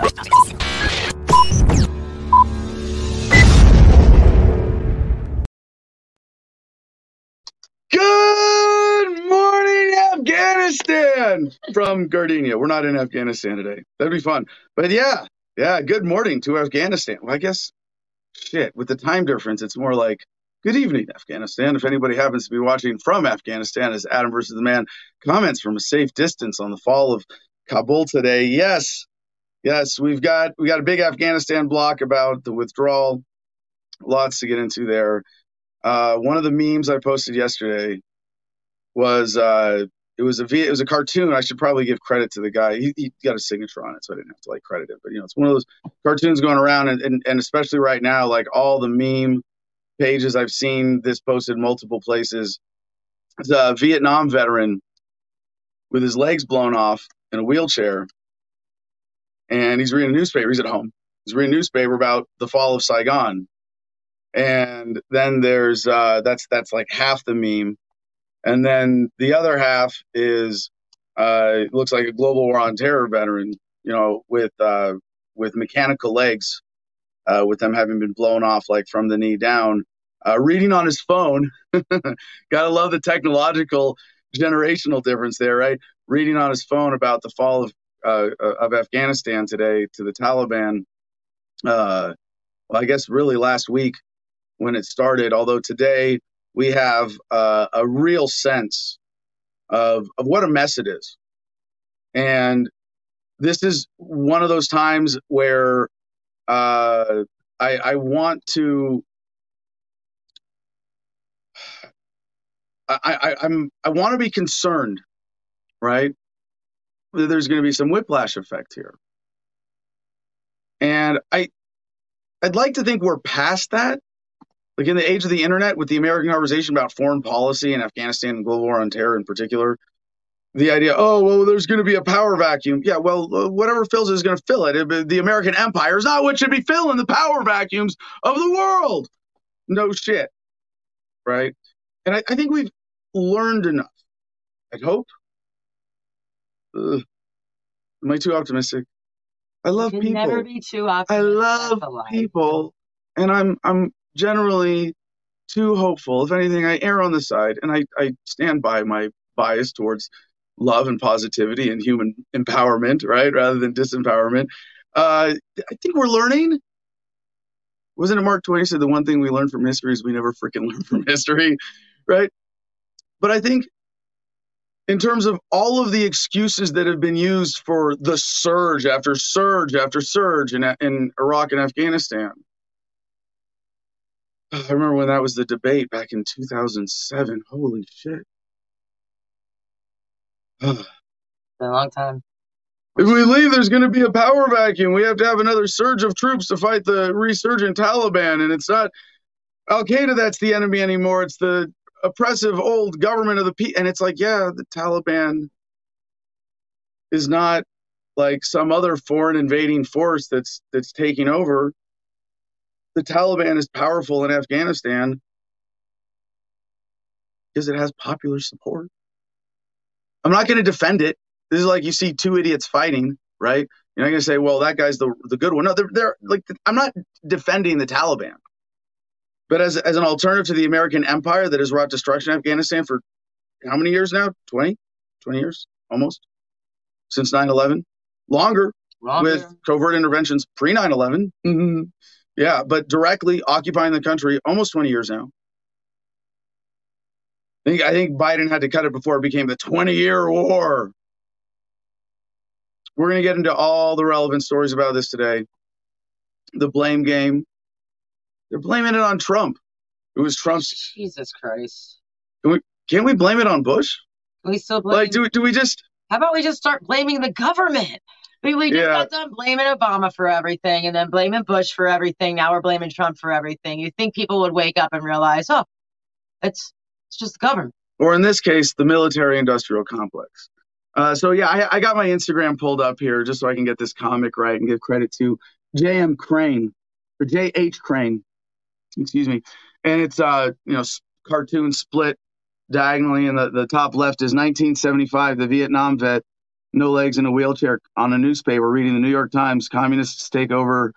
Good morning, Afghanistan from Gardenia. We're not in Afghanistan today. That'd be fun. But yeah, yeah, good morning to Afghanistan. Well, I guess, shit, with the time difference, it's more like good evening, Afghanistan. If anybody happens to be watching from Afghanistan, as Adam versus the Man comments from a safe distance on the fall of Kabul today. Yes, yes, we've got we got a big Afghanistan block about the withdrawal. Lots to get into there. Uh, one of the memes I posted yesterday was uh, it was a it was a cartoon. I should probably give credit to the guy. He, he got a signature on it, so I didn't have to like credit it. But you know, it's one of those cartoons going around, and, and, and especially right now, like all the meme pages I've seen this posted multiple places. It's a Vietnam veteran with his legs blown off in a wheelchair, and he's reading a newspaper. He's at home. He's reading a newspaper about the fall of Saigon and then there's uh, that's that's like half the meme, and then the other half is uh, looks like a global war on terror veteran, you know, with uh, with mechanical legs, uh, with them having been blown off like from the knee down, uh, reading on his phone. Gotta love the technological generational difference there, right? Reading on his phone about the fall of uh, of Afghanistan today to the Taliban. well, I guess really last week when it started. Although today we have uh, a real sense of of what a mess it is, and this is one of those times where uh, I, I want to. I, I, I'm I want to be concerned, right? There's going to be some whiplash effect here, and I I'd like to think we're past that, like in the age of the internet with the American conversation about foreign policy and Afghanistan and global war on terror in particular, the idea, oh, well, there's going to be a power vacuum. Yeah, well, uh, whatever fills it is going to fill it. The American empire is not what should be filling the power vacuums of the world. No shit. Right. And I, I think we've learned enough. I'd hope. Am I too optimistic? I love people. Never be too optimistic. I love people, and I'm I'm generally too hopeful. If anything, I err on the side, and I, I stand by my bias towards love and positivity and human empowerment, right, rather than disempowerment. Uh, I think we're learning. Wasn't it Mark Twain said the one thing we learn from history is we never freaking learn from history, right? But I think in terms of all of the excuses that have been used for the surge after surge after surge in, in Iraq and Afghanistan, I remember when that was the debate back in 2007. Holy shit. It's been a long time. If we leave, there's going to be a power vacuum. We have to have another surge of troops to fight the resurgent Taliban. And it's not Al Qaeda that's the enemy anymore. It's the oppressive old government of the people. And it's like, yeah, the Taliban is not like some other foreign invading force that's that's taking over the Taliban is powerful in Afghanistan because it has popular support. I'm not going to defend it. This is like you see two idiots fighting, right? You're not going to say, "Well, that guy's the the good one." No, they're, they're like I'm not defending the Taliban, but as as an alternative to the American empire that has wrought destruction in Afghanistan for how many years now? 20, 20 years almost since 9/11, longer, Longer. with covert interventions pre 9 11. Mm-hmm. Yeah, but directly occupying the country almost 20 years now. I think, I think Biden had to cut it before it became the 20 year war. We're going to get into all the relevant stories about this today. The blame game. They're blaming it on Trump. It was Trump's. Jesus Christ. Can we, can't we blame it on Bush? Can we still blame? Like, do, do we just. How about we just start blaming the government? We, we just yeah. got done blaming Obama for everything and then blaming Bush for everything. Now we're blaming Trump for everything. You think people would wake up and realize, oh, it's it's just the government. Or in this case, the military industrial complex. Uh, so yeah, I, I, got my Instagram pulled up here just so I can get this comic right and give credit to J.M. Crane or J.H. Crane, excuse me. And it's uh you know cartoon split diagonally, and the, the top left is 1975, the Vietnam vet no legs in a wheelchair on a newspaper reading the New York Times. Communists take over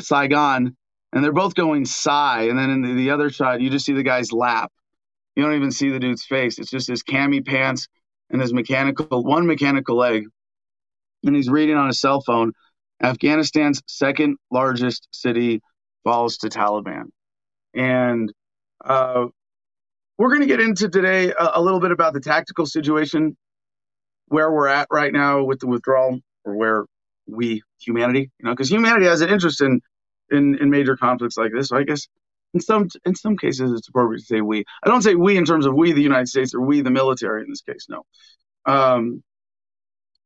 Saigon, and they're both going sigh. And then in the, the other shot, you just see the guy's lap. You don't even see the dude's face. It's just his cami pants and his mechanical one mechanical leg, and he's reading on his cell phone. Afghanistan's second largest city falls to Taliban, and uh, we're going to get into today a, a, little bit about the tactical situation, where we're at right now with the withdrawal, or where we humanity, you know, because humanity has an interest in, in in major conflicts like this. So I guess in some in some cases it's appropriate to say we. I don't say we in terms of we the United States or we the military in this case. No, um,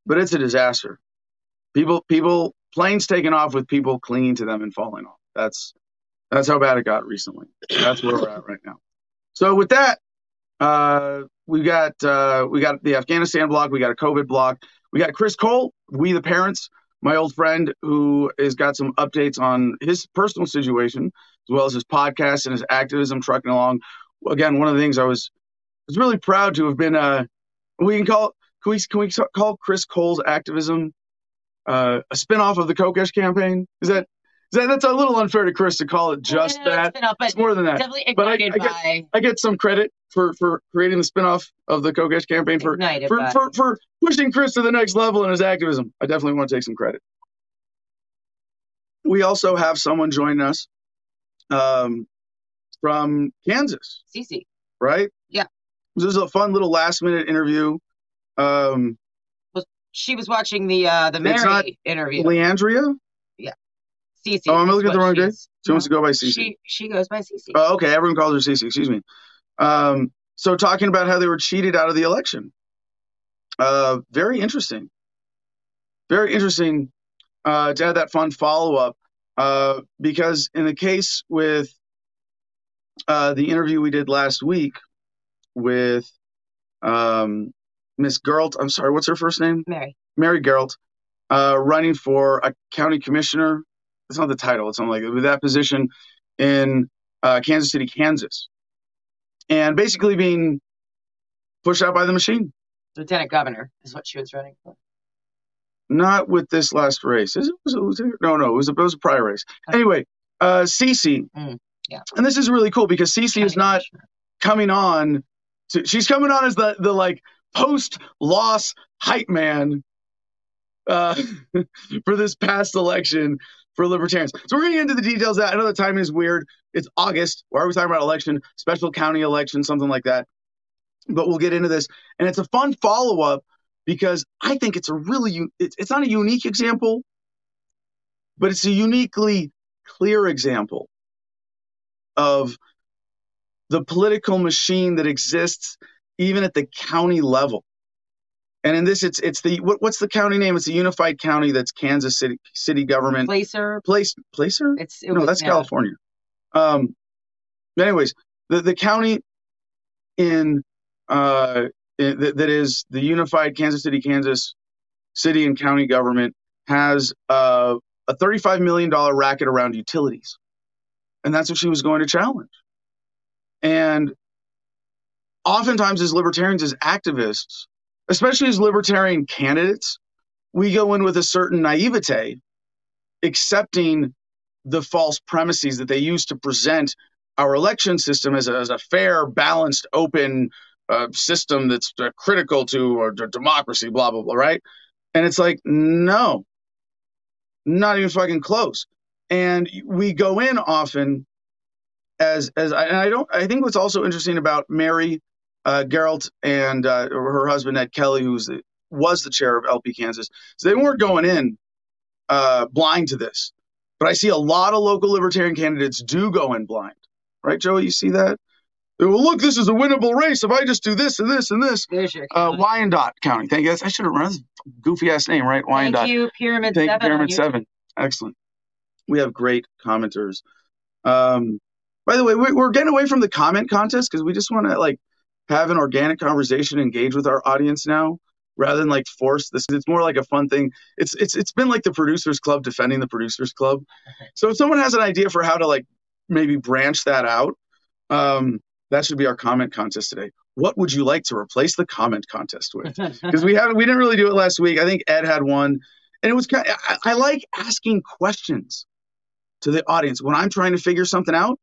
but it's a disaster. People people planes taking off with people clinging to them and falling off. That's that's how bad it got recently. That's where we're at right now. So with that, uh, we got uh, we got the Afghanistan block, we got a COVID block, we got Chris Cole, we the parents, my old friend who has got some updates on his personal situation as well as his podcast and his activism trucking along. Again, one of the things I was was really proud to have been. Uh, we can call can we can we call Chris Cole's activism uh, a spinoff of the Kokesh campaign? Is that that, that's a little unfair to Chris to call it just that. Spin-off, it's more than that. but I, I, get, by... I get some credit for for creating the spinoff of the Kokesh campaign for for, for, for pushing Chris to the next level in his activism. I definitely want to take some credit. We also have someone joining us um, from Kansas. Cece. Right? Yeah. This is a fun little last minute interview. Um, well, she was watching the uh, the Mary interview. Leandria? Cece. Oh, I'm looking at the wrong day. She no, wants to go by Cece. She she goes by Cece. Oh, okay. Everyone calls her Cece. Excuse me. Um, so talking about how they were cheated out of the election. Uh, very interesting. Very interesting uh, to have that fun follow up uh, because in the case with uh, the interview we did last week with um, Miss Gerlt, I'm sorry, what's her first name? Mary. Mary Gerlt, uh, running for a county commissioner. It's not the title. It's something like with that position in uh, Kansas City, Kansas, and basically being pushed out by the machine. Lieutenant governor is what she was running for. Not with this last race. Is it, was it lieutenant? No, no, it was a, it was a prior race. Anyway, uh, Cece. Mm, yeah. And this is really cool because Cece is not coming on. To, she's coming on as the the like post loss hype man uh, for this past election for libertarians. So we're going to get into the details that. I know the timing is weird. It's August. Why are we talking about election? Special county election, something like that. But we'll get into this. And it's a fun follow up because I think it's a really, it's not a unique example, but it's a uniquely clear example of the political machine that exists even at the county level. And in this, it's it's the what, what's the county name? It's a unified county that's Kansas City city government. Placer. Place Placer. It's it no, was, that's yeah. California. Um, anyways, the the county in uh in, that, that is the unified Kansas City, Kansas city and county government has uh, a $35 million racket around utilities. And that's what she was going to challenge. And oftentimes, as libertarians, as activists, especially as libertarian candidates, we go in with a certain naivete, accepting the false premises that they use to present our election system as a, as a fair, balanced, open uh, system that's uh, critical to or, democracy, blah, blah, blah, right? And it's like, no, not even fucking close. And we go in often as, as I, and I don't, I think what's also interesting about Mary uh, Gerlt and uh, her husband Ed Kelly, who was the, was the chair of LP Kansas, so they weren't going in uh, blind to this. But I see a lot of local libertarian candidates do go in blind, right, Joey? You see that? They, well, look, this is a winnable race if I just do this and this and this. Uh, Wyandotte County. Thank you. I should have run this goofy ass name, right? Wyandotte. Thank you, Pyramid Thank Seven. Pyramid Seven. Excellent. We have great commenters. Um, by the way, we're getting away from the comment contest because we just want to like have an organic conversation, engage with our audience now, rather than like force this. It's more like a fun thing. It's it's it's been like the producers club defending the producers club. So if someone has an idea for how to like maybe branch that out, um, that should be our comment contest today. what would you like to replace the comment contest with? Because we haven't, we didn't really do it last week. I think Ed had one, and it was kind. Of, I, I like asking questions to the audience when I'm trying to figure something out,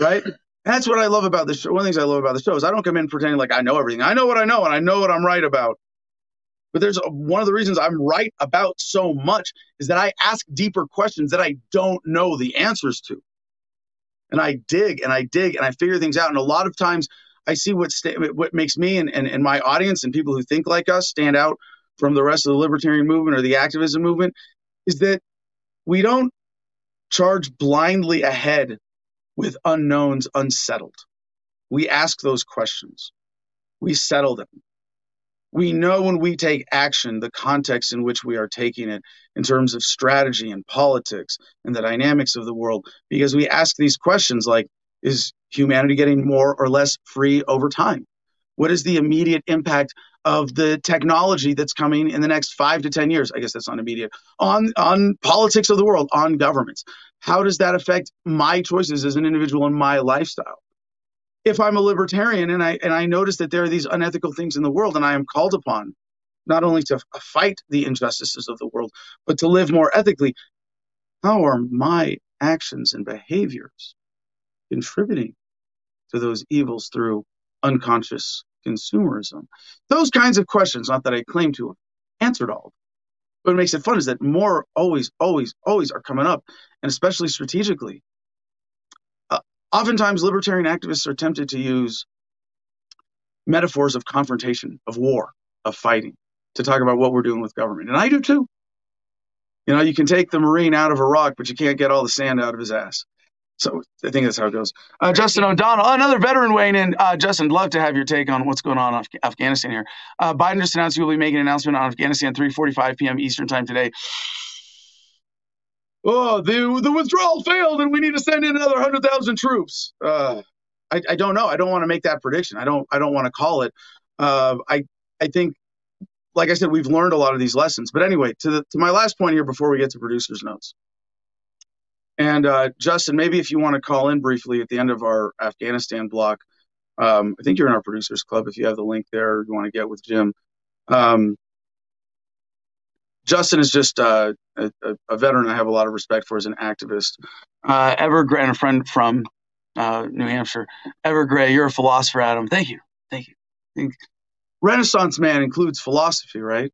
right? That's what I love about the show. One of the things I love about the show is I don't come in pretending like I know everything. I know what I know and I know what I'm right about. But there's a, one of the reasons I'm right about so much is that I ask deeper questions that I don't know the answers to. And I dig and I dig and I figure things out. And a lot of times I see what, what makes me and, and, and my audience and people who think like us stand out from the rest of the libertarian movement or the activism movement is that we don't charge blindly ahead with unknowns unsettled. We ask those questions, we settle them. We know when we take action the context in which we are taking it in terms of strategy and politics and the dynamics of the world because we ask these questions like is humanity getting more or less free over time? What is the immediate impact of the technology that's coming in the next five to 10 years? I guess that's not immediate on, on politics of the world, on governments. How does that affect my choices as an individual and my lifestyle? If I'm a libertarian and I, and I notice that there are these unethical things in the world and I am called upon not only to fight the injustices of the world, but to live more ethically, how are my actions and behaviors contributing to those evils through unconscious consumerism? Those kinds of questions, not that I claim to have answered all. What makes it fun is that more always, always, always are coming up, and especially strategically. Uh, oftentimes, libertarian activists are tempted to use metaphors of confrontation, of war, of fighting, to talk about what we're doing with government. And I do too. You know, you can take the Marine out of Iraq, but you can't get all the sand out of his ass. So I think that's how it goes. Uh, Justin O'Donnell, another veteran weighing in. Uh, Justin, love to have your take on what's going on in Af- Afghanistan here. Uh, Biden just announced he will be making an announcement on Afghanistan 3:45 p.m. Eastern time today. Oh, the the withdrawal failed, and we need to send in another hundred thousand troops. Uh, I, I, don't know. I don't want to make that prediction. I don't. I don't want to call it. Uh, I I think, like I said, we've learned a lot of these lessons. But anyway, to the to my last point here before we get to producers' notes. And uh, Justin, maybe if you want to call in briefly at the end of our Afghanistan block, um, I think you're in our producers club. If you have the link there, you want to get with Jim. Um, Justin is just uh, a, a, veteran I have a lot of respect for as an activist. Uh, Evergrey, and a friend from uh, New Hampshire. Evergrey, you're a philosopher, Adam. Thank you. Thank you. Thank you. Renaissance man includes philosophy, right?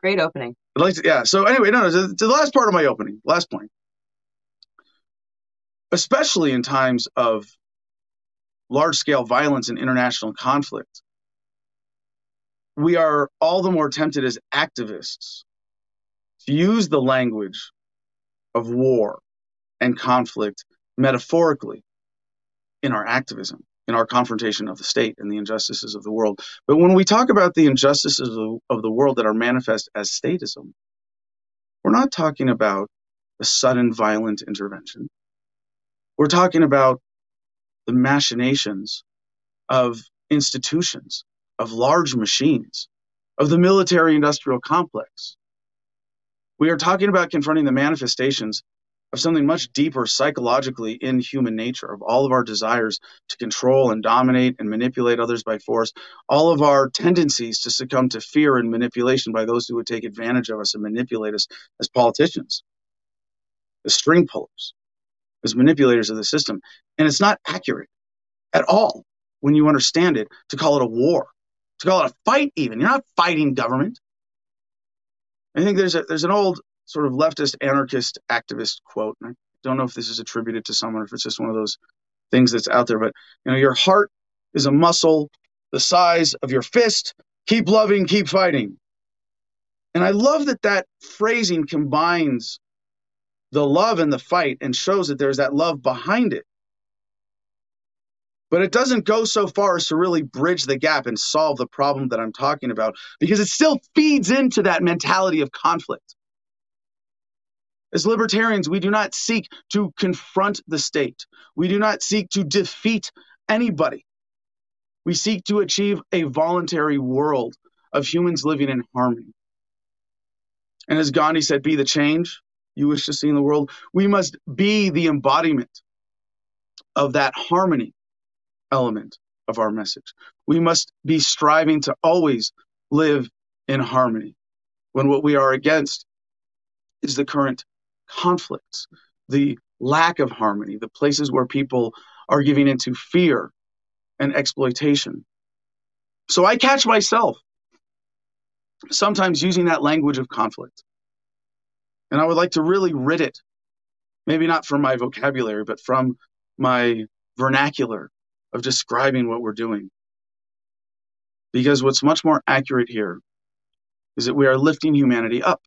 Great opening. I'd like to, yeah. So anyway, no, no, to, to the last part of my opening, last point especially in times of large scale violence and international conflict. We are all the more tempted as activists to use the language of war and conflict metaphorically in our activism, in our confrontation of the state and the injustices of the world. But when we talk about the injustices of the world that are manifest as statism, we're not talking about a sudden violent intervention. We're talking about the machinations of institutions, of large machines, of the military industrial complex. We are talking about confronting the manifestations of something much deeper psychologically in human nature, of all of our desires to control and dominate and manipulate others by force, all of our tendencies to succumb to fear and manipulation by those who would take advantage of us and manipulate us as politicians, as string pullers as manipulators of the system. And it's not accurate at all when you understand it to call it a war, to call it a fight, even. You're not fighting government. I think there's a, there's an old sort of leftist anarchist activist quote. And I don't know if this is attributed to someone or if it's just one of those things that's out there, but you know, your heart is a muscle the size of your fist. Keep loving, keep fighting. And I love that that phrasing combines the love and the fight and shows that there's that love behind it. But it doesn't go so far as to really bridge the gap and solve the problem that I'm talking about because it still feeds into that mentality of conflict. As libertarians, we do not seek to confront the state. We do not seek to defeat anybody. We seek to achieve a voluntary world of humans living in harmony. And as Gandhi said, be the change you wish to see in the world. We must be the embodiment of that harmony element of our message. we must be striving to always live in harmony when what we are against is the current conflicts, the lack of harmony, the places where people are giving into fear and exploitation. So I catch myself sometimes using that language of conflict. And I would like to really rid it, maybe not from my vocabulary, but from my vernacular of describing what we're doing. Because what's much more accurate here is that we are lifting humanity up.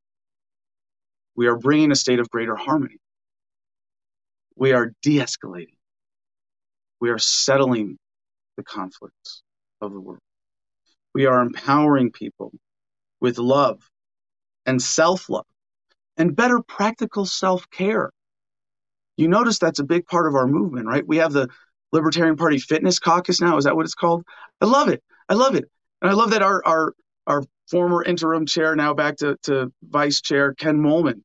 We are bringing a state of greater harmony. We are de escalating. We are settling the conflicts of the world. We are empowering people with love and self love and better practical self care. You notice that's a big part of our movement, right? We have the Libertarian Party Fitness Caucus now. Is that what it's called? I love it. I love it. And I love that our, our, our former interim chair, now back to, to vice chair, Ken Moellman,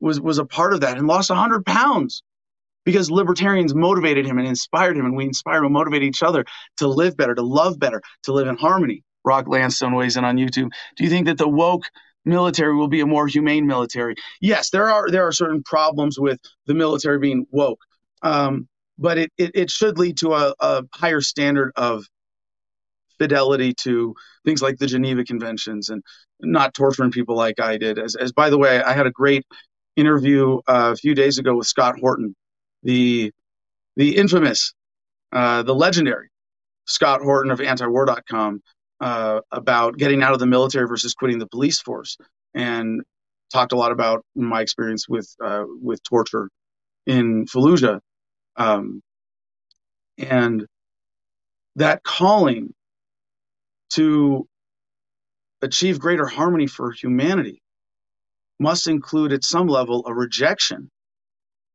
was, was a part of that and lost 100 pounds because libertarians motivated him and inspired him, and we inspire and motivate each other to live better, to love better, to live in harmony. Rock Landstone weighs in on YouTube. Do you think that the woke military will be a more humane military? Yes, there are there are certain problems with the military being woke, um, but it, it, it should lead to a, a higher standard of fidelity to things like the Geneva Conventions and not torturing people like I did. As, as by the way, I had a great interview uh, a few days ago with Scott Horton, the the infamous, uh, the legendary Scott Horton of antiwar.com uh, about getting out of the military versus quitting the police force, and talked a lot about my experience with uh, with torture in Fallujah, um, and that calling to achieve greater harmony for humanity must include at some level a rejection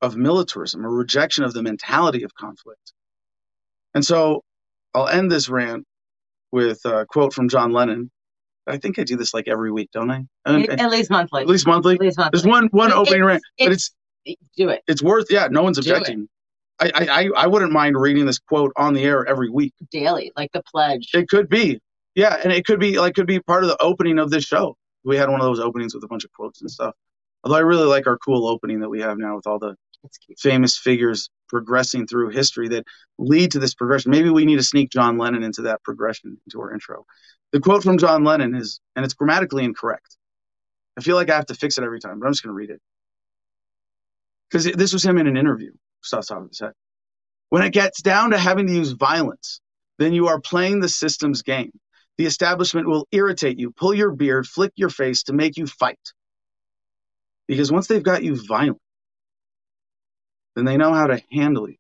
of militarism, a rejection of the mentality of conflict. And so I'll end this rant with a quote from John Lennon. I think I do this like every week, don't I? At least monthly. At least monthly. At least monthly. There's one one opening rant, but it's do it. It's worth yeah. No one's objecting. I, I I wouldn't mind reading this quote on the air every week. Daily, like the pledge. It could be, yeah, and it could be like could be part of the opening of this show. We had one of those openings with a bunch of quotes and stuff. Although I really like our cool opening that we have now with all the famous figures progressing through history that lead to this progression. Maybe we need to sneak John Lennon into that progression into our intro. The quote from John Lennon is, and it's grammatically incorrect. I feel like I have to fix it every time, but I'm just going to read it. Because this was him in an interview, off the head. When it gets down to having to use violence, then you are playing the system's game. The establishment will irritate you, pull your beard, flick your face to make you fight. Because once they've got you violent, then they know how to handle you.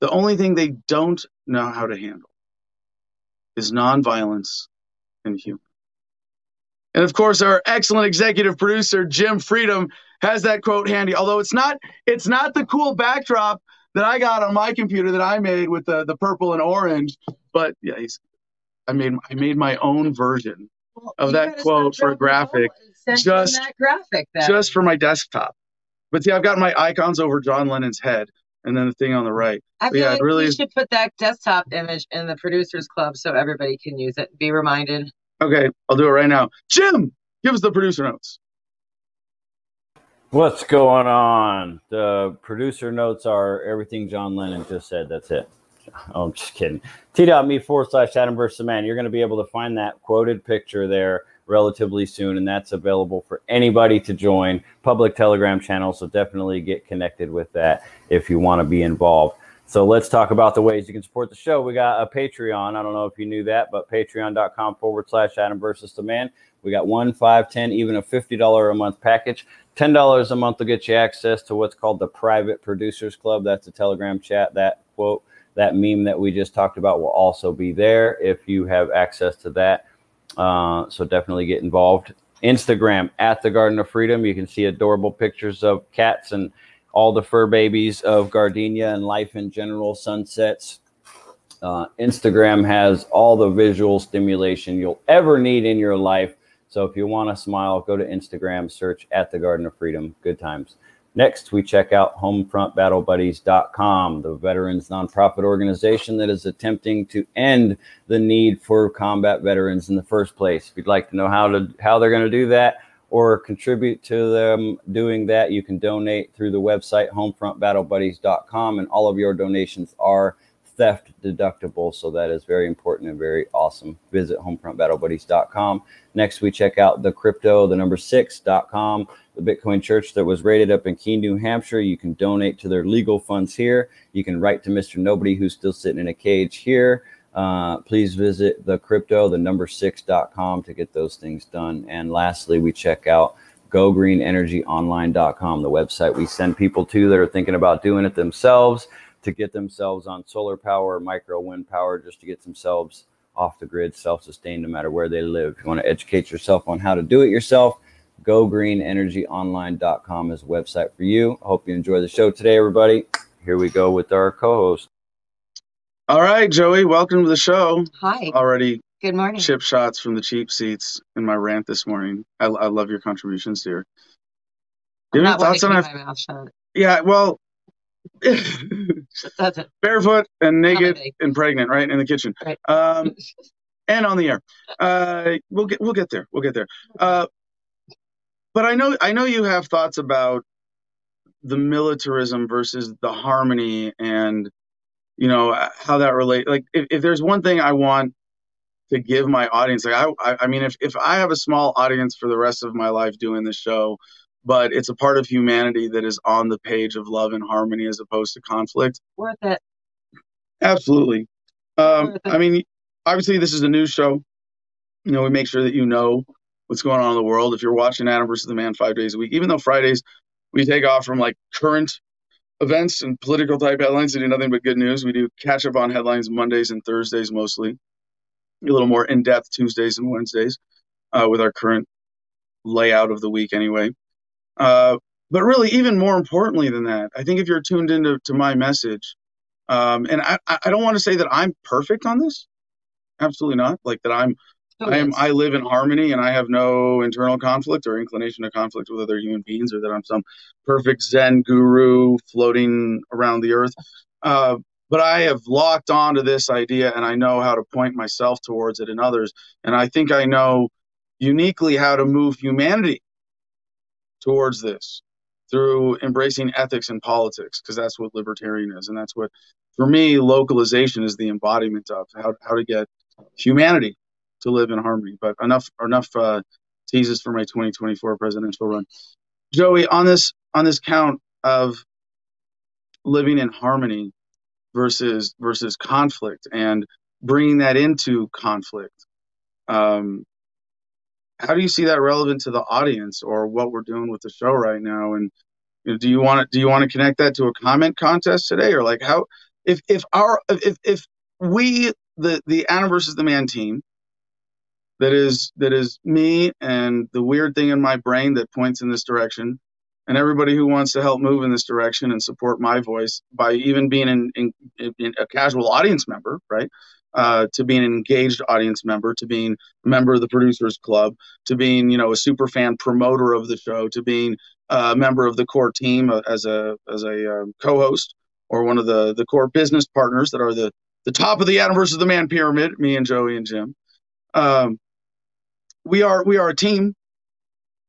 The only thing they don't know how to handle is nonviolence and humor. And of course, our excellent executive producer, Jim Freedom, has that quote handy. Although it's not, it's not the cool backdrop that I got on my computer that I made with the, the purple and orange. But yeah, he's, I made I made my own version well, of that quote for a graphic, just that graphic then. just for my desktop. But see, I've got my icons over John Lennon's head, and then the thing on the right. I feel yeah, like really we should put that desktop image in the producers club so everybody can use it. Be reminded. Okay, I'll do it right now. Jim, give us the producer notes. What's going on? The producer notes are everything John Lennon just said. That's it. Oh, I'm just kidding. T.me forward slash Adam versus man. You're going to be able to find that quoted picture there relatively soon, and that's available for anybody to join. Public Telegram channel, so definitely get connected with that if you want to be involved. So let's talk about the ways you can support the show. We got a Patreon. I don't know if you knew that, but patreon.com forward slash Adam versus the man. We got one, five, ten, even a $50 a month package. $10 a month will get you access to what's called the Private Producers Club. That's a Telegram chat. That quote, that meme that we just talked about will also be there if you have access to that. Uh, so definitely get involved. Instagram at the Garden of Freedom. You can see adorable pictures of cats and all the fur babies of gardenia and life in general, sunsets. Uh, Instagram has all the visual stimulation you'll ever need in your life. So if you want to smile, go to Instagram, search at the Garden of Freedom. Good times. Next, we check out homefrontbattlebuddies.com, the veterans nonprofit organization that is attempting to end the need for combat veterans in the first place. If you'd like to know how to how they're going to do that or contribute to them doing that, you can donate through the website homefrontbattlebuddies.com and all of your donations are theft deductible. So that is very important and very awesome. Visit homefrontbattlebuddies.com. Next, we check out the crypto, the number six.com, the Bitcoin church that was raided up in Keene, New Hampshire. You can donate to their legal funds here. You can write to Mr. Nobody who's still sitting in a cage here. Uh, please visit the crypto, the number six.com to get those things done. And lastly, we check out gogreenenergyonline.com, the website we send people to that are thinking about doing it themselves to get themselves on solar power, micro wind power, just to get themselves off the grid, self sustained no matter where they live. If you want to educate yourself on how to do it yourself, gogreenenergyonline.com is a website for you. I hope you enjoy the show today, everybody. Here we go with our co host. All right, Joey, welcome to the show. Hi. Already Good morning. chip shots from the cheap seats in my rant this morning. I, I love your contributions here. Do you have any thoughts on our my mouth shut. Yeah, well, That's it. barefoot and naked and pregnant, right in the kitchen, Right. um, and on the air. Uh, we'll get we'll get there. We'll get there. Uh, but I know I know you have thoughts about the militarism versus the harmony, and you know how that relate. Like, if, if there's one thing I want to give my audience, like I, I I mean, if if I have a small audience for the rest of my life doing this show, but it's a part of humanity that is on the page of love and harmony as opposed to conflict. Worth it. Absolutely. Um, it. I mean, obviously, this is a news show. You know, we make sure that you know what's going on in the world. If you're watching Adam versus the Man five days a week, even though Fridays we take off from like current events and political type headlines to do nothing but good news, we do catch up on headlines Mondays and Thursdays mostly. A little more in depth Tuesdays and Wednesdays uh, with our current layout of the week, anyway. Uh, but really, even more importantly than that, I think if you're tuned into to my message, um, and I, I don't want to say that I'm perfect on this, absolutely not. Like that I'm Who I am is? I live in harmony and I have no internal conflict or inclination to conflict with other human beings or that I'm some perfect Zen guru floating around the earth. Uh, but I have locked onto this idea and I know how to point myself towards it and others. And I think I know uniquely how to move humanity towards this through embracing ethics and politics because that's what libertarian is and that's what for me localization is the embodiment of how, how to get humanity to live in harmony. But enough enough uh, teases for my 2024 presidential run. Joey on this on this count of living in harmony versus versus conflict and bringing that into conflict um, how do you see that relevant to the audience or what we're doing with the show right now? And you know, do you want to do you want to connect that to a comment contest today? Or like how if if our if if we the the Adam versus the man team that is that is me and the weird thing in my brain that points in this direction and everybody who wants to help move in this direction and support my voice by even being in, in, in a casual audience member right uh, to being an engaged audience member to being a member of the producers club to being you know a super fan promoter of the show to being a member of the core team uh, as a as a um, co-host or one of the the core business partners that are the the top of the Adam versus the Man pyramid. Me and Joey and Jim. Um, we are we are a team.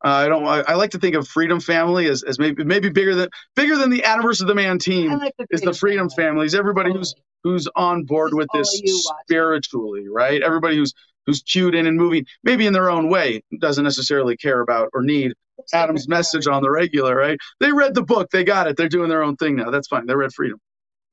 Uh, I don't. I, I like to think of Freedom Family as, as maybe maybe bigger than bigger than the Adam versus the Man team like the is the Freedom Family. Families. Everybody who's who's on board This with this spiritually, right? Everybody who's who's cued in and moving, maybe in their own way, doesn't necessarily care about or need Adam's message on the regular, right? They read the book, they got it, they're doing their own thing now. That's fine. They read freedom.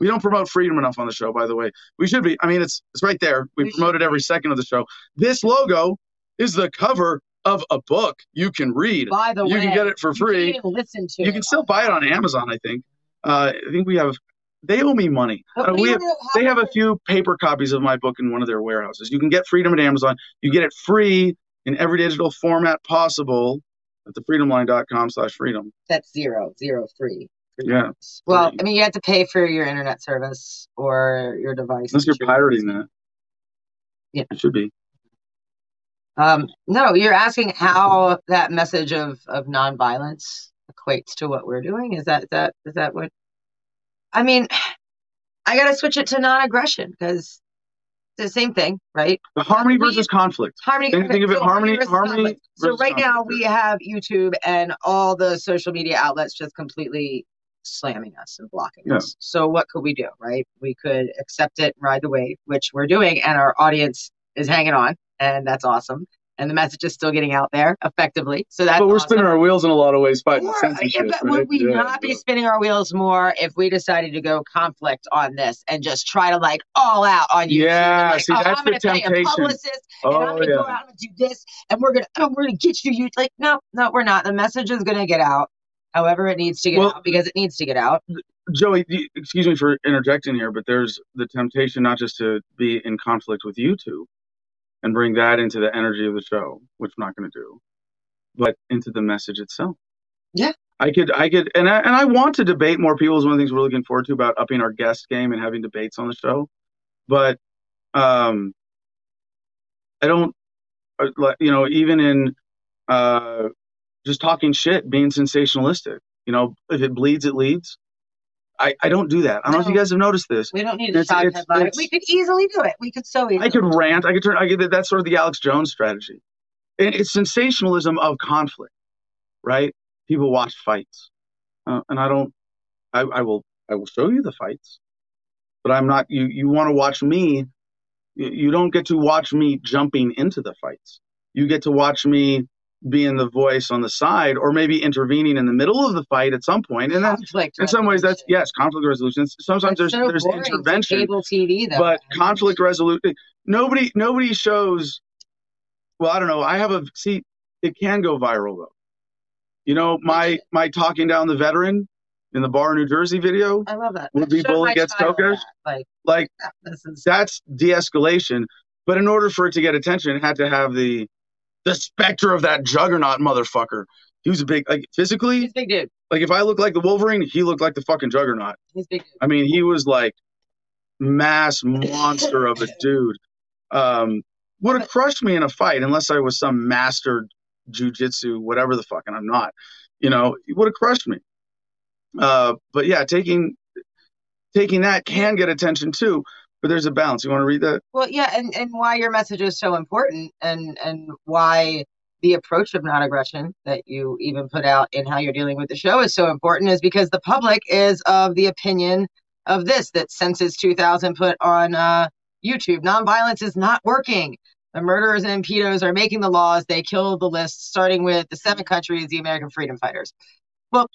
We don't promote freedom enough on the show, by the way. We should be. I mean, it's it's right there. We, We promote it every second of the show. This logo is the cover of a book you can read. By the You way, can get it for you free. can't listen to You can still buy it on Amazon, I think. Uh, I think we have. They owe me money. Uh, we have, they have a few paper copies of my book in one of their warehouses. You can get Freedom at Amazon. You get it free in every digital format possible at thefreedomline.com slash freedom. That's zero, zero free. Yeah. Well, I mean, you have to pay for your internet service or your device. Unless you're pirating that. Yeah. It should be. Um, no, you're asking how that message of of nonviolence equates to what we're doing. Is that is that is that what? I mean, I got to switch it to non-aggression because the same thing, right? The harmony versus conflict. Harmony. Think, think of it so harmony, harmony. So right now we have YouTube and all the social media outlets just completely slamming us and blocking Yeah. us. So what could we do, right? We could accept it and ride the wave, which we're doing, and our audience is hanging on, and that's awesome. And the message is still getting out there effectively. So that's but we're awesome. spinning our wheels in a lot of ways fighting Or, censorship. yeah, but right? would we Yeah, not be spinning our wheels more if we decided to go conflict on this and just try to like all out on YouTube? Yeah, like, see, oh, that's I'm the pay a temptation. publicist and I'm Oh gonna go yeah. out and do this, and we're gonna oh, we're gonna get you. You like no, no, we're not. The message is gonna get out, however it needs to get Well- out because it needs to get out. Joey, excuse me for interjecting here, but there's the temptation not just to be in conflict with YouTube and bring that into the energy of the show, which I'm not going to do, but into the message itself. Yeah. I could, I could, and I, and I want to debate more people. Is one of the things we're looking forward to about upping our guest game and having debates on the show. But, um, I don't, uh, like, you know, even in, uh, just talking shit, being sensationalistic. You know, if it bleeds, it leads. I, I don't do that. I don't know if you guys have noticed this. We don't need to It's- it's- headline. it's- We could easily do it. We could so easily. I could rant. I could turn. I could. That's sort of the Alex Jones strategy. And it's sensationalism of conflict, right? People watch fights, uh, and I don't. I, I will. I will show you the fights, but I'm not. You. You want to watch me? You, you don't get to watch me jumping into the fights. You get to watch me being the voice on the side, or maybe intervening in the middle of the fight at some point. And then, conflict. in some ways, that's yes, conflict resolution. Sometimes That's there's so there's intervention Cable TV though. but conflict resolution nobody nobody shows well i don't know i have a see it can go viral though you know my my talking down the veteran in the bar in new jersey video I love that. Would be bully gets tokers? Like like that's de-escalation but in order for it to get attention it had to have the the specter of that juggernaut motherfucker he was a big like physically he's a big dude. like if i look like the wolverine he looked like the fucking juggernaut He's big dude. I mean, he was like mass monster of a dude. Um, would have crushed me in a fight unless I was some master jujitsu, whatever the fuck, and I'm not. You know, he would have crushed me. Uh, but yeah, taking taking that can get attention too. But there's a balance. You want to read that? Well, yeah, and, and why your message is so important and and why the approach of non-aggression that you even put out in how you're dealing with the show is so important is because the public is of the opinion of this that Census 2000 put on uh, YouTube. Nonviolence is not working. The murderers and pedos are making the laws. They kill the list, starting with the seven countries, the American freedom fighters. Well,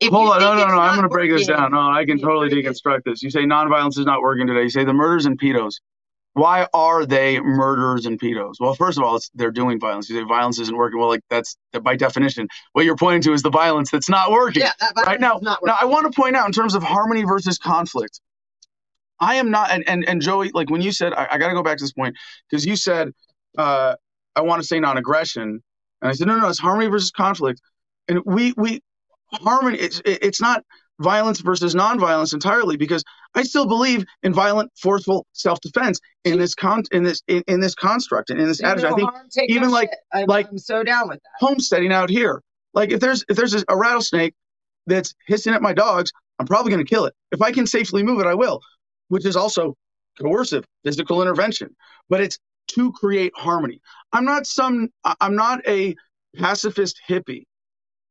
if Hold on, no, no, no. I'm going to break this down. No, I can totally deconstruct this. You say nonviolence is not working today. You say the murders and pedos. Why are they murderers and pedos? Well, first of all, it's, they're doing violence. You say violence isn't working. Well, like that's by definition what you're pointing to is the violence that's not working. Yeah, that right now, now. I want to point out in terms of harmony versus conflict. I am not, and and, and Joey, like when you said, I, I got to go back to this point because you said, uh, I want to say non-aggression, and I said, no, no, it's harmony versus conflict, and we we harmony. It's it- it's not violence versus non-violence entirely because I still believe in violent, forceful self-defense in this con in this in, in this construct and in this Do attitude. I think harm, take no even like- I'm, like- I'm so down with that. homesteading out here. Like if there's if there's a rattlesnake that's hissing at my dogs, I'm probably going to kill it. If I can safely move it, I will, which is also coercive physical intervention. But it's to create harmony. I'm not some. I'm not a pacifist hippie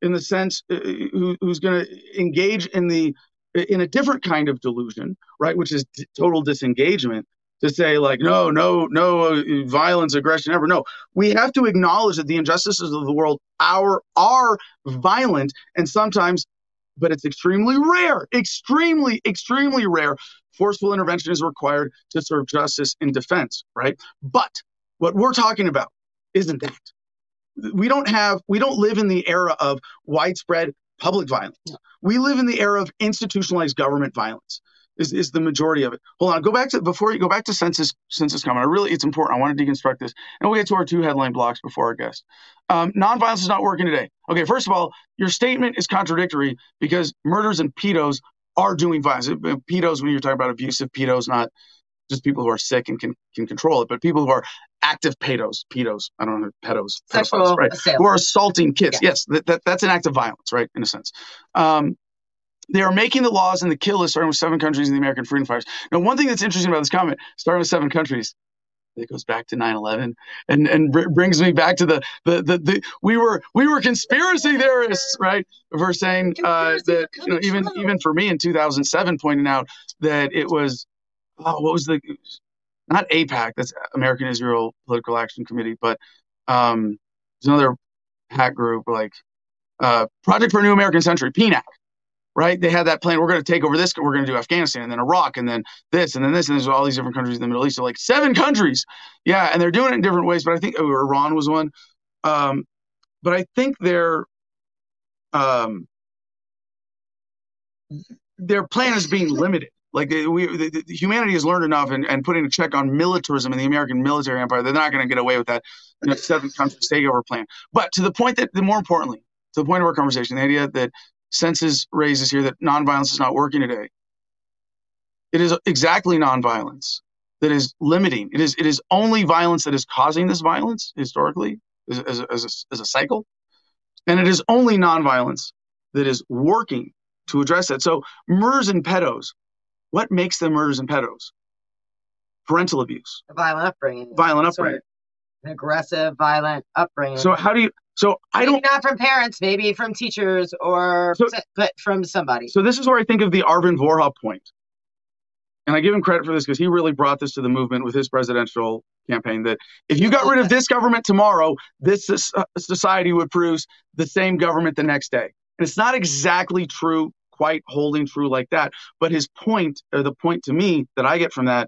in the sense uh, who, who's going to engage in the in a different kind of delusion, right? Which is d- total disengagement. To say like no, no, no uh, violence, aggression, ever. No, we have to acknowledge that the injustices of the world are are violent and sometimes but it's extremely rare extremely extremely rare forceful intervention is required to serve justice in defense right but what we're talking about isn't that we don't have we don't live in the era of widespread public violence we live in the era of institutionalized government violence is, is the majority of it hold on go back to before you go back to census census comment i really it's important i want to deconstruct this and we'll get to our two headline blocks before our guest um, nonviolence is not working today. Okay, first of all, your statement is contradictory because murders and pedos are doing violence. Pedos, when you're talking about abusive pedos, not just people who are sick and can, can control it, but people who are active pedos, pedos, I don't know, pedos, pedophiles, right? Who are assaulting kids. Yes, that, that, that's an act of violence, right? In a sense. Um, they are making the laws and the kill list starting with seven countries in the American freedom fighters. Now, one thing that's interesting about this comment, starting with seven countries, it goes back to 9/11 and and br- brings me back to the the the, the we were we were conspiracy theorists, right? For saying uh, that you know even even for me in 2007 pointing out that it was oh, what was the not APAC that's American Israel Political Action Committee, but um, there's another hack group like uh, Project for a New American Century, PNAC, right? They had that plan. We're going to take over this. We're going to do Afghanistan and then Iraq and then this and then this and there's all these different countries in the Middle East. So like seven countries, yeah, and they're doing it in different ways. But I think oh, Iran was one. Um, but I think they're um, their plan is being limited. Like uh, we, the, the, humanity has learned enough, and, and putting a check on militarism in the American military empire, they're not going to get away with that you know, seven countries takeover plan. But to the point that, the more importantly, to the point of our conversation, the idea that census raises here that nonviolence is not working today. It is exactly nonviolence that is limiting. It is it is only violence that is causing this violence historically as, as, a, as, a, as a cycle, and it is only nonviolence that is working to address that. So murders and pedos, what makes them murders and pedos? Parental abuse, violent upbringing. violent Sort of upbringing. an aggressive, violent upbringing. So how do you? So I maybe don't. not from parents, maybe from teachers or So- but from somebody. So this is where I think of the Arvin Vohra point. And I give him credit for this because he really brought this to the movement with his presidential campaign that if you got rid of this government tomorrow, this uh, society would produce the same government the next day. And it's not exactly true, quite holding true like that. But his point, or the point to me that I get from that,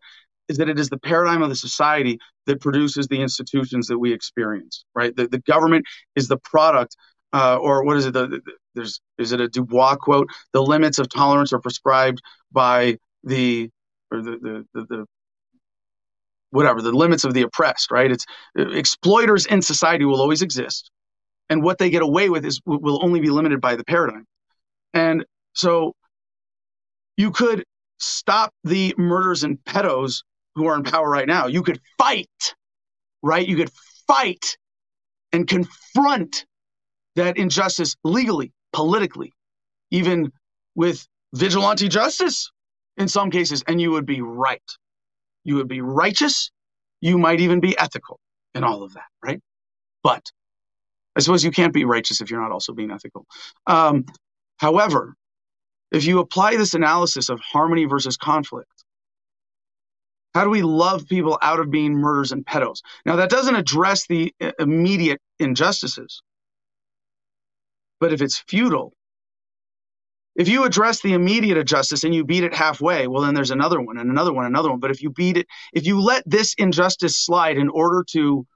is that it is the paradigm of the society that produces the institutions that we experience, right? The, the government is the product, uh, or what is it? The, the, there's is it a Dubois quote? The limits of tolerance are prescribed by the or the the, the, the whatever the limits of the oppressed, right? It's exploiters in society will always exist, and what they get away with is will only be limited by the paradigm. And so, you could stop the murders and pedos who are in power right now. You could fight, right? You could fight and confront that injustice legally, politically, even with vigilante justice in some cases, and you would be right. You would be righteous. You might even be ethical in all of that, right? But I suppose you can't be righteous if you're not also being ethical. Um, however, if you apply this analysis of harmony versus conflict, how do we love people out of being murders and pedos? Now, that doesn't address the uh, immediate injustices. But if it's futile, if you address the immediate injustice and you beat it halfway, well, then there's another one and another one, another one. But if you beat it, if you let this injustice slide in order to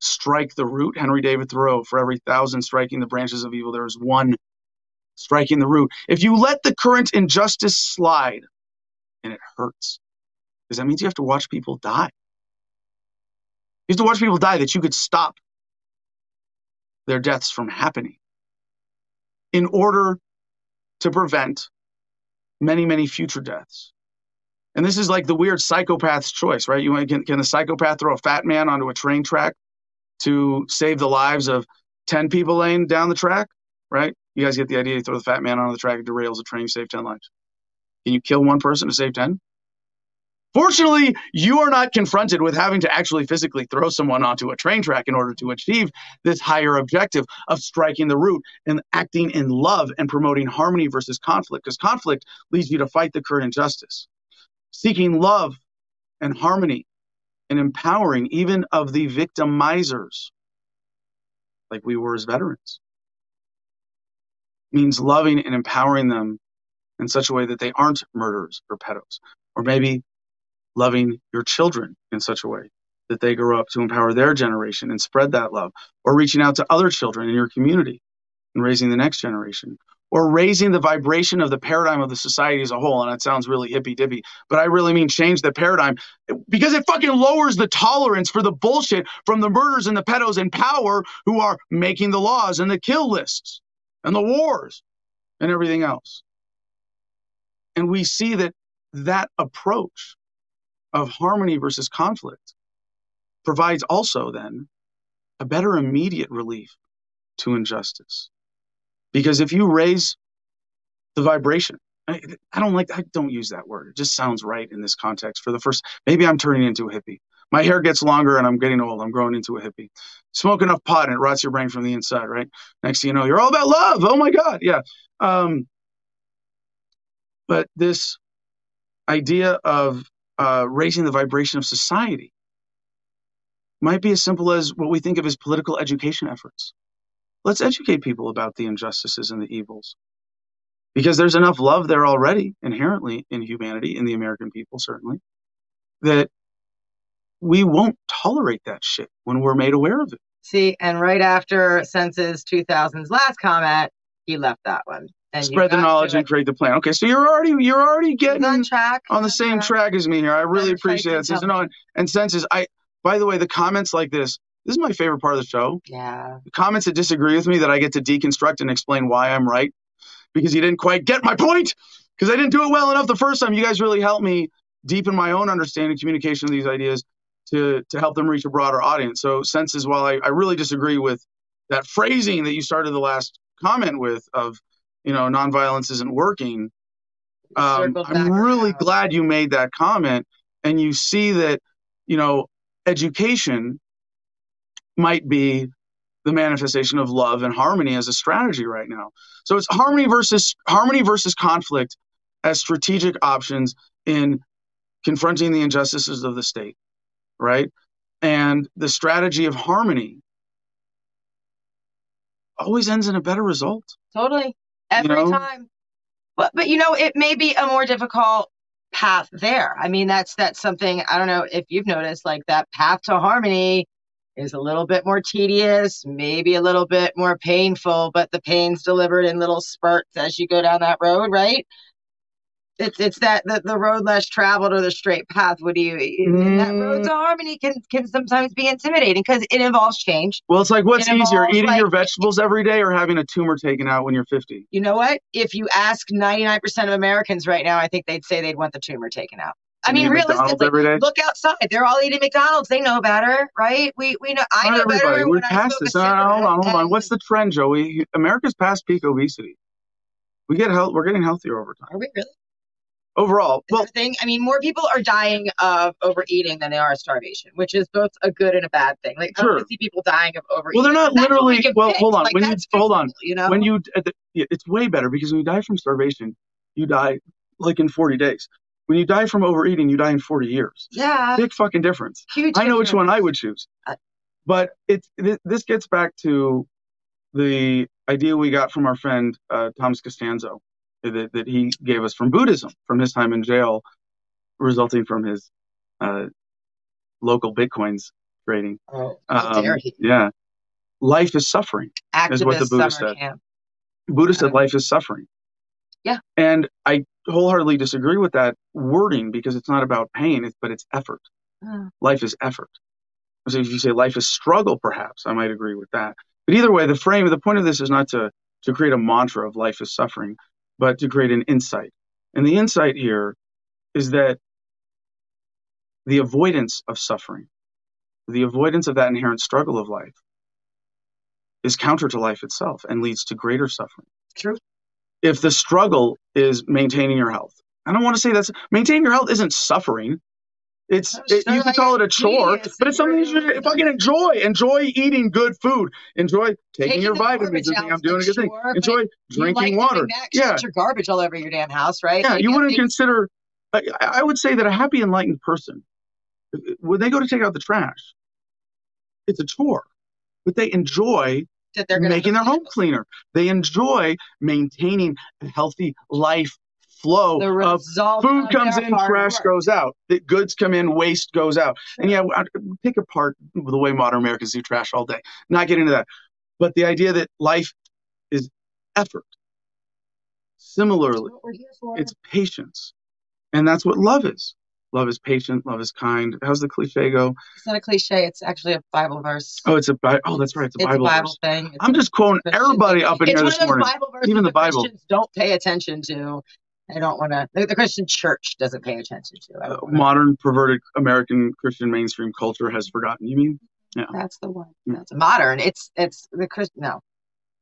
strike the root, Henry David Thoreau, for every thousand striking the branches of evil, there is one striking the root. If you let the current injustice slide, and it hurts, because that means you have to watch people die. You have to watch people die that you could stop their deaths from happening in order to prevent many, many future deaths. And this is like the weird psychopath's choice, right? You can, can the psychopath throw a fat man onto a train track to save the lives of 10 people laying down the track, right? You guys get the idea. You throw the fat man onto the track, it derails a train, save 10 lives. Can you kill one person to save 10? Fortunately, you are not confronted with having to actually physically throw someone onto a train track in order to achieve this higher objective of striking the root and acting in love and promoting harmony versus conflict, because conflict leads you to fight the current injustice. Seeking love and harmony and empowering even of the victimizers, like we were as veterans, means loving and empowering them in such a way that they aren't murderers or pedos, or maybe loving your children in such a way that they grow up to empower their generation and spread that love, or reaching out to other children in your community and raising the next generation, or raising the vibration of the paradigm of the society as a whole. And that sounds really hippy dippy, but I really mean change the paradigm because it fucking lowers the tolerance for the bullshit from the murders and the pedos in power who are making the laws and the kill lists and the wars and everything else. And we see that that approach of harmony versus conflict provides also then a better immediate relief to injustice. Because if you raise the vibration, I, I don't like, I don't use that word. It just sounds right in this context. For the first, maybe I'm turning into a hippie. My hair gets longer and I'm getting old. I'm growing into a hippie. Smoke enough pot and it rots your brain from the inside, right? Next thing you know, you're all about love. Oh my God. Yeah. Um, but this idea of uh, raising the vibration of society might be as simple as what we think of as political education efforts. Let's educate people about the injustices and the evils. Because there's enough love there already, inherently in humanity, in the American people, certainly, that we won't tolerate that shit when we're made aware of it. See, and right after Sense's 2000s last comment, he left that one. And Spread the knowledge and create the plan. Okay, so you're already you're already getting on track on the same track as me here. I really appreciate it. Season on and senses. I by the way, the comments like this, this is my favorite part of the show. Yeah. The comments that disagree with me that I get to deconstruct and explain why I'm right. Because you didn't quite get my point. Because I didn't do it well enough the first time. You guys really helped me deepen my own understanding, communication of these ideas to to help them reach a broader audience. So senses while I, I really disagree with that phrasing that you started the last comment with of you know nonviolence isn't working um, I'm really around. glad you made that comment, and you see that you know education might be the manifestation of love and harmony as a strategy right now. So it's harmony versus harmony versus conflict as strategic options in confronting the injustices of the state, right? And the strategy of harmony always ends in a better result. Totally. Every know? time. But but you know, it may be a more difficult path there. I mean, that's that's something I don't know if you've noticed, like that path to harmony is a little bit more tedious, maybe a little bit more painful, but the pain's delivered in little spurts as you go down that road, right? It's it's that the, the road less traveled or the straight path. What do you and that road Mm. to harmony can can sometimes be intimidating because it involves change. Well, it's like what's It easier, involves, eating your vegetables every day or having a tumor taken out when you're 50? you know what? If you ask 99% of Americans right now, I think they'd say they'd want the tumor taken out. I mean, realistically, look outside. They're all eating McDonald's. They know better, right? We we know. I know everybody. better. We're past this. No, no, hold on, hold on. What's the trend, Joey? America's past peak obesity. We get health. We're getting healthier over time. Are we really? Overall, well, thing? I mean, more people are dying of overeating than they are of starvation, which is both a good and a bad thing. Like, I don't see people dying of overeating. Well, they're not what we literally- well, hold on. Like, When you- hold on. you know, when you, the, it's way better because when you die from starvation, you die like in 40 days. When you die from overeating, you die in 40 years. yeah, Big fucking difference. huge. I know which one I would choose. But it's this gets back to the idea we got from our friend uh, Thomas Costanzo that, that he gave us from Buddhism from his time in jail, resulting from his uh, local bitcoins trading. Oh, Um. Yeah, life is suffering. Activist what the Buddha said. camp. Buddha said life is suffering. Yeah. And I wholeheartedly disagree with that wording because it's not about pain, it's, but it's effort. Oh. Life is effort. So if you say life is struggle, perhaps I might agree with that. But either way, the frame, the point of this is not to to create a mantra of life is suffering, but to create an insight. And the insight here is that the avoidance of suffering, the avoidance of that inherent struggle of life, is counter to life itself and leads to greater suffering True. if the struggle is maintaining your health. I don't want to say that's maintaining your health isn't suffering. It's it, you can call it a chore, but it's something you should fucking enjoy. Enjoy eating good food. Enjoy taking, your vitamins out, I'm doing a good thing. sure, but Enjoy drinking like water. Yeah, your garbage all over your damn house, right? yeah. Like, You wouldn't think consider. I, I would say that a happy, enlightened person, when they go to take out the trash, it's a chore, but they enjoy that they're making their home cleaner. They enjoy maintaining a healthy life flow of food comes in, trash work. goes out. The goods come in, waste goes out. And yeah, I- pick apart the way modern Americans do trash all day. Not getting into that. But the idea that life is effort. Similarly, That's what we're here for. it's patience. And that's what love is. Love is patient, love is kind. How's the cliche go? It's not a cliche. It's actually a Bible verse. Oh, it's a Bi- oh, that's right, it's a Bible, Bible verse. thing. It's I'm just quoting everybody up in it's here one this morning. Bible verses Even the Bible. Christians don't pay attention to. I don't want to. The, the, Christian Church doesn't pay attention to. Uh, modern perverted American Christian mainstream culture has forgotten. You mean? Yeah. That's the one. Mm. That's modern. It's it's the Christian. No,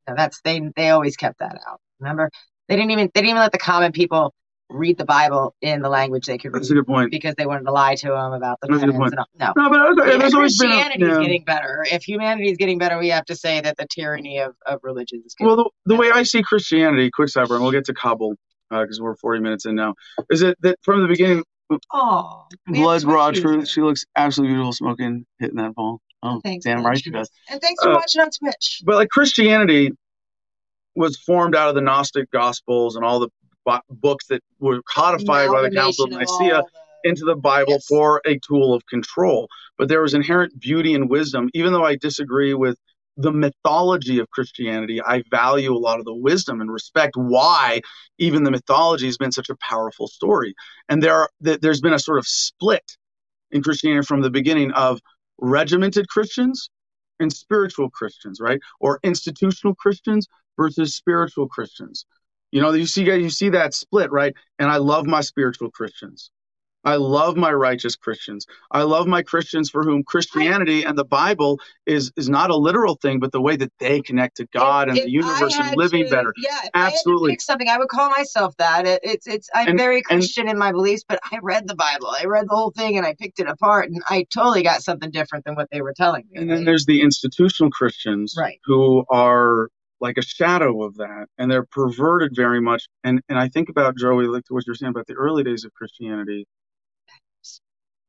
no, that's they they always kept that out. Remember, they didn't even they didn't even let the common people read the Bible in the language they could read. That's a good point. Because they wanted to lie to them about the That's a good point. No, no, but okay, there's always been humanity is yeah. getting better. If humanity is getting better, we have to say that the tyranny of, of religion is getting. Well, the, the way I see Christianity, quick sidebar, and we'll get to Kabul because uh, we're 40 minutes in now. Is it that from the beginning? Oh, blood raw truth. She looks absolutely beautiful, smoking, hitting that ball. Oh, thanks, damn right she does. And thanks for uh, watching on Twitch. But like Christianity was formed out of the Gnostic Gospels and all the books that were codified by the Council of Nicaea into the Bible yes. for a tool of control. But there was inherent beauty and wisdom, even though I disagree with the mythology of Christianity, I value a lot of the wisdom and respect why even the mythology has been such a powerful story. And there are, there's been a sort of split in Christianity from the beginning of regimented Christians and spiritual Christians, right? Or institutional Christians versus spiritual Christians. You know, you see you see that split, right? And I love my spiritual Christians. I love my righteous Christians. I love my Christians for whom Christianity and the Bible is is not a literal thing, but the way that they connect to God if, and if the universe and living to, better. Yeah, absolutely. I something I would call myself that. It, it's it's I'm and, very Christian and, in my beliefs, but I read the Bible. I read the whole thing and I picked it apart, and I totally got something different than what they were telling me. And then there's the institutional Christians, right. who are like a shadow of that and they're perverted very much and and i think about joey like to what you're saying about the early days of christianity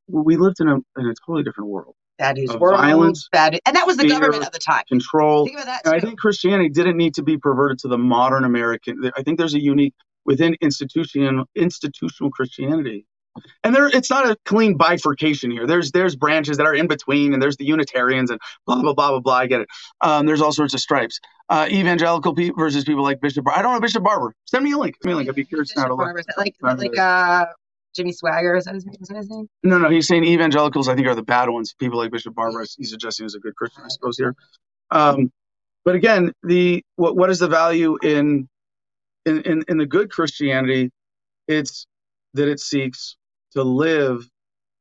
we lived in a in a totally different world. That is world, violence, bad, and that was the fear, government at the time. Control. Think about that. And I think Christianity didn't need to be perverted to the modern American. I think there's a unique within institution institutional Christianity. And there, it's not a clean bifurcation here. There's there's branches that are in between, and there's the Unitarians and blah blah blah blah blah. I get it. Um, there's all sorts of stripes. Uh, evangelical people versus people like Bishop. Bar- I don't know Bishop Barber. Send me a link. Send me a link. I'd be curious Bishop to look. Like like uh, Jimmy Swaggart. Is that his name? Is that his name? No, no. He's saying evangelicals, I think, are the bad ones. People like Bishop Barber, he's suggesting is a good Christian, I suppose, here. Um, but again, the what, what is the value in, in in in the good Christianity? It's that it seeks to live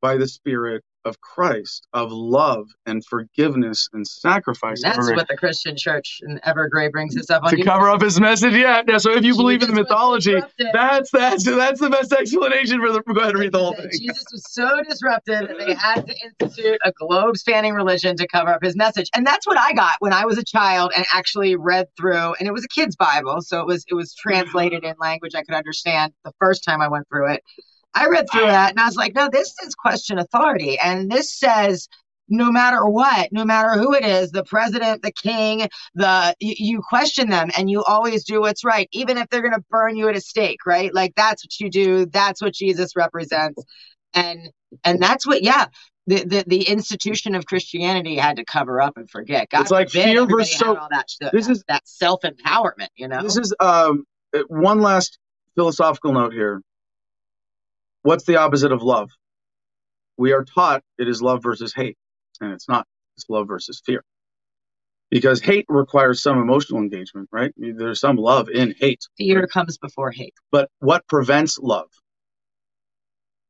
by the Spirit of Christ, of love and forgiveness and sacrifice. And that's what the Christian church in Evergrey brings us up on. To cover up his message, yeah. yeah so if you Jesus believe in the mythology, that's that's that's the best explanation for the. Go ahead and read the whole thing. Jesus was so disrupted that they had to institute a globe-spanning religion to cover up his message, and that's what I got when I was a child and actually read through. And it was a kid's Bible, so it was it was translated in language I could understand the first time I went through it. I read through that and I was like, no, this is question authority. And this says no matter what, no matter who it is, the president, the king, the you, you question them and you always do what's right, even if they're gonna burn you at a stake, right? Like that's what you do, that's what Jesus represents. And and that's what, yeah, the, the, the institution of Christianity had to cover up and forget. God it's like fear versus so. All that, this is that self empowerment. You know. This is um one last philosophical note here. What's the opposite of love? We are taught it is love versus hate, and it's not. It's love versus fear. Because hate requires some emotional engagement, right? There's some love in hate. Fear right? comes before hate. But what prevents love?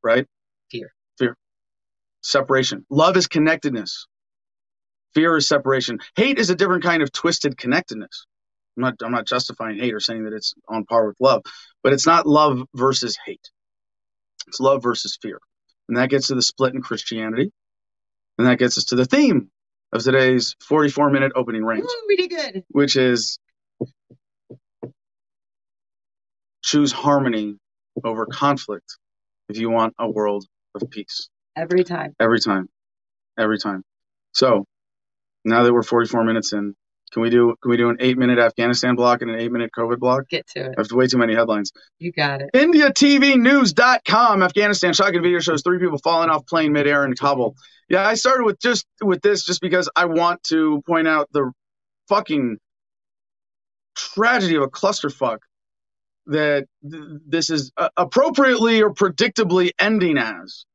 Right? Fear. Fear. Separation. Love is connectedness. Fear is separation. Hate is a different kind of twisted connectedness. I'm not I'm not justifying hate or saying that it's on par with love, but it's not love versus hate. It's love versus fear. And that gets to the split in Christianity. And that gets us to the theme of today's 44 minute opening range. Ooh, really good. Which is choose harmony over conflict if you want a world of peace. Every time. Every time. Every time. So now that we're 44 minutes in, can we do can we do an eight minute Afghanistan block and an eight minute COVID block? Get to it. I have way too many headlines. You got it. IndiaTVNews.com. Afghanistan shocking video shows three people falling off plane midair in Kabul. Yeah, I started with just with this just because I want to point out the fucking tragedy of a clusterfuck that th- this is uh, appropriately or predictably ending as.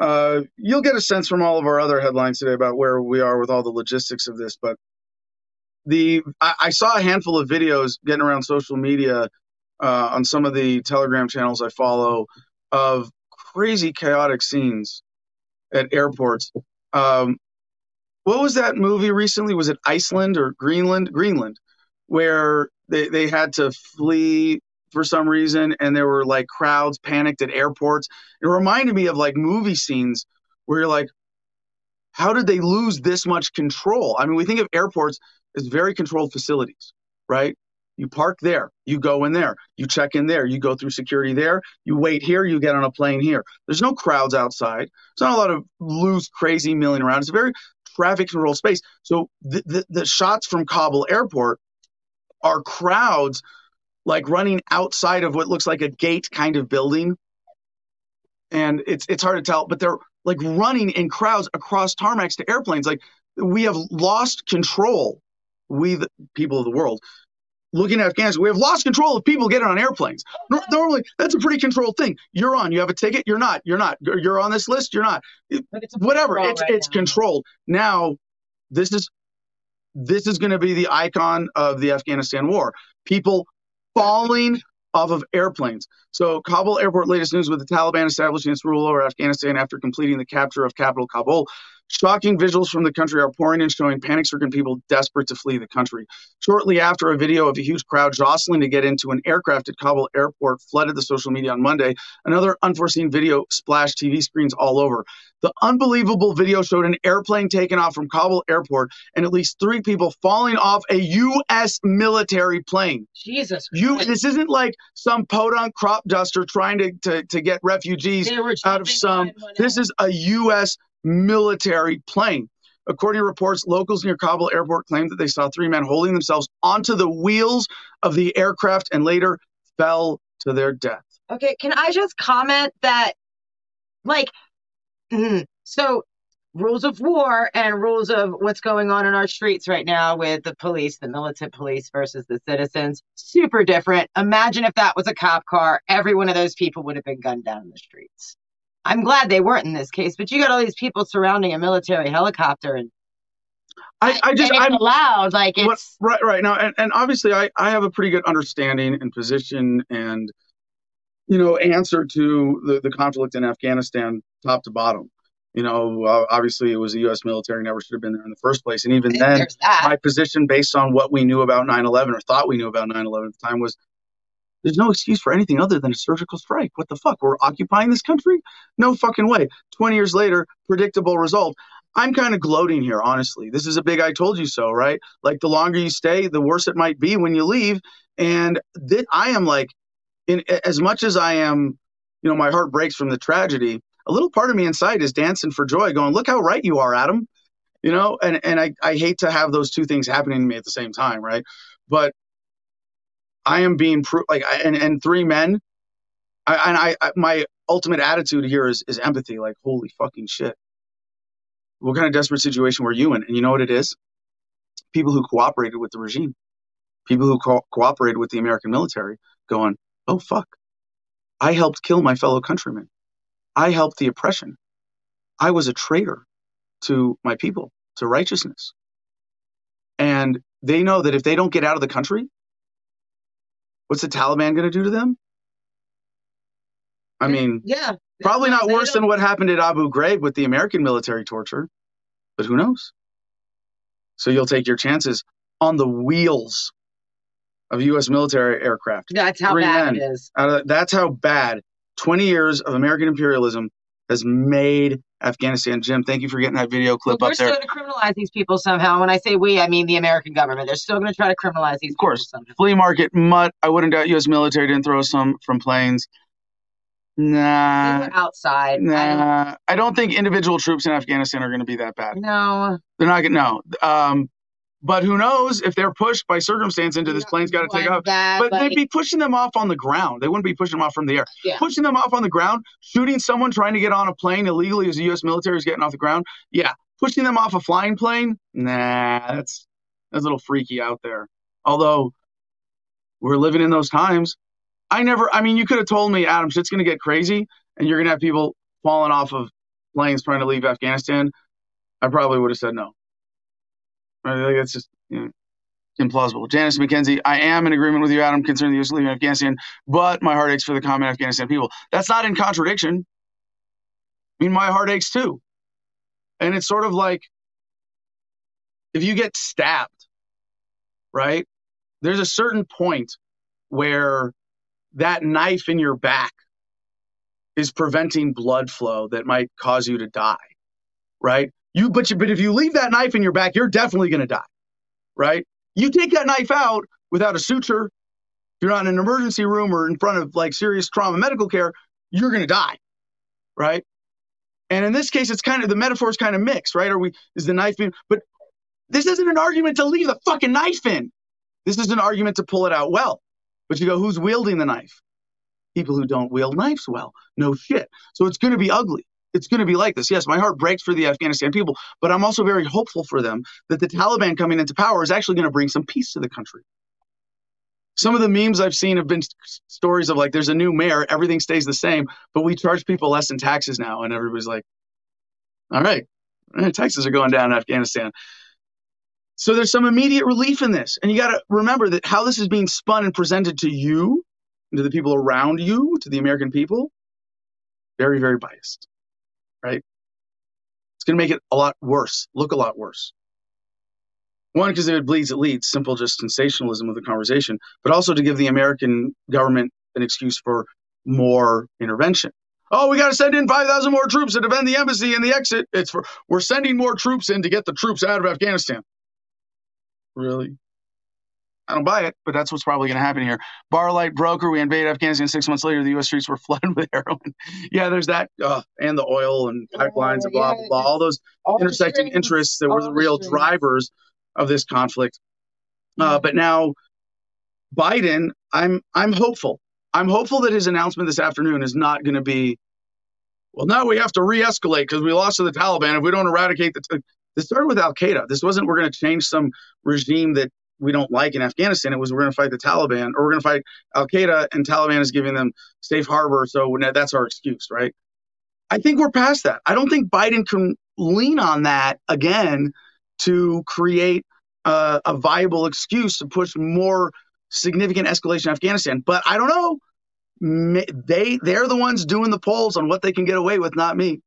Uh, you'll get a sense from all of our other headlines today about where we are with all the logistics of this, but the I, I, saw a handful of videos getting around social media uh, on some of the Telegram channels I follow of crazy chaotic scenes at airports. Um, what was that movie recently? Was it Iceland or Greenland? Greenland, where they, they had to flee for some reason and there were like crowds panicked at airports. It reminded me of like movie scenes where you're like, how did they lose this much control? I mean, we think of airports as very controlled facilities, right? You park there, you go in there, you check in there, you go through security there, you wait here, you get on a plane here. There's no crowds outside. There's not a lot of loose, crazy milling around. It's a very traffic controlled space. So the, the, the shots from Kabul airport are crowds like running outside of what looks like a gate kind of building. And it's it's hard to tell, but they're like running in crowds across tarmacs to airplanes. Like we have lost control. We the people of the world looking at Afghanistan, we have lost control of people getting on airplanes. Normally, that's a pretty controlled thing. You're on. You have a ticket. You're not. You're not. You're on this list. You're not. Whatever. It's right it's now. controlled. Now, this is this is going to be the icon of the Afghanistan war. People falling off of airplanes. So, Kabul airport latest news with the Taliban establishing its rule over Afghanistan after completing the capture of capital Kabul. Shocking visuals from the country are pouring in, showing panic stricken people desperate to flee the country. Shortly after, a video of a huge crowd jostling to get into an aircraft at Kabul airport flooded the social media on Monday. Another unforeseen video splashed TV screens all over. The unbelievable video showed an airplane taking off from Kabul airport and at least three people falling off a U.S. military plane. Jesus. You, this isn't like some podunk crop duster trying to, to, to get refugees out of some. This is a U.S military plane. According to reports, locals near Kabul airport claimed that they saw three men holding themselves onto the wheels of the aircraft and later fell to their death. Okay, can I just comment that, like, mm, so rules of war and rules of what's going on in our streets right now with the police, the militant police versus the citizens, super different. Imagine if that was a cop car, every one of those people would have been gunned down in the streets. I'm glad they weren't in this case, but you got all these people surrounding a military helicopter and I, I just I'm allowed like it's what, right right now and, and obviously I, I have a pretty good understanding and position and you know answer to the, the conflict in Afghanistan top to bottom. You know, obviously it was the U.S. military never should have been there in the first place, and even then, my position based on what we knew about 9/11 or thought we knew about 9/11 at the time was there's no excuse for anything other than a surgical strike. What the fuck? We're occupying this country? No fucking way. 20 years later, predictable result. I'm kind of gloating here, honestly. This is a big I told you so, right? Like the longer you stay, the worse it might be when you leave. And th- I am like, in as much as I am, you know, my heart breaks from the tragedy. A little part of me inside is dancing for joy, going, "Look how right you are, Adam." You know, and and I I hate to have those two things happening to me at the same time, right? But I am being pro- like, and and three men, I, and I, I my ultimate attitude here is is empathy. Like, holy fucking shit, what kind of desperate situation were you in? And you know what it is? People who cooperated with the regime, people who co- cooperated with the American military, going, oh fuck, I helped kill my fellow countrymen. I helped the oppression. I was a traitor to my people, to righteousness. And they know that if they don't get out of the country, What's the Taliban going to do to them? I mean, yeah, probably not worse than what happened at Abu Ghraib with the American military torture, but who knows? So you'll take your chances on the wheels of U.S. military aircraft. That's how Three bad men. it is. that's how bad 20 years of American imperialism has made Afghanistan. Jim, thank you for getting that video clip up there. They're still going to criminalize these people somehow. When I say we, I mean the American government. They're still going to try to criminalize these. Of course, flea market mutt. I wouldn't doubt U.S. military didn't throw some from planes. Nah. outside. Nah. I don't, I don't, think individual troops in Afghanistan are going to be that bad. No. They're not going to. No. Um, but who knows if they're pushed by circumstance into this plane's got to take off. That, but like, they'd be pushing them off on the ground. They wouldn't be pushing them off from the air. Yeah. Pushing them off on the ground, shooting someone trying to get on a plane illegally as the U.S. military is getting off the ground. Yeah. Pushing them off a flying plane, nah, that's that's a little freaky out there. Although we're living in those times. I never. I mean, you could have told me, Adam, shit's gonna get crazy, and you're gonna have people falling off of planes trying to leave Afghanistan. I probably would have said no. I think it's just you know, implausible. Janice McKenzie, I am in agreement with you, Adam, concerning the U.S. leaving Afghanistan, but my heart aches for the common Afghanistan people. That's not in contradiction. I mean, my heart aches too. And it's sort of like if you get stabbed, right? There's a certain point where that knife in your back is preventing blood flow that might cause you to die, right? You, but you, but if you leave that knife in your back, you're definitely going to die, right? You take that knife out without a suture, if you're not in an emergency room or in front of like serious trauma medical care, you're going to die, right? And in this case, it's kind of the metaphor is kind of mixed, right? Are we is the knife in? But this isn't an argument to leave the fucking knife in. This is an argument to pull it out well. But you go, who's wielding the knife? People who don't wield knives well. No shit. So it's going to be ugly. It's going to be like this. Yes, my heart breaks for the Afghanistan people, but I'm also very hopeful for them that the Taliban coming into power is actually going to bring some peace to the country. Some of the memes I've seen have been stories of like, there's a new mayor, everything stays the same, but we charge people less in taxes now. And everybody's like, all right, eh, taxes are going down in Afghanistan. So there's some immediate relief in this. And you got to remember that how this is being spun and presented to you, and to the people around you, to the American people, very, very biased, right? It's going to make it a lot worse, look a lot worse. One, because if it bleeds, it leads, simple just sensationalism of the conversation, but also to give the American government an excuse for more intervention. Oh, we got to send in 5,000 more troops to defend the embassy and the exit. It's for, we're sending more troops in to get the troops out of Afghanistan. Really? I don't buy it, but that's what's probably going to happen here. Barlight broker, we invade Afghanistan six months later. The U.S. streets were flooded with heroin. yeah, there's that, uh, and the oil and pipelines and blah, blah, blah. All those all intersecting interests that were the real drivers of this conflict. Uh, but now, Biden, I'm I'm hopeful. I'm hopeful that his announcement this afternoon is not going to be, well, now we have to re-escalate because we lost to the Taliban. If we don't eradicate the, t-. this started with Al Qaeda. This wasn't we're going to change some regime that we don't like in Afghanistan. It was we're going to fight the Taliban or we're going to fight Al Qaeda, and Taliban is giving them safe harbor. So that's our excuse, right? I think we're past that. I don't think Biden can lean on that again to create a viable excuse to push more significant escalation in Afghanistan. But I don't know. They they're the ones doing the polls on what they can get away with, not me.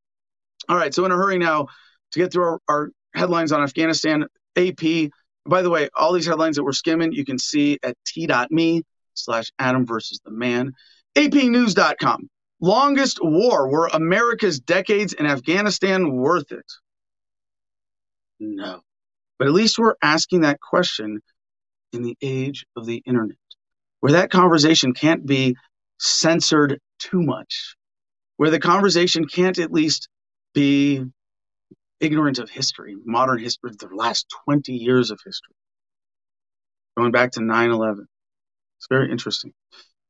All right, so in a hurry now to get through our, our headlines on Afghanistan. AP. By the way, all these headlines that we're skimming, you can see at t.me slash Adam versus the man. APnews.com. Longest war. Were America's decades in Afghanistan worth it? No. But at least we're asking that question in the age of the internet, where that conversation can't be censored too much, where the conversation can't at least be ignorant of history, modern history, the last 20 years of history, going back to 9 11. It's very interesting.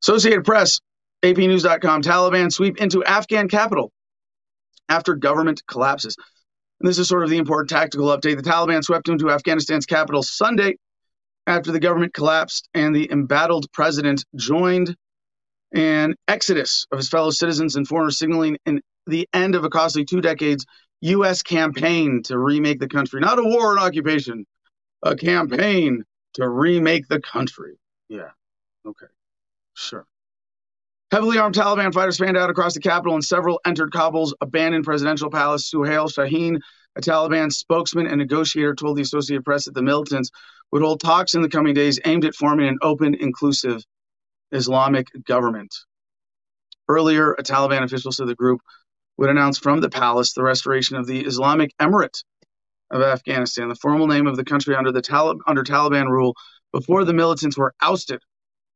Associated Press, APnews.com, Taliban sweep into Afghan capital after government collapses. And this is sort of the important tactical update. The Taliban swept into Afghanistan's capital Sunday after the government collapsed and the embattled president joined an exodus of his fellow citizens and foreigners, signaling in the end of a costly two decades U.S. campaign to remake the country. Not a war and occupation, a campaign to remake the country. Yeah. Okay. Sure. Heavily armed Taliban fighters fanned out across the capital, and several entered Kabul's abandoned presidential palace. Suhail Shaheen, a Taliban spokesman and negotiator, told the Associated Press that the militants would hold talks in the coming days aimed at forming an open, inclusive Islamic government. Earlier, a Taliban official said the group would announce from the palace the restoration of the Islamic Emirate of Afghanistan, the formal name of the country under the Talib- under Taliban rule before the militants were ousted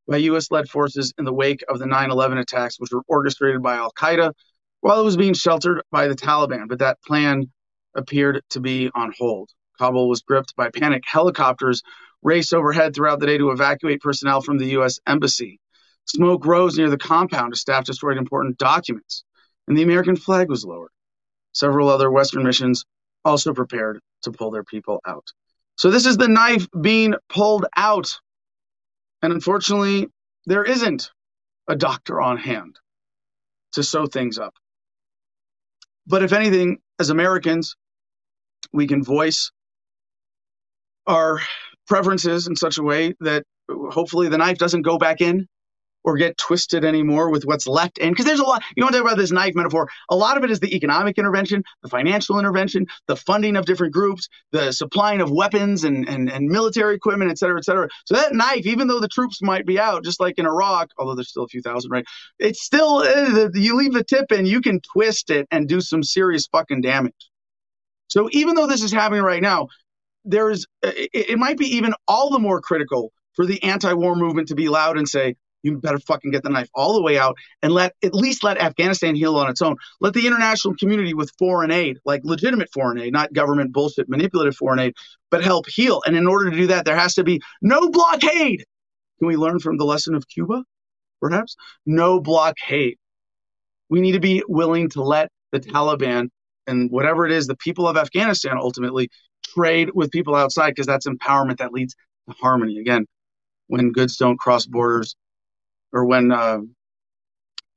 by U.S. led forces in the wake of the 9 11 attacks, which were orchestrated by Al Qaeda while it was being sheltered by the Taliban. But that plan appeared to be on hold. Kabul was gripped by panic. Helicopters raced overhead throughout the day to evacuate personnel from the U.S. Embassy. Smoke rose near the compound as staff destroyed important documents, and the American flag was lowered. Several other Western missions also prepared to pull their people out. So, this is the knife being pulled out and unfortunately, there isn't a doctor on hand to sew things up. But if anything, as Americans, we can voice our preferences in such a way that hopefully the knife doesn't go back in or get twisted anymore with what's left in. Because there's a lot, you want to talk about this knife metaphor. A lot of it is the economic intervention, the financial intervention, the funding of different groups, the supplying of weapons and, and, and military equipment, et cetera, et cetera. So that knife, even though the troops might be out, just like in Iraq, although there's still a few thousand, right? It's still, uh, you leave the tip in, you can twist it and do some serious fucking damage. So even though this is happening right now, there's, it, it might be even all the more critical for the anti-war movement to be loud and say, you better fucking get the knife all the way out and let at least let Afghanistan heal on its own. Let the international community with foreign aid, like legitimate foreign aid, not government bullshit, manipulative foreign aid, but help heal. And in order to do that, there has to be no blockade. Can we learn from the lesson of Cuba? Perhaps no blockade. We need to be willing to let the Taliban and whatever it is, the people of Afghanistan ultimately trade with people outside because that's empowerment that leads to harmony. Again, when goods don't cross borders, or when uh,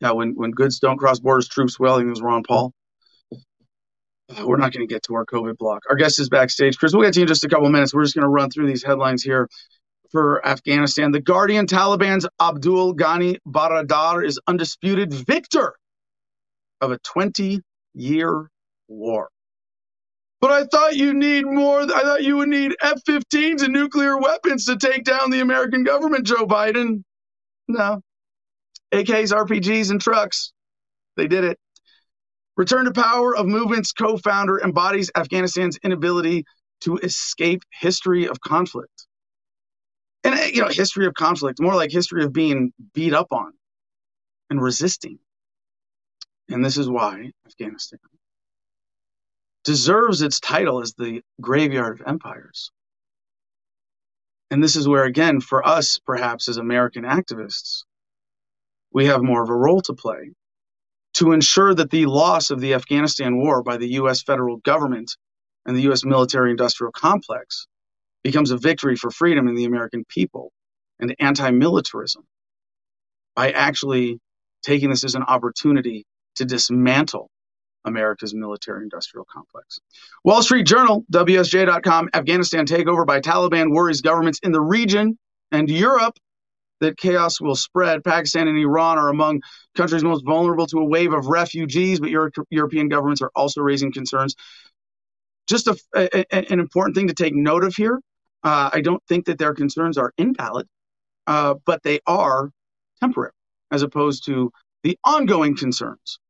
yeah, when when goods don't cross borders, troops will. I think it was Ron Paul. Uh, we're not going to get to our COVID block. Our guest is backstage. Chris, we'll get to you in just a couple minutes. We're just going to run through these headlines here for Afghanistan. The Guardian Taliban's Abdul Ghani Baradar is undisputed victor of a 20 year war. But I thought you need more. I thought you would need F 15s and nuclear weapons to take down the American government, Joe Biden. No. AKs, RPGs, and trucks. They did it. Return to Power of Movement's co founder embodies Afghanistan's inability to escape history of conflict. And, eh, you know, history of conflict, more like history of being beat up on and resisting. And this is why Afghanistan deserves its title as the graveyard of empires. And this is where, again, for us, perhaps as American activists, we have more of a role to play to ensure that the loss of the Afghanistan war by the US federal government and the US military industrial complex becomes a victory for freedom in the American people and anti militarism by actually taking this as an opportunity to dismantle America's military industrial complex. Wall Street Journal, WSJ.com, Afghanistan takeover by Taliban worries governments in the region and Europe that chaos will spread. Pakistan and Iran are among countries most vulnerable to a wave of refugees, but Euro- European governments are also raising concerns. Just a, a, an important thing to take note of here uh, I don't think that their concerns are invalid, uh, but they are temporary as opposed to the ongoing concerns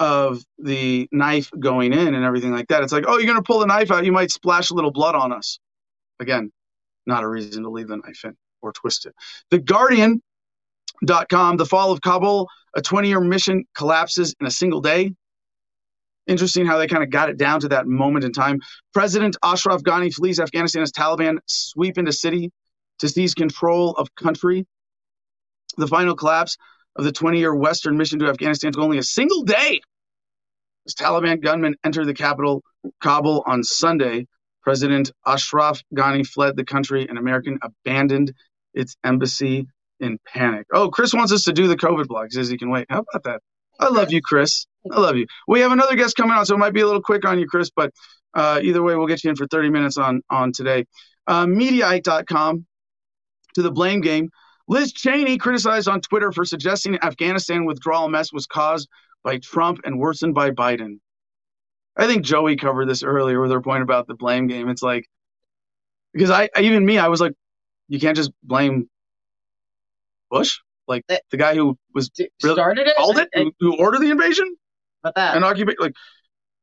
of the knife going in and everything like that. It's like, oh, you're going to pull the knife out, you might splash a little blood on us. Again, not a reason to leave the knife in or twist it. The Guardian.com, the fall of Kabul, a 20 year mission collapses in a single day. Interesting how they kind of got it down to that moment in time. President Ashraf Ghani flees Afghanistan as Taliban sweep into city to seize control of country. The final collapse of the 20 year Western mission to Afghanistan took only a single day. As Taliban gunmen entered the capital, Kabul, on Sunday, President Ashraf Ghani fled the country and American abandoned its embassy in panic. Oh, Chris wants us to do the COVID blog. He says he can wait. How about that? I love you, Chris. I love you. We have another guest coming on, so it might be a little quick on you, Chris, but uh, either way, we'll get you in for 30 minutes on, on today. Uh, Mediaite.com to the blame game. Liz Cheney criticized on Twitter for suggesting Afghanistan withdrawal mess was caused by Trump and worsened by Biden. I think Joey covered this earlier with her point about the blame game. It's like because I even me, I was like, you can't just blame Bush, like the guy who was started it, called it, who, who ordered the invasion, but that and occupation. Like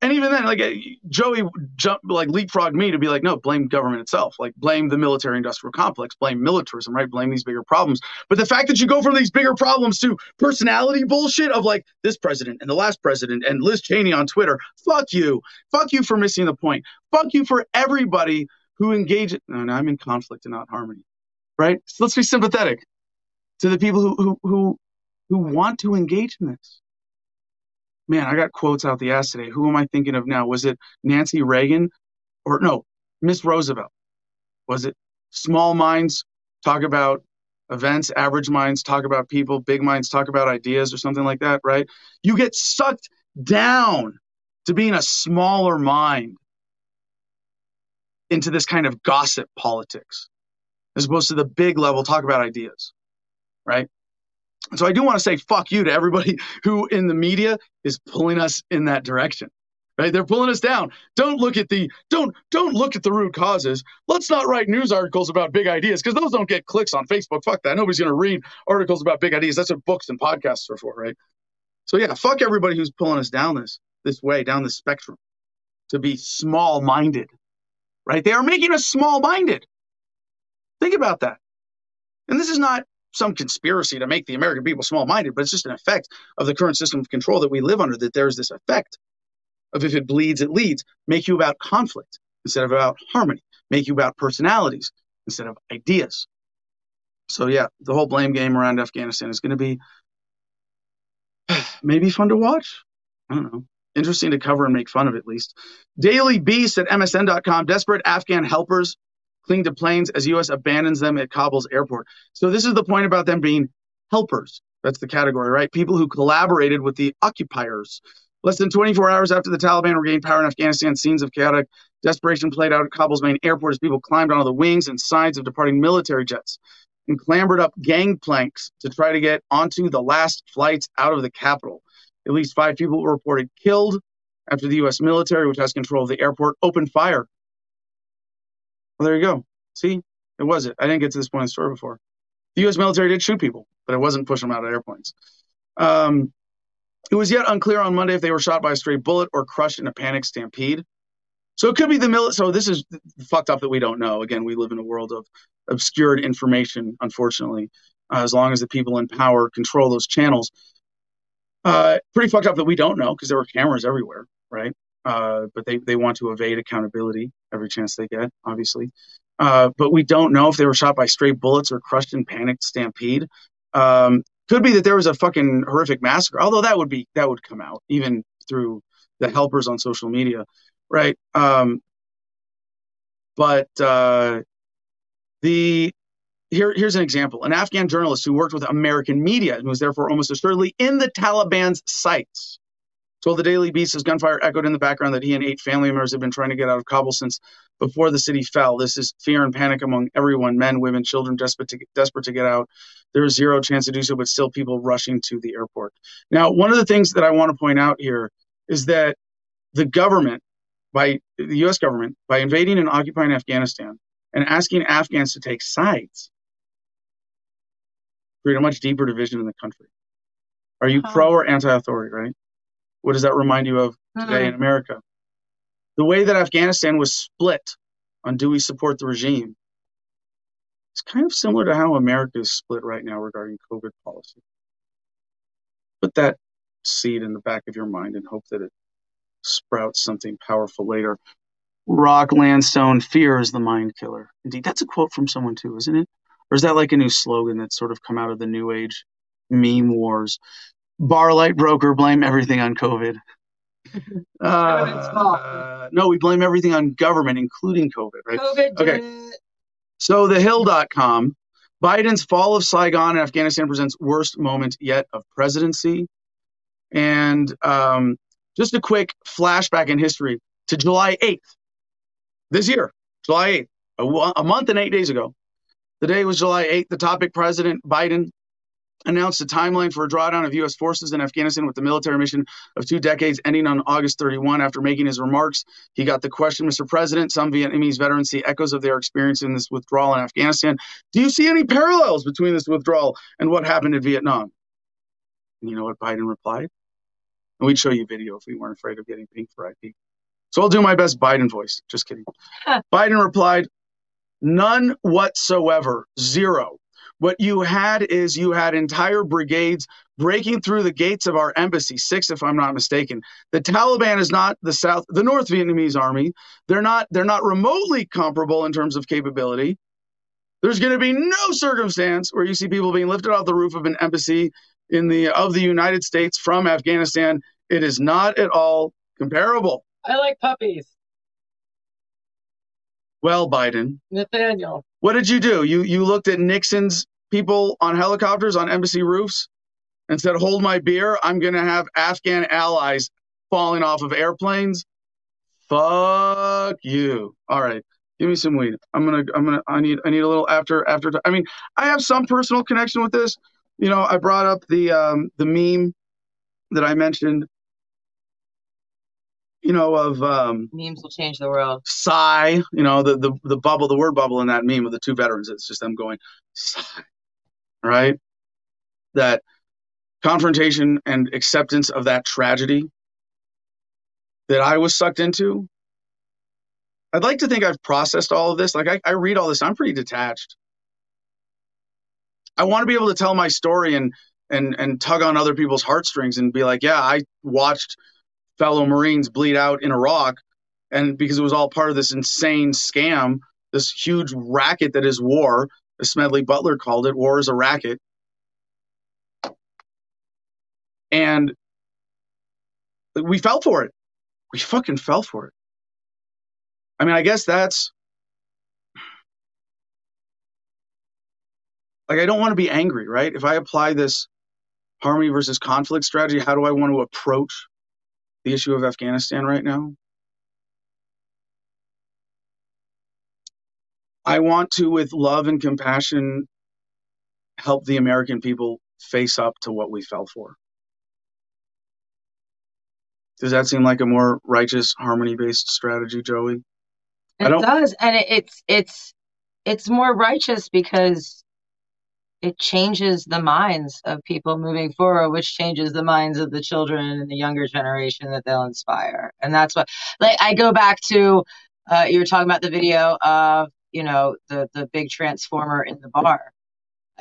and even then, like eh, Joey jumped, like leapfrogged me to be like, no, blame government itself, like blame the military-industrial complex, blame militarism, right? Blame these bigger problems. But the fact that you go from these bigger problems to personality bullshit of like this president and the last president and Liz Cheney on Twitter, fuck you, fuck you for missing the point, fuck you for everybody who engage. No, no, I'm in conflict and not harmony, right? So let's be sympathetic to the people who who who, who want to engage in this man, I got quotes out the ass today. Who am I thinking of now? Was it Nancy Reagan or no, Miss Roosevelt? Was it small minds talk about events, average minds talk about people, big minds talk about ideas or something like that, right? You get sucked down to being a smaller mind into this kind of gossip politics. As opposed to the big level talk about ideas, right? So I do want to say fuck you to everybody who in the media is pulling us in that direction. Right? They're pulling us down. Don't look at the don't don't look at the root causes. Let's not write news articles about big ideas because those don't get clicks on Facebook. Fuck that. Nobody's gonna read articles about big ideas. That's what books and podcasts are for, right? So yeah, fuck everybody who's pulling us down this this way, down the spectrum to be small minded. Right? They are making us small minded. Think about that. And this is not some conspiracy to make the American people small minded, but it's just an effect of the current system of control that we live under, that there's this effect of if it bleeds, it leads, make you about conflict instead of about harmony, make you about personalities instead of ideas. So, yeah, the whole blame game around Afghanistan is going to be maybe fun to watch. I don't know. Interesting to cover and make fun of at least. Daily Beast at MSN.com. Desperate Afghan helpers cling to planes as U.S. abandons them at Kabul's airport. So this is the point about them being helpers. That's the category, right? People who collaborated with the occupiers. Less than 24 hours after the Taliban regained power in Afghanistan, scenes of chaotic desperation played out at Kabul's main airport as people climbed onto the wings and sides of departing military jets and clambered up gangplanks to try to get onto the last flights out of the capital. At least five people were reported killed after the U.S. military, which has control of the airport, opened fire well, there you go. See, it was it. I didn't get to this point in the story before. The U.S. military did shoot people, but it wasn't pushing them out of airplanes. Um, it was yet unclear on Monday if they were shot by a stray bullet or crushed in a panic stampede. So it could be the military. So this is fucked up that we don't know. Again, we live in a world of obscured information, unfortunately, uh, as long as the people in power control those channels. Uh, pretty fucked up that we don't know because there were cameras everywhere, right? Uh, but they, they want to evade accountability every chance they get, obviously. Uh, but we don't know if they were shot by stray bullets or crushed in panicked stampede. Um, could be that there was a fucking horrific massacre, although that would be that would come out even through the helpers on social media, right? Um, but uh, the here, here's an example: an Afghan journalist who worked with American media and was therefore almost assuredly in the Taliban's sights told the Daily Beast as gunfire echoed in the background that he and eight family members had been trying to get out of Kabul since before the city fell. This is fear and panic among everyone men, women, children, desperate to, desperate to get out. There is zero chance to do so, but still people rushing to the airport. Now, one of the things that I want to point out here is that the government, by the US government, by invading and occupying Afghanistan and asking Afghans to take sides, create a much deeper division in the country. Are you uh-huh. pro or anti authority, right? What does that remind you of today in uh-huh. America? The way that Afghanistan was split on do we support the regime it's kind of similar to how America is split right now regarding COVID policy. Put that seed in the back of your mind and hope that it sprouts something powerful later. Rock Landstone, fear is the mind killer. Indeed, that's a quote from someone too, isn't it? Or is that like a new slogan that's sort of come out of the new age meme wars? Barlight broker blame everything on COVID. Uh, no, we blame everything on government, including COVID, right? COVID. Okay. So the Hill.com, Biden's fall of Saigon and Afghanistan presents worst moment yet of presidency. And um, just a quick flashback in history to July 8th, this year, July 8th, a, a month and eight days ago. The day was July 8th. The topic President Biden announced a timeline for a drawdown of U.S. forces in Afghanistan with the military mission of two decades ending on August 31. After making his remarks, he got the question, Mr. President, some Vietnamese veterans see echoes of their experience in this withdrawal in Afghanistan. Do you see any parallels between this withdrawal and what happened in Vietnam? And you know what Biden replied? And we'd show you video if we weren't afraid of getting pink for IP. So I'll do my best Biden voice. Just kidding. Biden replied, None whatsoever. Zero. What you had is you had entire brigades breaking through the gates of our embassy, six if I'm not mistaken. The Taliban is not the South, the North Vietnamese army. They're not they're not remotely comparable in terms of capability. There's going to be no circumstance where you see people being lifted off the roof of an embassy in the of the United States from Afghanistan. It is not at all comparable. I like puppies. Well, Biden. Nathaniel. What did you do? You you looked at Nixon's people on helicopters on embassy roofs and said, "Hold my beer. I'm going to have Afghan allies falling off of airplanes." Fuck you. All right. Give me some weed. I'm gonna. I'm gonna. I need. I need a little after. After. I mean, I have some personal connection with this. You know, I brought up the um, the meme that I mentioned. You know, of um, memes will change the world. Sigh. You know, the the the bubble, the word bubble in that meme of the two veterans. It's just them going sigh. Right. That confrontation and acceptance of that tragedy that I was sucked into I'd like to think I've processed all of this. Like I, I read all this, I'm pretty detached. I want to be able to tell my story and and and tug on other people's heartstrings and be like, yeah, I watched fellow Marines bleed out in Iraq, and because it was all part of this insane scam, this huge racket that is war, as Smedley Butler called it, war is a racket. And we fell for it. We fucking fell for it. I mean, I guess that's like I don't want to be angry, right? If I apply this harmony versus conflict strategy, how do I want to approach the issue of Afghanistan right now? I want to, with love and compassion, help the American people face up to what we fell for. Does that seem like a more righteous, harmony based strategy, Joey? It does, and it, it's it's it's more righteous because it changes the minds of people moving forward, which changes the minds of the children and the younger generation that they'll inspire. And that's what, like, I go back to uh, you were talking about the video of you know the the big transformer in the bar.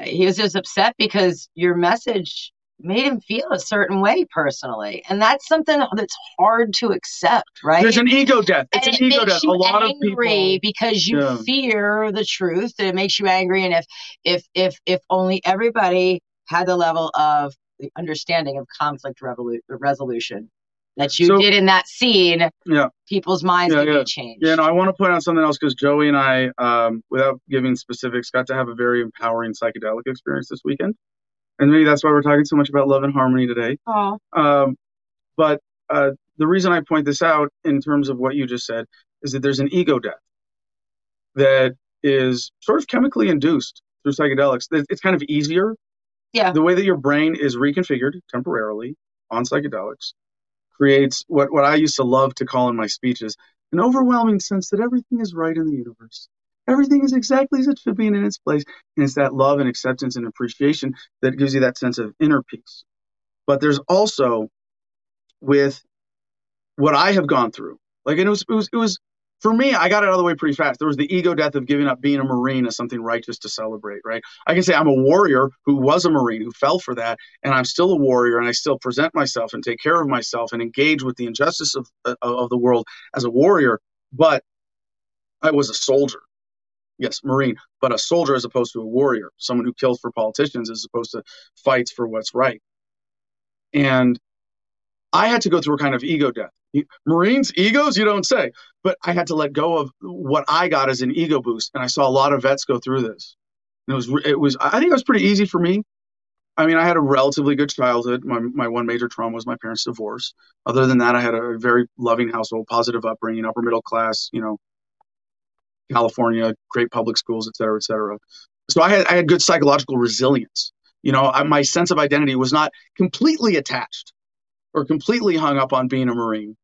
He was just upset because your message made him feel a certain way personally. And that's something that's hard to accept, right? There's an ego death. It's and an it ego death. A lot of people because you yeah. fear the truth. It makes you angry. And if if if if only everybody had the level of the understanding of conflict revolu- resolution that you so, did in that scene, yeah, people's minds yeah, yeah. change. Yeah, no, I want to point out something else because Joey and I, um, without giving specifics, got to have a very empowering psychedelic experience this weekend and maybe that's why we're talking so much about love and harmony today. Um, but uh, the reason I point this out in terms of what you just said is that there's an ego death that is sort of chemically induced through psychedelics. It's kind of easier. Yeah. The way that your brain is reconfigured temporarily on psychedelics creates what, what I used to love to call in my speeches an overwhelming sense that everything is right in the universe. Everything is exactly as it should be and in its place. And it's that love and acceptance and appreciation that gives you that sense of inner peace. But there's also with what I have gone through. Like it was, it was, it was for me, I got it out of the way pretty fast. There was the ego death of giving up being a Marine as something righteous to celebrate, right? I can say I'm a warrior who was a Marine, who fell for that, and I'm still a warrior, and I still present myself and take care of myself and engage with the injustice of, uh, of the world as a warrior. But I was a soldier, yes, Marine, but a soldier as opposed to a warrior, someone who kills for politicians as opposed to fights for what's right. And I had to go through a kind of ego death. Marines, egos, you don't say. But I had to let go of what I got as an ego boost. And I saw a lot of vets go through this. And it was, it was, I think it was pretty easy for me. I mean, I had a relatively good childhood. My, my one major trauma was my parents' divorce. Other than that, I had a very loving household, positive upbringing, upper middle class, you know, California, great public schools, et cetera, et cetera. So I had I had good psychological resilience. You know, I, my sense of identity was not completely attached or completely hung up on being a Marine,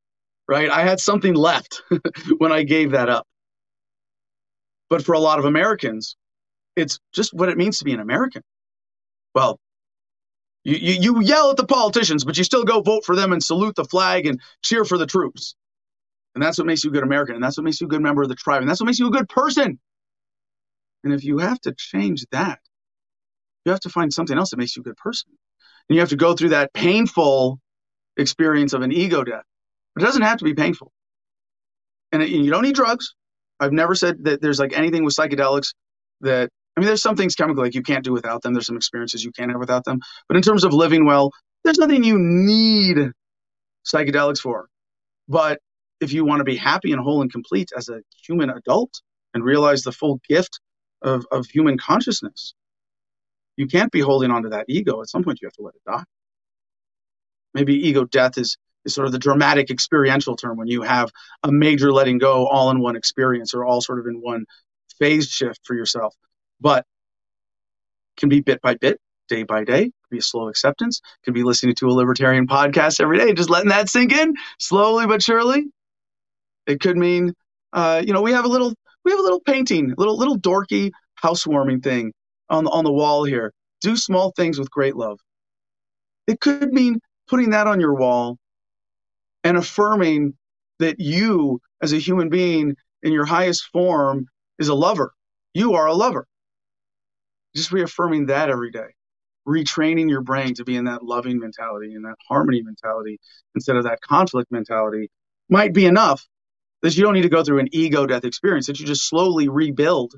right? I had something left when I gave that up. But for a lot of Americans, it's just what it means to be an American. Well, you, you, you yell at the politicians, but you still go vote for them and salute the flag and cheer for the troops. And that's what makes you a good American. And that's what makes you a good member of the tribe. And that's what makes you a good person. And if you have to change that, you have to find something else that makes you a good person. And you have to go through that painful experience of an ego death. But It doesn't have to be painful. And you don't need drugs. I've never said that there's like anything with psychedelics that, I mean, there's some things chemical like you can't do without them. There's some experiences you can't have without them. But in terms of living well, there's nothing you need psychedelics for. But if you want to be happy and whole and complete as a human adult and realize the full gift of, of human consciousness, you can't be holding on to that ego. At some point, you have to let it die. Maybe ego death is is sort of the dramatic experiential term when you have a major letting go all in one experience or all sort of in one phase shift for yourself. But can be bit by bit, day by day, can be a slow acceptance, can be listening to a libertarian podcast every day, just letting that sink in slowly but surely. It could mean, uh, you know, we have a little, we have a little painting, little little dorky housewarming thing on the on the wall here. Do small things with great love. It could mean putting that on your wall and affirming that you, as a human being in your highest form, is a lover. You are a lover. Just reaffirming that every day, retraining your brain to be in that loving mentality and that harmony mentality instead of that conflict mentality might be enough that you don't need to go through an ego death experience, that you just slowly rebuild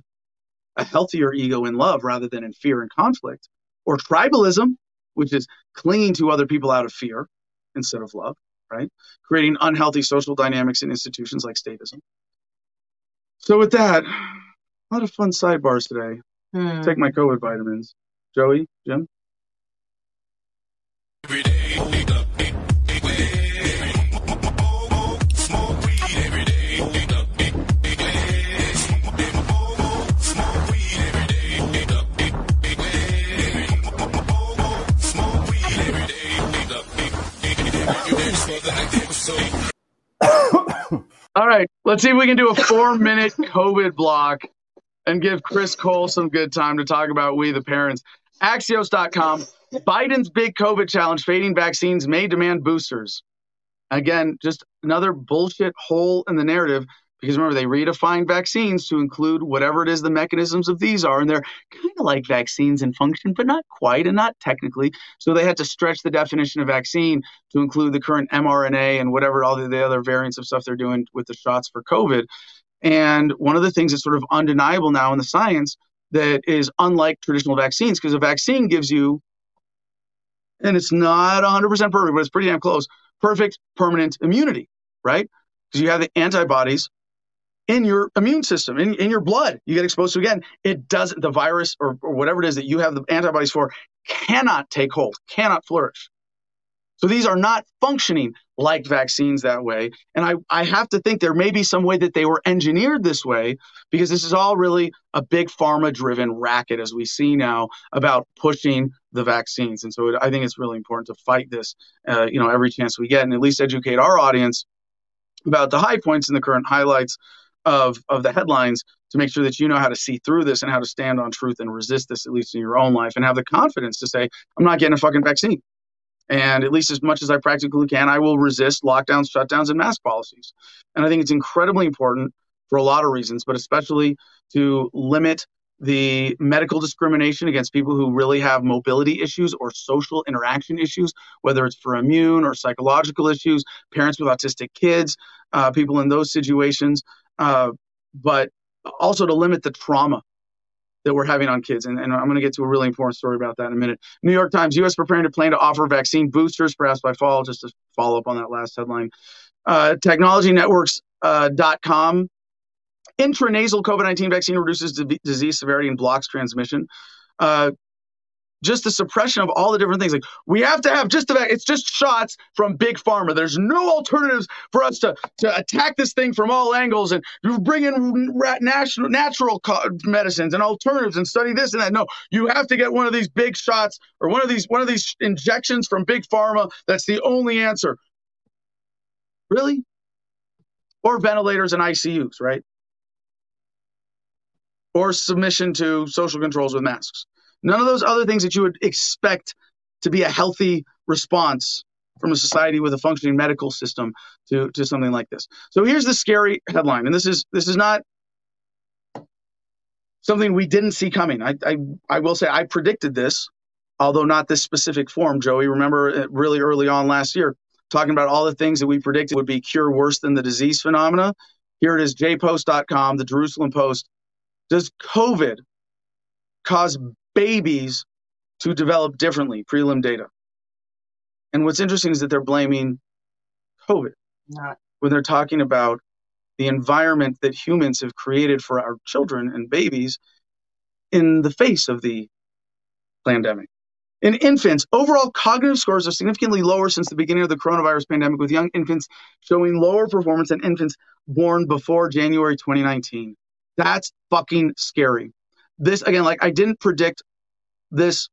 a healthier ego in love rather than in fear and conflict, or tribalism, which is clinging to other people out of fear instead of love, right? Creating unhealthy social dynamics in institutions like statism. So, with that, a lot of fun sidebars today. Hmm. Take my COVID vitamins. Joey, Jim? All right, let's see if we can do a four minute COVID block and give Chris Cole some good time to talk about we the parents. Axios.com, Biden's big COVID challenge, fading vaccines may demand boosters. Again, just another bullshit hole in the narrative because remember, they redefined vaccines to include whatever it is the mechanisms of these are. And they're kind of like vaccines in function, but not quite and not technically. So they had to stretch the definition of vaccine to include the current mRNA and whatever all the other variants of stuff they're doing with the shots for COVID. And one of the things that's sort of undeniable now in the science that is unlike traditional vaccines, because a vaccine gives you, and it's not 100% perfect, but it's pretty damn close, perfect permanent immunity, right? Because you have the antibodies in your immune system, in, in your blood. You get exposed to again. It doesn't, the virus or, or whatever it is that you have the antibodies for cannot take hold, cannot flourish. So these are not functioning like vaccines that way. And I, I have to think there may be some way that they were engineered this way because this is all really a big pharma driven racket, as we see now, about pushing the vaccines. And so it, I think it's really important to fight this, uh, you know, every chance we get and at least educate our audience about the high points and the current highlights of of the headlines to make sure that you know how to see through this and how to stand on truth and resist this at least in your own life and have the confidence to say i'm not getting a fucking vaccine. And at least as much as i practically can i will resist lockdowns shutdowns and mask policies. And i think it's incredibly important for a lot of reasons but especially to limit the medical discrimination against people who really have mobility issues or social interaction issues, whether it's for immune or psychological issues, parents with autistic kids, uh, people in those situations uh, but also to limit the trauma that we're having on kids. And, and I'm going to get to a really important story about that in a minute. New York Times, U.S. preparing to plan to offer vaccine boosters perhaps by fall, just to follow up on that last headline. Uh, technologynetworks.com. Uh, intranasal COVID 19 vaccine reduces d- disease severity and blocks transmission. Uh, just the suppression of all the different things. Like we have to have just about it's just shots from big pharma. There's no alternatives for us to to attack this thing from all angles and you bring in national natural medicines and alternatives and study this and that. No, you have to get one of these big shots or one of these one of these injections from big pharma. That's the only answer. Really? Or ventilators and ICUs, right? Or submission to social controls with masks. None of those other things that you would expect to be a healthy response from a society with a functioning medical system to, to something like this. So here's the scary headline, and this is this is not something we didn't see coming. I, I, I will say I predicted this, although not this specific form. Joey, remember uh, really early on last year talking about all the things that we predicted would be cure worse than the disease phenomena. Here it is, jpost.com, the Jerusalem Post. Does COVID cause babies to develop differently, prelim data. And what's interesting is that they're blaming COVID Not. when they're talking about the environment that humans have created for our children and babies in the face of the pandemic. In infants, overall cognitive scores are significantly lower since the beginning of the coronavirus pandemic, with young infants showing lower performance than infants born before January 2019. That's fucking scary. This, again, like I didn't predict this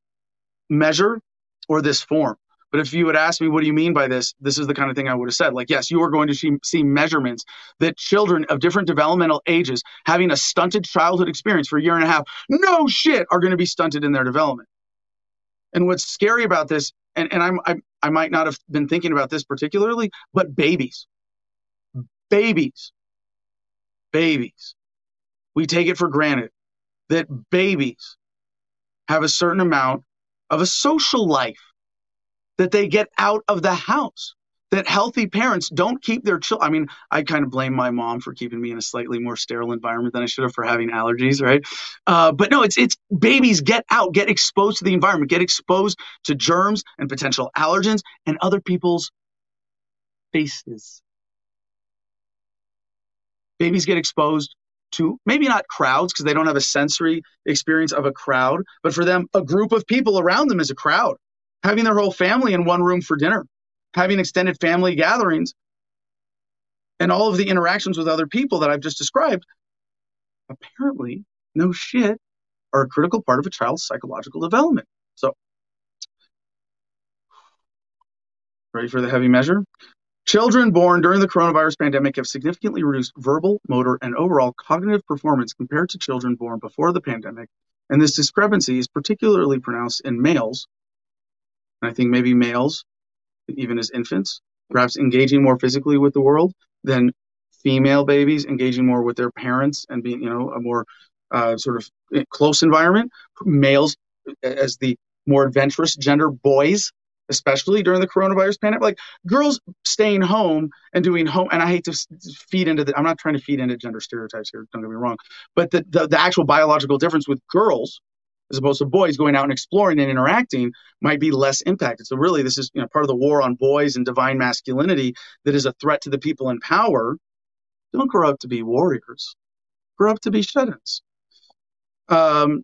measure or this form. But if you had asked me, what do you mean by this? This is the kind of thing I would have said. Like, yes, you are going to see, measurements that children of different developmental ages having a stunted childhood experience for a year and a half, no shit, are going to be stunted in their development. And what's scary about this, and, and I'm, I, I might not have been thinking about this particularly, but babies, babies, babies. We take it for granted that babies have a certain amount of a social life that they get out of the house that healthy parents don't keep their children. I mean, I kind of blame my mom for keeping me in a slightly more sterile environment than I should have for having allergies, right? Uh, but no, it's it's babies get out, get exposed to the environment, get exposed to germs and potential allergens and other people's faces. Babies get exposed to maybe not crowds because they don't have a sensory experience of a crowd, but for them, a group of people around them is a crowd. Having their whole family in one room for dinner having extended family gatherings, and all of the interactions with other people that I've just described, apparently, no shit, are a critical part of a child's psychological development. So, ready for the heavy measure? Children born during the coronavirus pandemic have significantly reduced verbal, motor, and overall cognitive performance compared to children born before the pandemic. And this discrepancy is particularly pronounced in males. And I think maybe males even as infants, perhaps engaging more physically with the world than female babies engaging more with their parents and being, you know, a more uh, sort of eh, close environment. Males as the more adventurous gender, boys especially during the coronavirus pandemic. Like girls staying home and doing home, and I hate to feed into the, I'm not trying to feed into gender stereotypes here, don't get me wrong, but the, the, the actual biological difference with girls as opposed to boys going out and exploring and interacting might be less impacted. So really, this is you know part of the war on boys and divine masculinity that is a threat to the people in power. Don't grow up to be warriors. Grow up to be shut-ins. Um,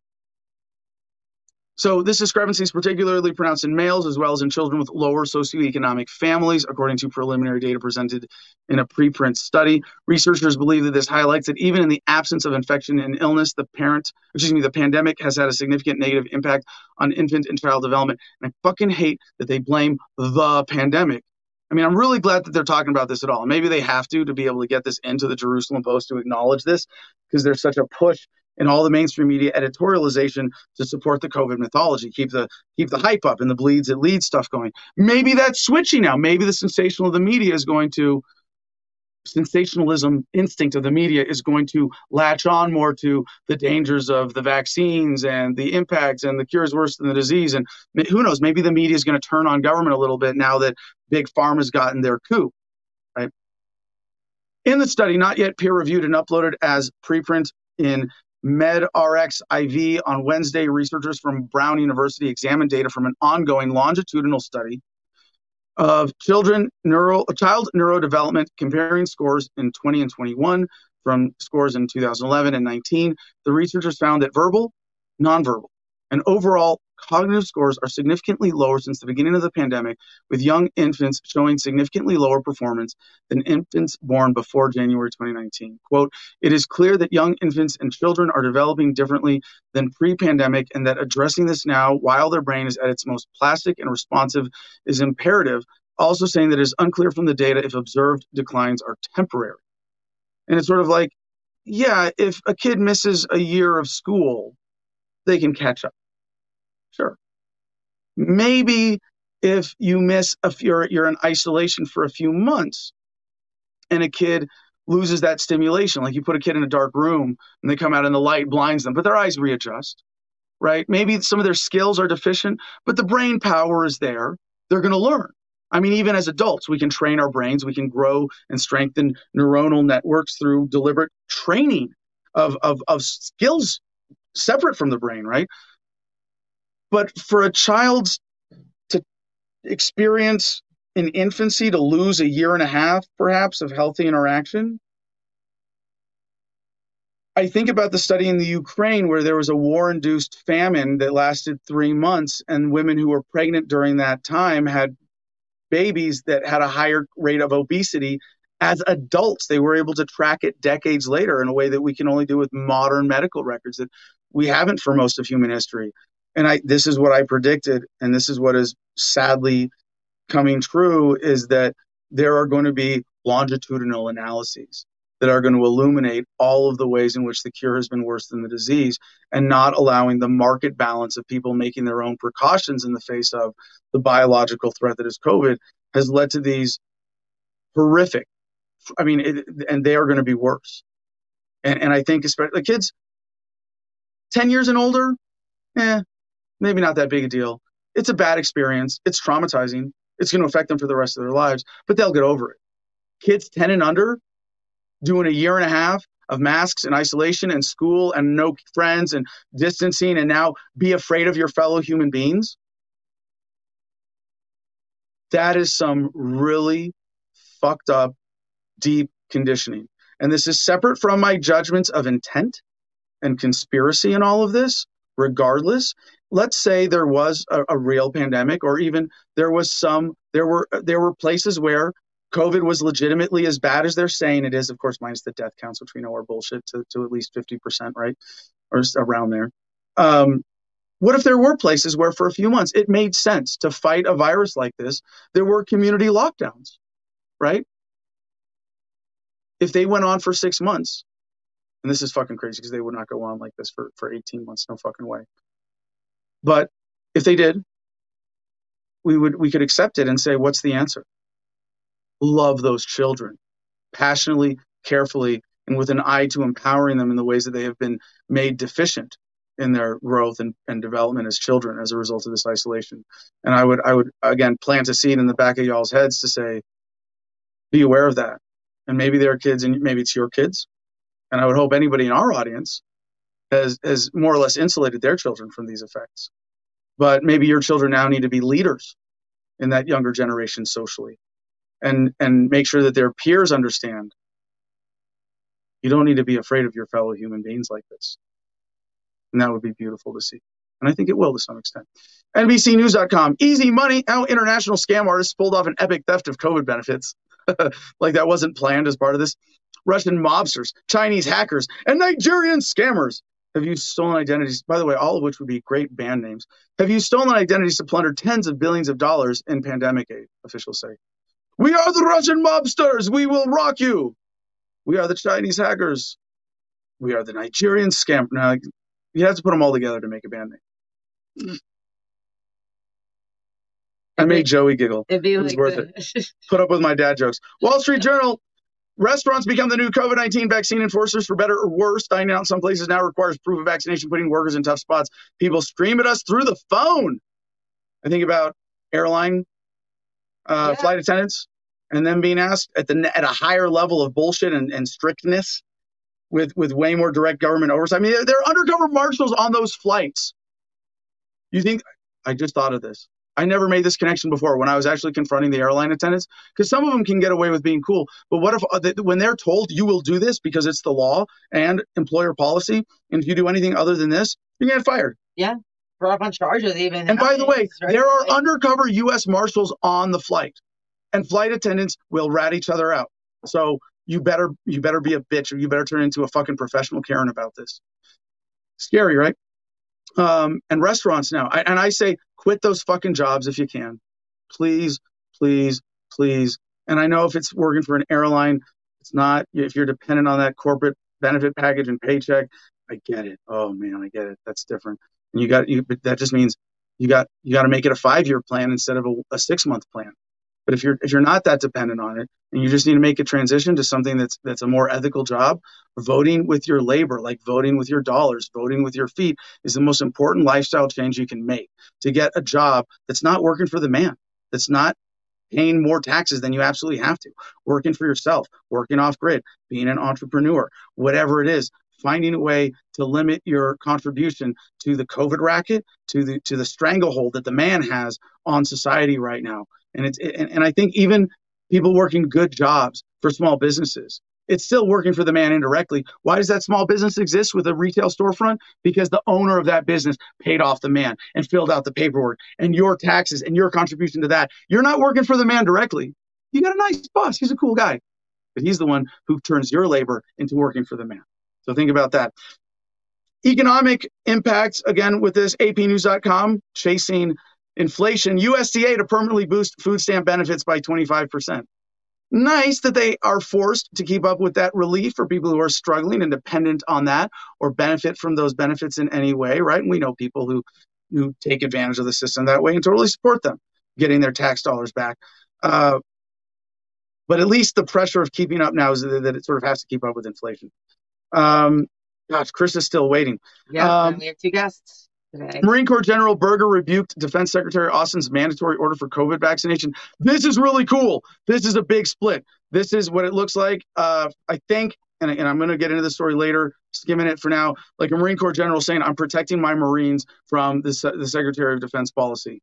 so this discrepancy is particularly pronounced in males as well as in children with lower socioeconomic families, according to preliminary data presented in a preprint study. Researchers believe that this highlights that even in the absence of infection and illness, the parent, excuse me, the pandemic has had a significant negative impact on infant and child development. And I fucking hate that they blame the pandemic. I mean, I'm really glad that they're talking about this at all. Maybe they have to to be able to get this into the Jerusalem Post to acknowledge this because there's such a push in all the mainstream media editorialization to support the COVID mythology, keep the keep the hype up and the bleeds it leads stuff going. Maybe that's switching now. Maybe the sensational of the media is going to sensationalism instinct of the media is going to latch on more to the dangers of the vaccines and the impacts and the cure is worse than the disease and who knows maybe the media is going to turn on government a little bit now that big pharma has gotten their coup right in the study not yet peer reviewed and uploaded as preprint in MedRx IV on Wednesday, researchers from Brown University examined data from an ongoing longitudinal study of children neuro child neurodevelopment comparing scores in 20 and 21 from scores in 2011 and 19 the researchers found that verbal nonverbal and overall cognitive scores are significantly lower since the beginning of the pandemic, with young infants showing significantly lower performance than infants born before January 2019. Quote, it is clear that young infants and children are developing differently than pre pandemic, and that addressing this now while their brain is at its most plastic and responsive is imperative. Also, saying that it is unclear from the data if observed declines are temporary. And it's sort of like, yeah, if a kid misses a year of school, they can catch up Sure. Maybe if you miss if you're you're in isolation for a few months and a kid loses that stimulation, like you put a kid in a dark room and they come out and the light blinds them, but their eyes readjust, right? Maybe some of their skills are deficient, but the brain power is there. They're going to learn. I mean, even as adults, we can train our brains, we can grow and strengthen neuronal networks through deliberate training of, of, of skills separate from the brain, right? But for a child to experience in infancy to lose a year and a half, perhaps, of healthy interaction, I think about the study in the Ukraine where there was a war induced famine that lasted three months, and women who were pregnant during that time had babies that had a higher rate of obesity. As adults, they were able to track it decades later in a way that we can only do with modern medical records that we haven't for most of human history. And I, this is what I predicted, and this is what is sadly coming true: is that there are going to be longitudinal analyses that are going to illuminate all of the ways in which the cure has been worse than the disease and not allowing the market balance of people making their own precautions in the face of the biological threat that is COVID has led to these horrific, I mean, it, and they are going to be worse. And, and I think, especially the kids 10 years and older, eh, maybe not that big a deal. It's a bad experience. It's traumatizing. It's going to affect them for the rest of their lives, but they'll get over it. Kids 10 and under, doing a year and a half of masks and isolation and school and no friends and distancing and now be afraid of your fellow human beings. That is some really fucked up, deep conditioning. And this is separate from my judgments of intent and conspiracy in all of this, regardless. Let's say there was a, a real pandemic, or even there was some, there were there were places where COVID was legitimately as bad as they're saying it is, of course, minus the death counts, which we know are bullshit to, to at least 50%, right? Or around there. Um, what if there were places where for a few months it made sense to fight a virus like this? There were community lockdowns, right? If they went on for six months, and this is fucking crazy because they would not go on like this for, for 18 months, no fucking way. But if they did, we would we could accept it and say, what's the answer? love those children passionately, carefully, and with an eye to empowering them in the ways that they have been made deficient in their growth and, and development as children as a result of this isolation. And I would I would again plant a seed in the back of y'all's heads to say, be aware of that. And maybe there are kids and maybe it's your kids. And I would hope anybody in our audience has has more or less insulated their children from these effects. But maybe your children now need to be leaders in that younger generation socially and and make sure that their peers understand you don't need to be afraid of your fellow human beings like this. And that would be beautiful to see. And i think it will to some extent. Nbcnews.com easy money. How international scam artists pulled off an epic theft of covid benefits. Like that wasn't planned as part of this. Russian mobsters chinese hackers and nigerian scammers have you stolen identities by the way all of which would be great band names have you stolen identities to plunder tens of billions of dollars in pandemic aid officials say we are the Russian mobsters. We will rock you. We are the Chinese hackers. We are the Nigerian scam. Now, you have to put them all together to make a band name. I made Joey giggle. It'd be it was like worth it. Put up with my dad jokes. Wall Street Journal. Restaurants become the new COVID 19 vaccine enforcers for better or worse. Dining out in some places now requires proof of vaccination, putting workers in tough spots. People scream at us through the phone. I think about airline uh, yeah. flight attendants, and then being asked at the at a higher level of bullshit and, and strictness with with way more direct government oversight. I mean, there are undercover marshals on those flights. You think I just thought of this? I never made this connection before when I was actually confronting the airline attendants because some of them can get away with being cool. But what if uh, when they're told you will do this because it's the law and employer policy, and if you do anything other than this, you're get fired? Yeah brought up on charges even. And by the way, right? there are undercover U.S. Marshals on the flight, and flight attendants will rat each other out. So you better you better be a bitch, or you better turn into a fucking professional Karen about this. Scary, right? Um, and restaurants now, I, and I say quit those fucking jobs if you can, please, please, please. And I know if it's working for an airline, it's not. If you're dependent on that corporate benefit package and paycheck, I get it. Oh man, I get it. That's different. And you got you, that just means you got you got to make it a five year plan instead of a, a six month plan. But if you're if you're not that dependent on it, and you just need to make a transition to something that's that's a more ethical job, voting with your labor, like voting with your dollars, voting with your feet, is the most important lifestyle change you can make. To get a job that's not working for the man, that's not paying more taxes than you absolutely have to, working for yourself, working off grid, being an entrepreneur, whatever it is, finding a way to limit your contribution to the COVID racket, to the to the stranglehold that the man has on society right now. And it's and, and I think even people working good jobs for small businesses it's still working for the man indirectly. Why does that small business exist with a retail storefront? Because the owner of that business paid off the man and filled out the paperwork and your taxes and your contribution to that. You're not working for the man directly. You got a nice boss. He's a cool guy, but he's the one who turns your labor into working for the man. So think about that. Economic impacts, again, with this apnews.com, chasing inflation, USDA to permanently boost food stamp benefits by 25%. Nice that they are forced to keep up with that relief for people who are struggling and dependent on that or benefit from those benefits in any way, right? And we know people who, who take advantage of the system that way and totally support them getting their tax dollars back. Uh, but at least the pressure of keeping up now is that it sort of has to keep up with inflation. Um, gosh, Chris is still waiting. Yeah, um, we have two guests today. Marine Corps General Berger rebuked Defense Secretary Austin's mandatory order for COVID vaccination. This is really cool. This is a big split. This is what it looks like. Uh, I think, and, and I'm going to get into the story later, skimming it for now, like a Marine Corps general saying, I'm protecting my Marines from the, the Secretary of Defense policy.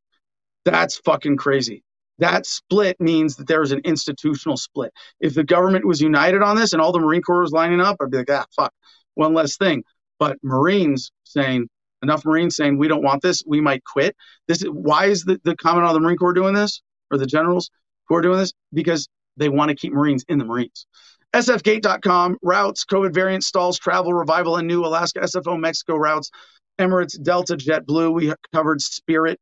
That's fucking crazy. That split means that there's an institutional split. If the government was united on this and all the Marine Corps was lining up, I'd be like, ah, fuck, one less thing. But Marines saying, enough Marines saying, we don't want this, we might quit. This is why is the, the comment on the Marine Corps doing this or the generals who are doing this? Because they want to keep Marines in the Marines. SFGate.com routes, COVID variant stalls, travel, revival, and new Alaska SFO Mexico routes, Emirates, Delta, JetBlue. We covered Spirit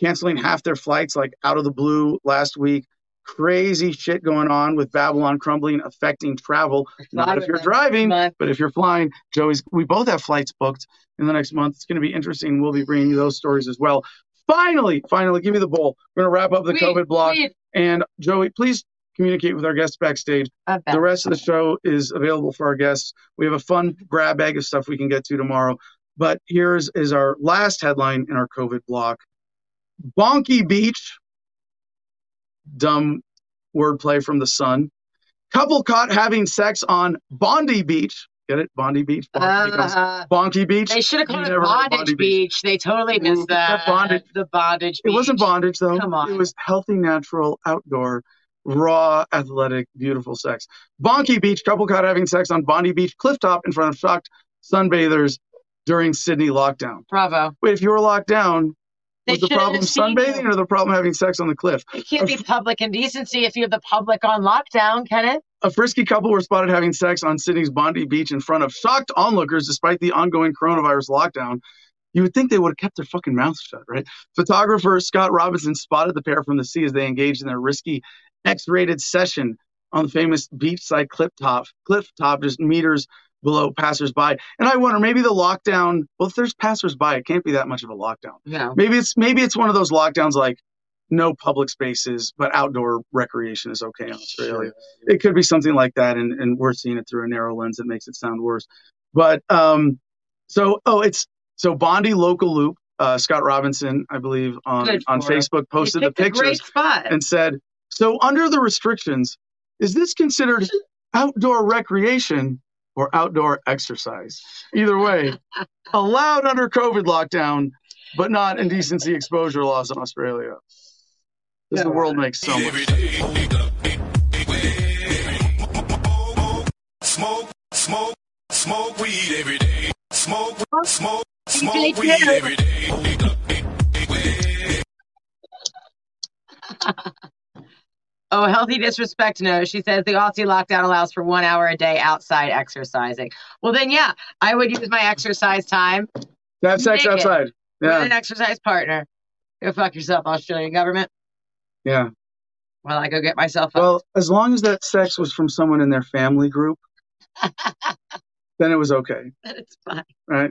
canceling half their flights like out of the blue last week. Crazy shit going on with Babylon crumbling, affecting travel. Not if you're driving, but if you're flying. Joey's, we both have flights booked in the next month. It's going to be interesting. We'll be bringing you those stories as well. Finally, finally, give me the bowl. We're going to wrap up the COVID block. And Joey, please communicate with our guests backstage. The rest of the show is available for our guests. We have a fun grab bag of stuff we can get to tomorrow. But here's is our last headline in our COVID block. Bonky Beach, dumb wordplay from the sun. Couple caught having sex on Bondi Beach. Get it? Bondi Beach. Bonky, uh, Bonky Beach. They should have called it Bondage Beach. Beach. They totally missed that. Bondage. The bondage. Beach. It wasn't bondage though. Come on. It was healthy, natural, outdoor, raw, athletic, beautiful sex. Bonky Beach. Couple caught having sex on Bondi Beach cliff top in front of shocked sunbathers during Sydney lockdown. Bravo. Wait, if you were locked down, was the problem sunbathing or the problem having sex on the cliff? It can't be public indecency if you have the public on lockdown, can it? A frisky couple were spotted having sex on Sydney's Bondi Beach in front of shocked onlookers despite the ongoing coronavirus lockdown. You would think they would have kept their fucking mouths shut, right? Photographer Scott Robinson spotted the pair from the sea as they engaged in their risky X-rated session on the famous beachside cliff top, cliff top, just meters below passersby. And I wonder, maybe the lockdown. Well, if there's passersby, it can't be that much of a lockdown. Yeah. Maybe it's maybe it's one of those lockdowns like no public spaces, but outdoor recreation is okay in Australia. Sure. It could be something like that, and, and we're seeing it through a narrow lens that makes it sound worse. But um, so oh, it's so Bondi local loop. Uh, Scott Robinson, I believe, on on Facebook posted the pictures and said, "So under the restrictions, is this considered outdoor recreation or outdoor exercise. Either way, allowed under COVID lockdown, but not indecency exposure laws in Australia. Because the world makes so much. Smoke, smoke, smoke weed every day. Smoke, smoke, smoke weed every day. Oh, healthy disrespect no. She says the Aussie lockdown allows for one hour a day outside exercising. Well, then, yeah, I would use my exercise time. To have sex outside. Yeah. With an exercise partner. Go fuck yourself, Australian government. Yeah. While I go get myself up. Well, as long as that sex was from someone in their family group, then it was okay. Then it's fine. Right?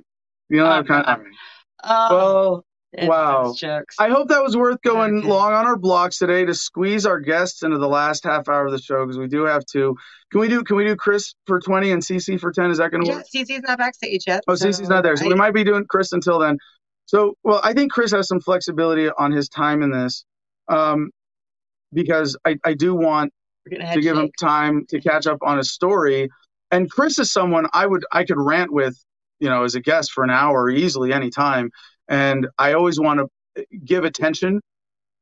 You know, oh, kind of. Oh. Um, well, wow. I hope that was worth going okay. long on our blocks today to squeeze our guests into the last half hour of the show because we do have to. Can we do can we do Chris for 20 and CC for 10? Is that going to yeah, work? CC's not backstage yet. Oh, so CC's not there. So I, we might be doing Chris until then. So, well, I think Chris has some flexibility on his time in this um, because I, I do want to give him time to catch up on his story. And Chris is someone I would I could rant with, you know, as a guest for an hour easily anytime. And I always want to give attention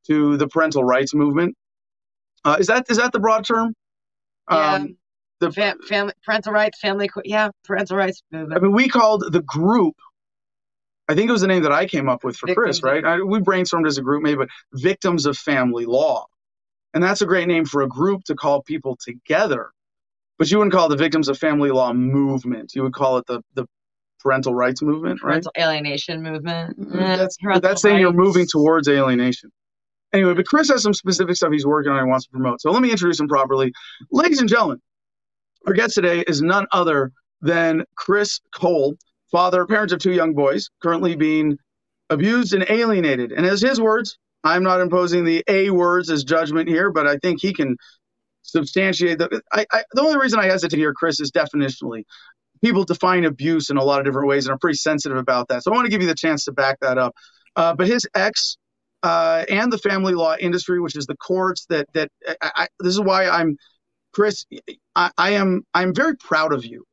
to the parental rights movement. Uh, is that is that the broad term? Yeah. Um, the Fam- family, parental rights, family, yeah, parental rights movement. I mean, we called the group. I think it was the name that I came up with for Chris, Victims of- right? I, we brainstormed as a group, maybe, but victims of family law, and that's a great name for a group to call people together. But you wouldn't call it the victims of family law movement. You would call it the the parental rights movement, right? Parental alienation movement. Eh, That's that's saying you're moving towards alienation. Anyway, but Chris has some specific stuff he's working on and wants to promote. So let me introduce him properly. Ladies and gentlemen, our guest today is none other than Chris Cole, father, parent of two young boys, currently being abused and alienated. And as his words, I'm not imposing the A words as judgment here, but I think he can substantiate the. I, I, the only reason I hesitate here, Chris, is definitionally. People define abuse in a lot of different ways and are pretty sensitive about that. So I want to give you the chance to back that up. Uh, but his ex uh, and the family law industry, which is the courts that that I, I, this is why I'm Chris. I, I am I'm very proud of you.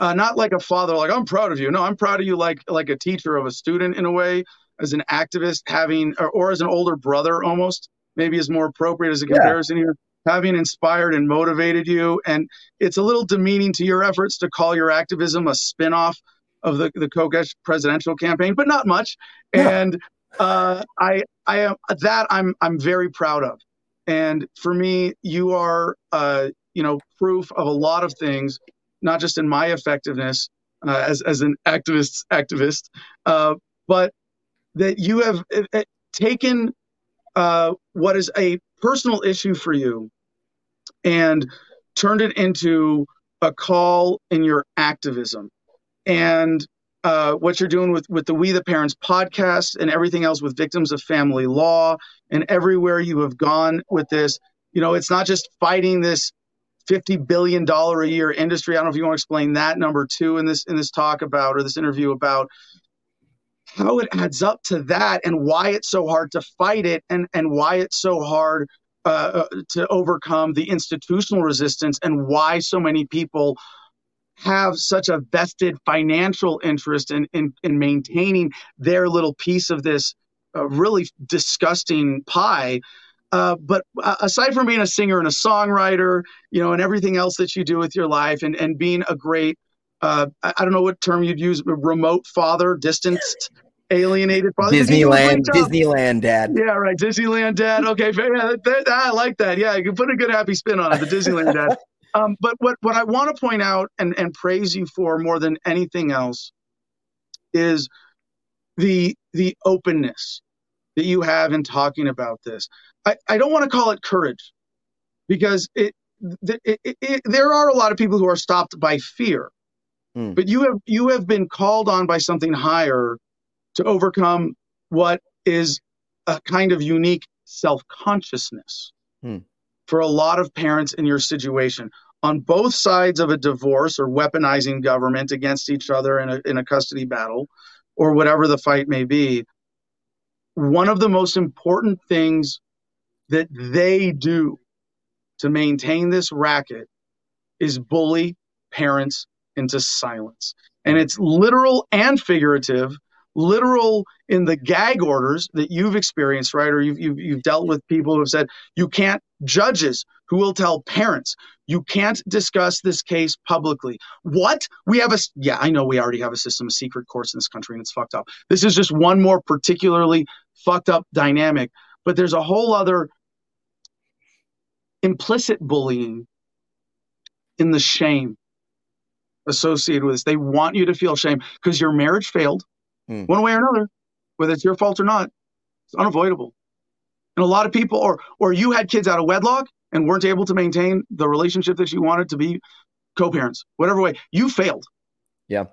Uh, not like a father, like I'm proud of you. No, I'm proud of you, like like a teacher of a student in a way, as an activist, having or, or as an older brother, almost maybe is more appropriate as a Yeah. comparison here. Having inspired and motivated you, and it's a little demeaning to your efforts to call your activism a spin-off of the the Kokesh presidential campaign, but not much. Yeah. And uh, I I am that I'm I'm very proud of. And for me, you are uh, you know proof of a lot of things, not just in my effectiveness uh, as as an activist activist, uh, but that you have uh, uh, taken uh, what is a personal issue for you and turned it into a call in your activism. And uh, what you're doing with with the We the Parents podcast and everything else with victims of family law and everywhere you have gone with this. You know, it's not just fighting this fifty billion dollar a year industry. I don't know if you want to explain that number two in this in this talk about or this interview about how it adds up to that and why it's so hard to fight it and and why it's so hard uh, uh, to overcome the institutional resistance and why so many people have such a vested financial interest in, in, in maintaining their little piece of this uh, really disgusting pie. Uh, but uh, aside from being a singer and a songwriter, you know, and everything else that you do with your life and, and being a great, uh, I, don't know what term you'd use, remote father, distanced, alienated father. You do a great Disneyland. Disneyland dad. Yeah, right. Disneyland dad. Okay, fair. Yeah, that- I like that. Yeah, you can put a good happy spin on it. The Disneyland dad. Um, but what what I want to point out and and praise you for more than anything else is the the openness that you have in talking about this. I, I don't want to call it courage because it, it, it, it there are a lot of people who are stopped by fear. Hmm. But you have you have been called on by something higher to overcome what is a kind of unique self-consciousness Hmm. for a lot of parents in your situation on both sides of a divorce or weaponizing government against each other in a, in a custody battle or whatever the fight may be one of the most important things that they do to maintain this racket is bully parents into silence. And it's literal and figurative literal in the gag orders that you've experienced right? Or you've, you've, you've dealt with people who have said you can't judges who will tell parents you can't discuss this case publicly. What? We have a, yeah i know we already have a system of secret courts in this country and it's fucked up. This is just one more particularly fucked up dynamic but there's a whole other implicit bullying in the shame associated with this. They want you to feel shame because your marriage failed Hmm. one way or another whether it's your fault or not. It's unavoidable. And a lot of people or or you had kids out of wedlock and weren't able to maintain the relationship that you wanted to be co-parents whatever way you failed. Yeah.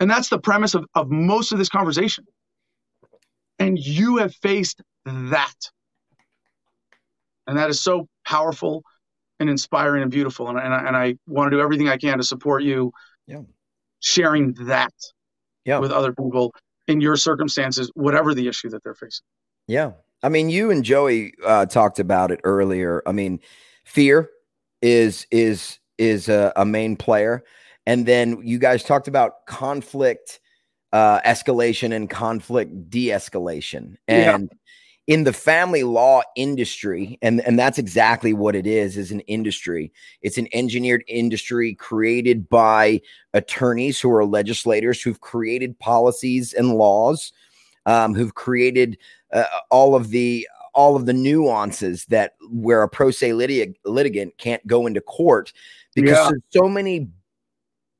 and that's the premise of, of most of this conversation. And you have faced that. And that is so powerful and inspiring and beautiful and, and, I, and I want to do everything i can to support you Yeah. sharing that Yeah. with other people in your circumstances whatever the issue that they're facing Yeah. I mean, you and Joey uh, talked about it earlier. I mean, fear is is is a, a main player, and then you guys talked about conflict uh, escalation and conflict de-escalation, Yeah. In the family law industry and and that's exactly what it is is an industry it's an engineered industry created by attorneys who are legislators who've created policies and laws um, who've created uh, all of the all of the nuances that where a pro se litig- litigant can't go into court because yeah. there's so many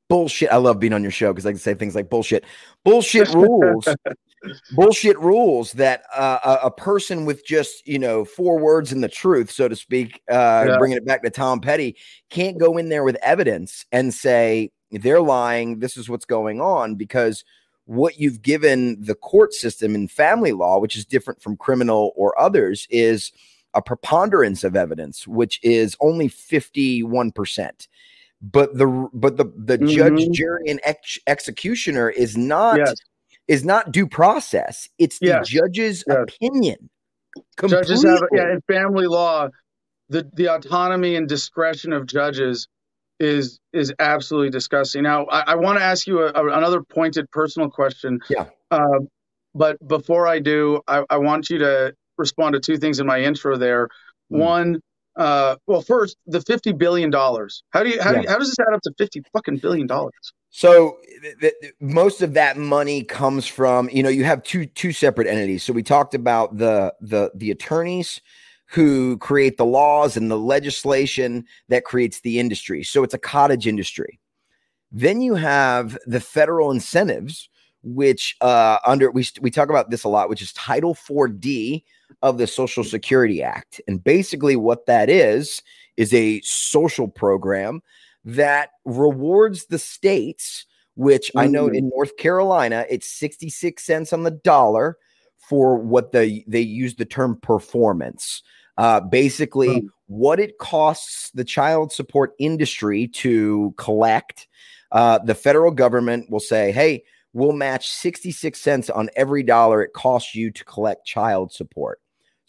bullshit. I love being on your show because I can say things like bullshit, bullshit rules, bullshit rules that uh, a, a, person with just you know four words in the truth, so to speak, uh, yeah. bringing it back to Tom Petty, can't go in there with evidence and say they're lying. This is what's going on because what you've given the court system in family law, which is different from criminal or others, is a preponderance of evidence, which is only 51%. But the but the the mm-hmm. judge, jury, and ex- executioner is not yes. Is not due process. It's the yes. judge's yes. opinion. Completely. Judges have yeah in family law, the the autonomy and discretion of judges is is absolutely disgusting. Now, I, I want to ask you a, a, another pointed personal question. Yeah. Uh, but before I do, I, I, want you to respond to two things in my intro there. Mm. One, uh, well, first, the fifty billion dollars. How do you how, yeah. do you, how does this add up to fifty fucking billion dollars? So th- th- most of that money comes from you know you have two two separate entities. So we talked about the the the attorneys who create the laws and the legislation that creates the industry. So it's a cottage industry. Then you have the federal incentives, which uh, under we we talk about this a lot, which is Title 4D of the Social Security Act, and basically what that is is a social program that rewards the states. Which mm-hmm. I know mm. in North Carolina, it's 66 cents on the dollar for what they they use the term performance uh, basically what it costs the child support industry to collect. Uh, the federal government will say, hey, we'll match 66 cents on every dollar it costs you to collect child support.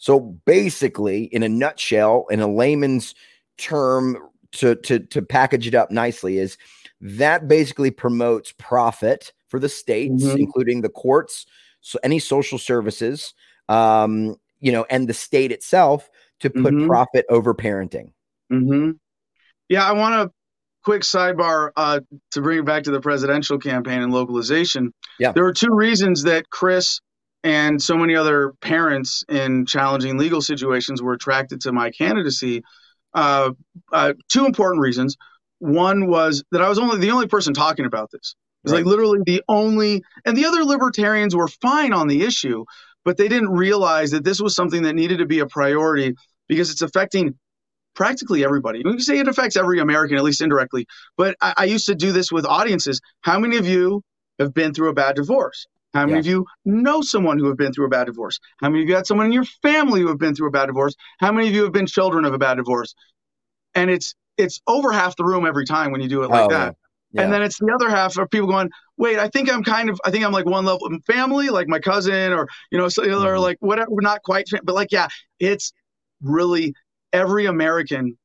So basically, in a nutshell, in a layman's term, to, to, to package it up nicely, is that basically promotes profit for the states, mm-hmm. including the courts, so any social services, um, you know, and the state itself to put mm-hmm. profit over parenting. Mm-hmm. Yeah, I want to quick sidebar uh, to bring it back to the presidential campaign and localization. Yeah, there are two reasons that Chris and so many other parents in challenging legal situations were attracted to my candidacy. Uh, uh, two important reasons. One was that I was only the only person talking about this. It was right. like literally the only, and the other libertarians were fine on the issue, but they didn't realize that this was something that needed to be a priority because it's affecting practically everybody. We can say it affects every American, at least indirectly. But I, I, used to do this with audiences. How many of you have been through a bad divorce? How many yeah. of you know someone who have been through a bad divorce? How many of you had someone in your family who have been through a bad divorce? How many of you have been children of a bad divorce? And it's it's over half the room every time when you do it like oh, that. Yeah. And then it's the other half of people going, wait, I think I'm kind of, I think I'm like one level family, like my cousin, or you know, so, mm-hmm. or like whatever. Not quite, but like, yeah, it's really every American,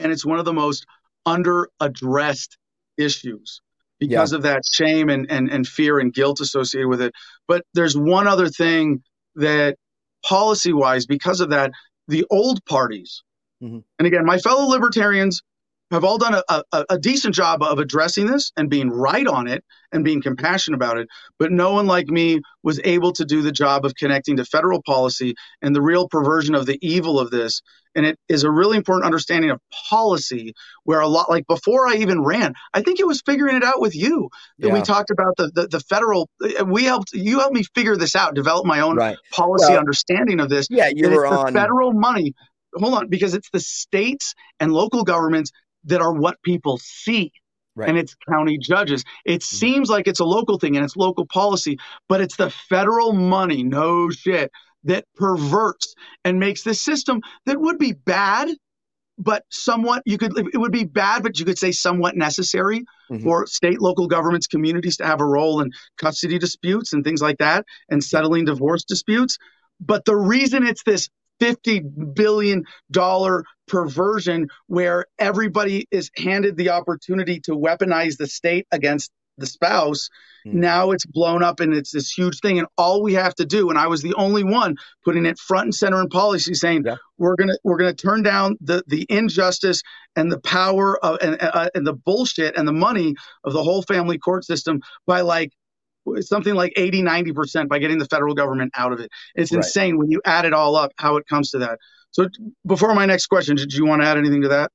and it's one of the most under addressed issues because yeah. of that shame and, and, and fear and guilt associated with it. But there's one other thing that policy wise, because of that, the old parties, mm-hmm. and again, my fellow libertarians have all done a, a, a, decent job of addressing this and being right on it and being compassionate about it. But no one like me was able to do the job of connecting to federal policy and the real perversion of the evil of this. And it is a really important understanding of policy where a lot, like before I even ran, I think it was figuring it out with you that yeah. we talked about the, the, the, federal, uh, we helped, you helped me figure this out, develop my own right. policy well, understanding of this. Yeah, you were on federal money hold on because it's the states and local governments that are what people see. Right. And it's county judges. It mm-hmm. seems like it's a local thing and it's local policy, but it's the federal money, no shit, that perverts and makes this system that would be bad, but somewhat you could it would be bad, but you could say somewhat necessary mm-hmm. for state, local governments, communities to have a role in custody disputes and things like that and settling divorce disputes. But the reason it's this $50 billion perversion where everybody is handed the opportunity to weaponize the state against the spouse. Mhm. Now it's blown up and it's this huge thing. And all we have to do, and I was the only one putting it front and center in policy, saying Yeah. we're gonna we're gonna turn down the the injustice and the power of and uh, and the bullshit and the money of the whole family court system by like something like 80 90% by getting the federal government out of it it's Right. insane when you add it all up how it comes to that so before my next question did you want to add anything to that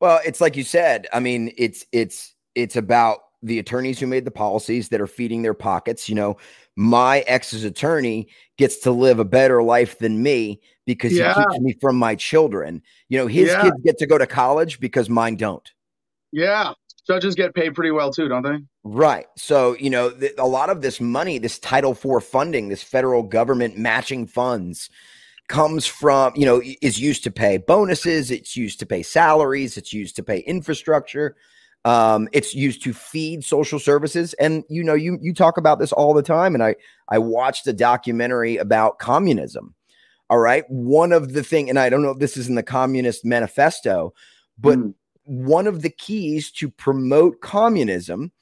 Well, it's like you said. I mean, it's it's it's about the attorneys who made the policies that are feeding their pockets. You know, my ex's attorney gets to live a better life than me because Yeah. he keeps me from my children. You know, his Yeah. kids get to go to college because mine don't. yeah judges get paid pretty well too don't they Right. So, you know, th- a lot of this money, this Title IV funding, this federal government matching funds comes from, you know, is used to pay bonuses, it's used to pay salaries, it's used to pay infrastructure. Um, it's used to feed social services. And you know, you you talk about this all the time. And I I watched a documentary about communism. All right. One of the thing, and I don't know if this is in the Communist Manifesto, but Mm. one of the keys to promote communism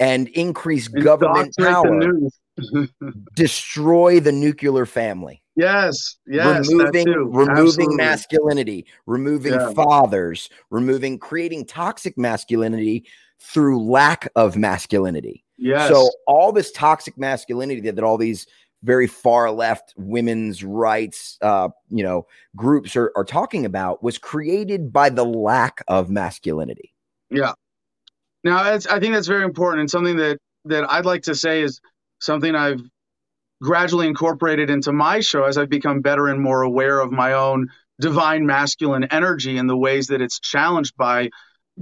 and increase government power. destroy the nuclear family, yes yes removing too. removing Absolutely. masculinity, removing Yeah. fathers, removing creating toxic masculinity through lack of masculinity. yes So all this toxic masculinity that, that all these very far left women's rights uh you know groups are, are talking about was created by the lack of masculinity. Yeah. Now, it's, I think that's very important, and something that that I'd like to say is something I've gradually incorporated into my show as I've become better and more aware of my own divine masculine energy and the ways that it's challenged by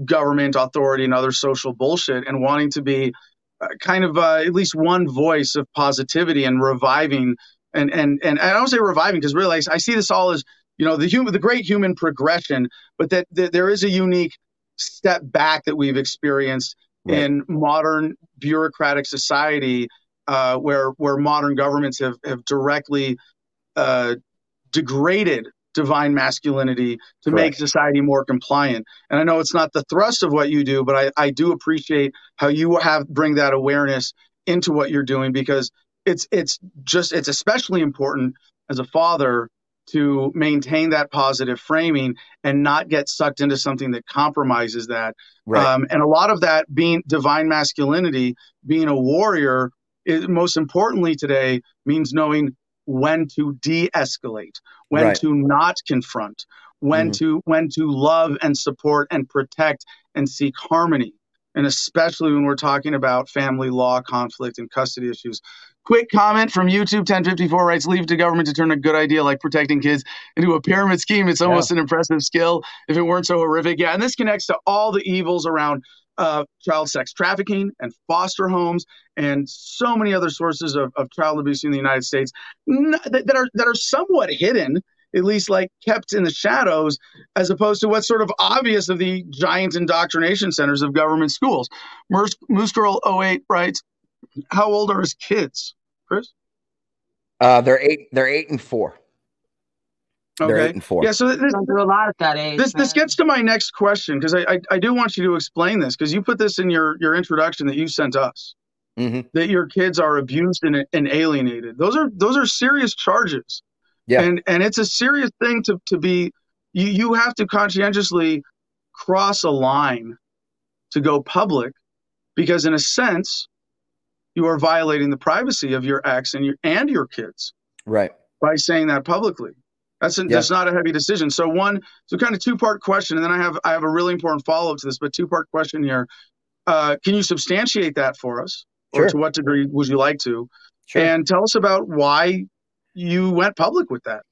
government authority and other social bullshit, and wanting to be uh, kind of uh, at least one voice of positivity and reviving. And and and I don't say reviving because really I see this all as you know the human the great human progression, but that, that there is a unique step back that we've experienced Right. in modern bureaucratic society uh, where where modern governments have have directly uh, degraded divine masculinity to make society more compliant. And I know it's not the thrust of what you do, but I, I do appreciate how you have bring that awareness into what you're doing because it's it's just it's especially important as a father to maintain that positive framing and not get sucked into something that compromises that Right. um, and a lot of that being divine masculinity, being a warrior, is, most importantly today means knowing when to de-escalate, when Right. to not confront, when Mhm. to when to love and support and protect and seek harmony. And especially when we're talking about family law conflict and custody issues. Quick comment from YouTube 1054 writes Leave it to government to turn a good idea like protecting kids into a pyramid scheme. It's almost an impressive skill if it weren't so horrific. Yeah, and this connects to all the evils around child sex trafficking and foster homes and so many other sources of, of child abuse in the United States that, that are that are somewhat hidden, at least like kept in the shadows, as opposed to what's sort of obvious of the giant indoctrination centers of government schools. Moose Girl 08 writes, "How old are his kids, Chris?" Uh, they're eight. They're eight and four. They're eight Okay. and four. Yeah, so this, Don't do a lot at that age. this this gets to my next question because I, I I do want you to explain this because you put this in your your introduction that you sent us Mhm. that your kids are abused and, and alienated. Those are those are serious charges. Yeah. And and it's a serious thing to to be you you have to conscientiously cross a line to go public because in a sense you are violating the privacy of your ex and your and your kids Right. by saying that publicly. That's a, that's not a heavy decision. So one, so kind of two part question, and then I have I have a really important follow up to this, but two part question here. Uh, can you substantiate that for us, or to what degree would you like to? Sure. And tell us about why you went public with that.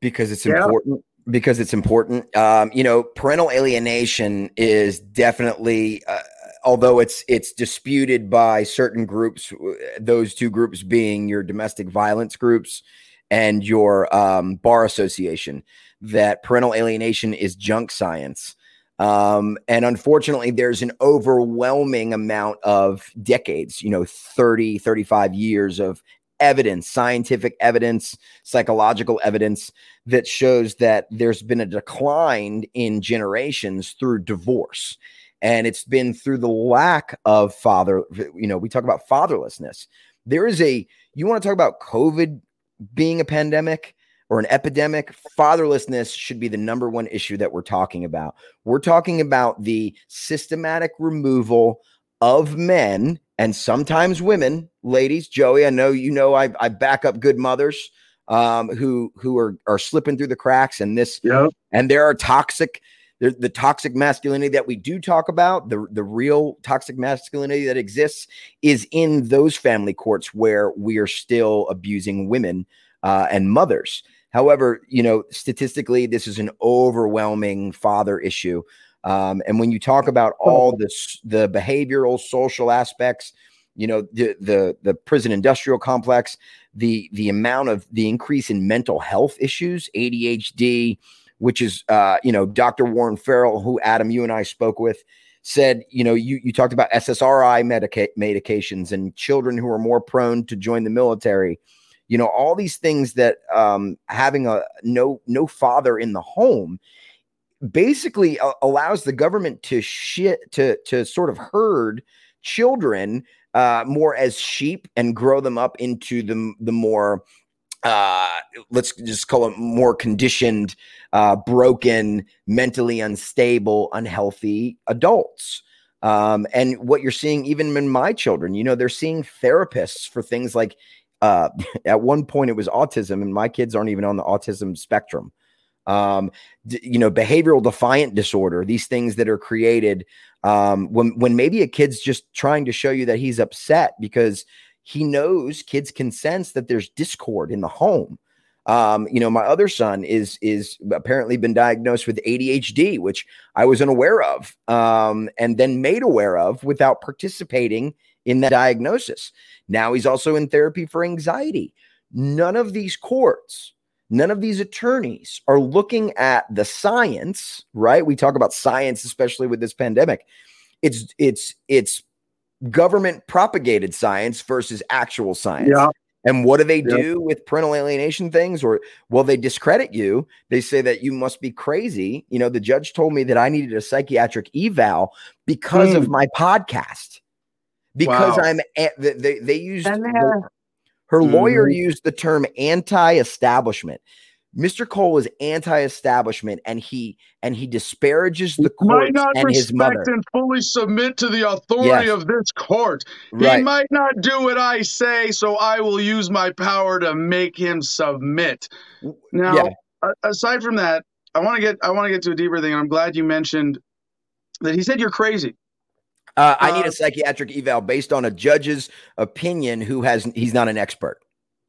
because it's Yeah. important because it's important um you know parental alienation is definitely uh, although it's it's disputed by certain groups those two groups being your domestic violence groups and your um, bar association that parental alienation is junk science um, and unfortunately there's an overwhelming amount of decades you know 30 35 years of evidence scientific evidence psychological evidence that shows that there's been a decline in generations through divorce and it's been through the lack of father. You know, we talk about fatherlessness. There is a you want to talk about COVID being a pandemic or an epidemic, fatherlessness should be the number one issue that we're talking about. We're talking about the systematic removal of men and sometimes women, ladies. Joey, I know you know I, I back up good mothers um, who who are are slipping through the cracks, and this yep. and there are toxic. The, the toxic masculinity that we do talk about, the, the real toxic masculinity that exists, is in those family courts where we are still abusing women uh, and mothers. However, you know, statistically, this is an overwhelming father issue. Um, and when you talk about all this, the behavioral, social aspects, you know, the the the prison industrial complex, the the amount of the increase in mental health issues, ADHD, which is uh, you know, Dr. Warren Farrell, who Adam, you and I spoke with, said, you know, you you talked about SSRI medica- medications and children who are more prone to join the military you know all these things that um, having a no no father in the home basically uh, allows the government to shit to to sort of herd children uh, more as sheep and grow them up into the the more uh, let's just call it more conditioned, uh, broken, mentally unstable, unhealthy adults. Um, and what you're seeing, even in my children, you know, they're seeing therapists for things like uh, at one point it was autism, and my kids aren't even on the autism spectrum. Um, d- you know, behavioral defiant disorder, these things that are created um, when when maybe a kid's just trying to show you that he's upset because he knows kids can sense that there's discord in the home. Um, you know, my other son is is apparently been diagnosed with ADHD, which I was unaware of, um, and then made aware of without participating in that diagnosis. Now he's also in therapy for anxiety. None of these courts, none of these attorneys are looking at the science, right? We talk about science, especially with this pandemic. It's it's it's government propagated science versus actual science. Yeah. And what do they do with parental alienation things? Or, well, they discredit you. They say that you must be crazy. You know, the judge told me that I needed a psychiatric eval because mm. of my podcast because wow. I'm they they used her, her mm-hmm. lawyer used the term anti-establishment. Mr. Cole is anti-establishment, and he and he disparages the court might not and respect his mother. and fully submit to the authority yes. of this court. Right. He might not do what I say, so I will use my power to make him submit. Now, yeah. aside from that, I want to get I want to get to a deeper thing. I'm glad you mentioned that he said you're crazy. Uh, I need a uh, psychiatric eval based on a judge's opinion who has he's not an expert.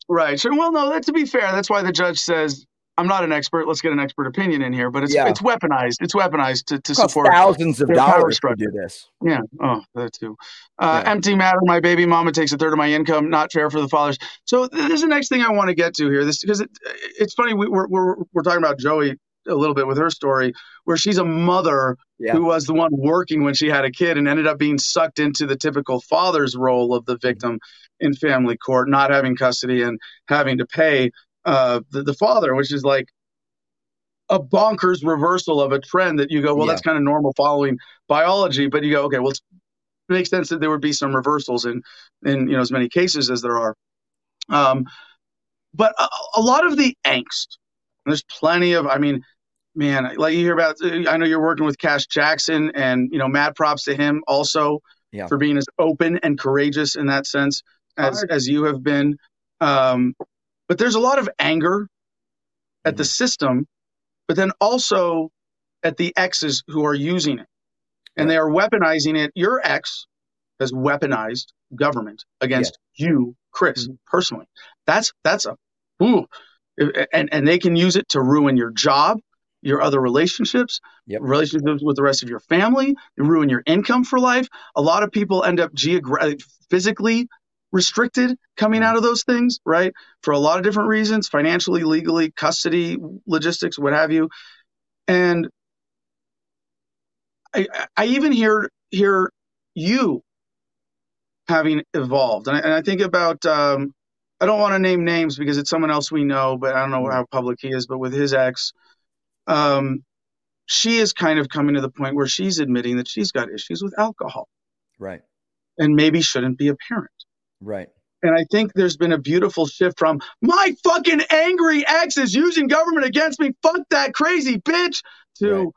Right. So well no, that to be fair, that's why the judge says I'm not an expert. Let's get an expert opinion in here, but it's yeah. it's weaponized. It's weapanized to, to support thousands of dollars to do this. Yeah. Oh, that too. Uh, yeah. Empty matter. My baby mama takes a third of my income. Not fair for the fathers. So this is the next thing I want to get to here. This because it, it's funny. We, we're, we're we're talking about Joey a little bit with her story, where she's a mother yeah. who was the one working when she had a kid and ended up being sucked into the typical father's role of the victim in family court, not having custody and having to pay uh, the, the father, which is like a bonkers reversal of a trend that you go, well, yeah. that's kind of normal following biology, but you go, okay, well, it makes sense that there would be some reversals in in you know as many cases as there are. Um, but a, a lot of the angst there's plenty of, I mean, man, like you hear about, I know you're working with Cash Jackson and, you know, mad props to him also yeah. for being as open and courageous in that sense as, as you have been. Um, but there's a lot of anger at mm-hmm. the system, but then also at the exes who are using it. And they are weaponizing it. Your ex has weaponized government against yeah. you, Chris, mm-hmm. personally. That's that's a ooh, and and they can use it to ruin your job your other relationships yep. relationships with the rest of your family ruin your income for life a lot of people end up geogra- physically restricted coming out of those things right for a lot of different reasons financially legally custody logistics what have you and i i even hear hear you having evolved and I, and I think about um, I don't want to name names because it's someone else we know, but I don't know how public he is. But with his ex, um, she is kind of coming to the point where she's admitting that she's got issues with alcohol Right. and maybe shouldn't be a parent. Right. And I think there's been a beautiful shift from my fucking angry ex is using government against me. Fuck that crazy bitch to Right.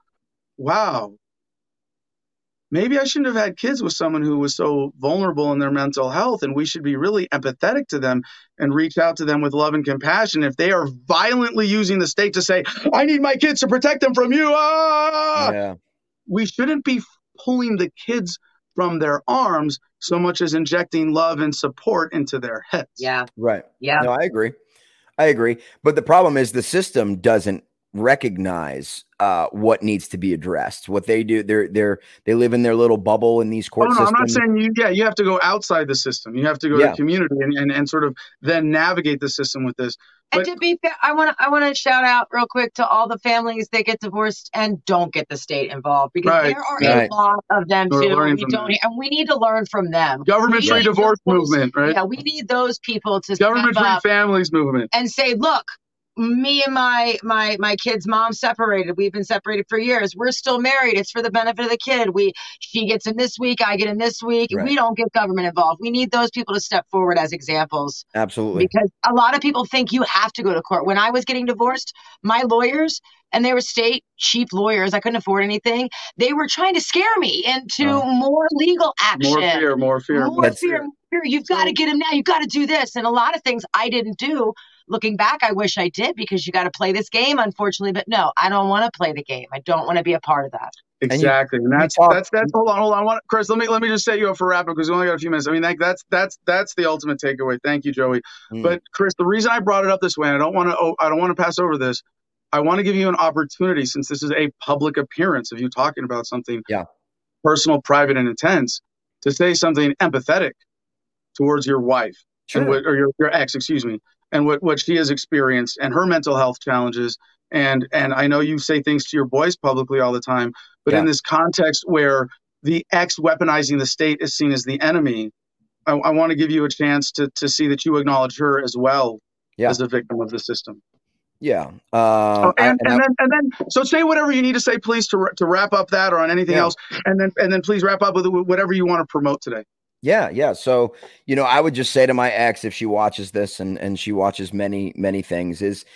wow. Maybe I shouldn't have had kids with someone who was so vulnerable in their mental health, and we should be really empathetic to them and reach out to them with love and compassion. If they are violently using the state to say, I need my kids to protect them from you, ah! Yeah. we shouldn't be pulling the kids from their arms so much as injecting love and support into their heads. Yeah. Right. Yeah. No, I agree. I agree. But the problem is the system doesn't recognize uh, what needs to be addressed. What they do, they're they're they live in their little bubble in these Oh, court no, I'm not saying you. Yeah, you have to go outside the system. You have to go Yeah. to the community and, and, and sort of then navigate the system with this. And to be fair, I want to I want to shout out real quick to all the families that get divorced and don't get the state involved because Right, there are right. a lot of them We're too. We don't, them. and we need to learn from them. Government free divorce those- movement, right? Yeah, we need those people to government free families movement. and say, look, me and my my my kid's mom separated. We've been separated for years. We're still married. It's for the benefit of the kid. We she gets in this week, I get in this week. Right. We don't get government involved. We need those people to step forward as examples Absolutely. because a lot of people think you have to go to court. When I was getting divorced, my lawyers and they were state cheap lawyers. I couldn't afford anything. They were trying to scare me into Oh. more legal action. More fear, more fear. More That's- fear, more fear. You've got to get him now. You've got to do this. And a lot of things I didn't do. Looking back, I wish I did because you got to play this game, unfortunately. But no, I don't want to play the game. I don't want to be a part of that. Exactly, and, you that's talk- that's that's. Hold on, hold on. I want Chris. Let me let me just set you up for wrap up because we only got a few minutes. I mean, that, that's that's that's the ultimate takeaway. Thank you, Joey. Mm. But Chris, the reason I brought it up this way, and I don't want to oh, I don't want to pass over this. I want to give you an opportunity since this is a public appearance of you talking about something Yeah. personal, private, and intense to say something empathetic towards your wife and what, or your, your ex, excuse me, and what, what she has experienced and her mental health challenges. And and I know you say things to your boys publicly all the time, but in this context where the ex weaponizing the state is seen as the enemy, I, I want to give you a chance to to see that you acknowledge her as well Yeah. as a victim of the system. yeah. Um, Oh, and, and and then and then so say whatever you need to say, please, to to wrap up that or on anything Yeah. else, and then and then please wrap up with whatever you want to promote today. Yeah, yeah. So, you know, I would just say to my ex if she watches this and and she watches many many things is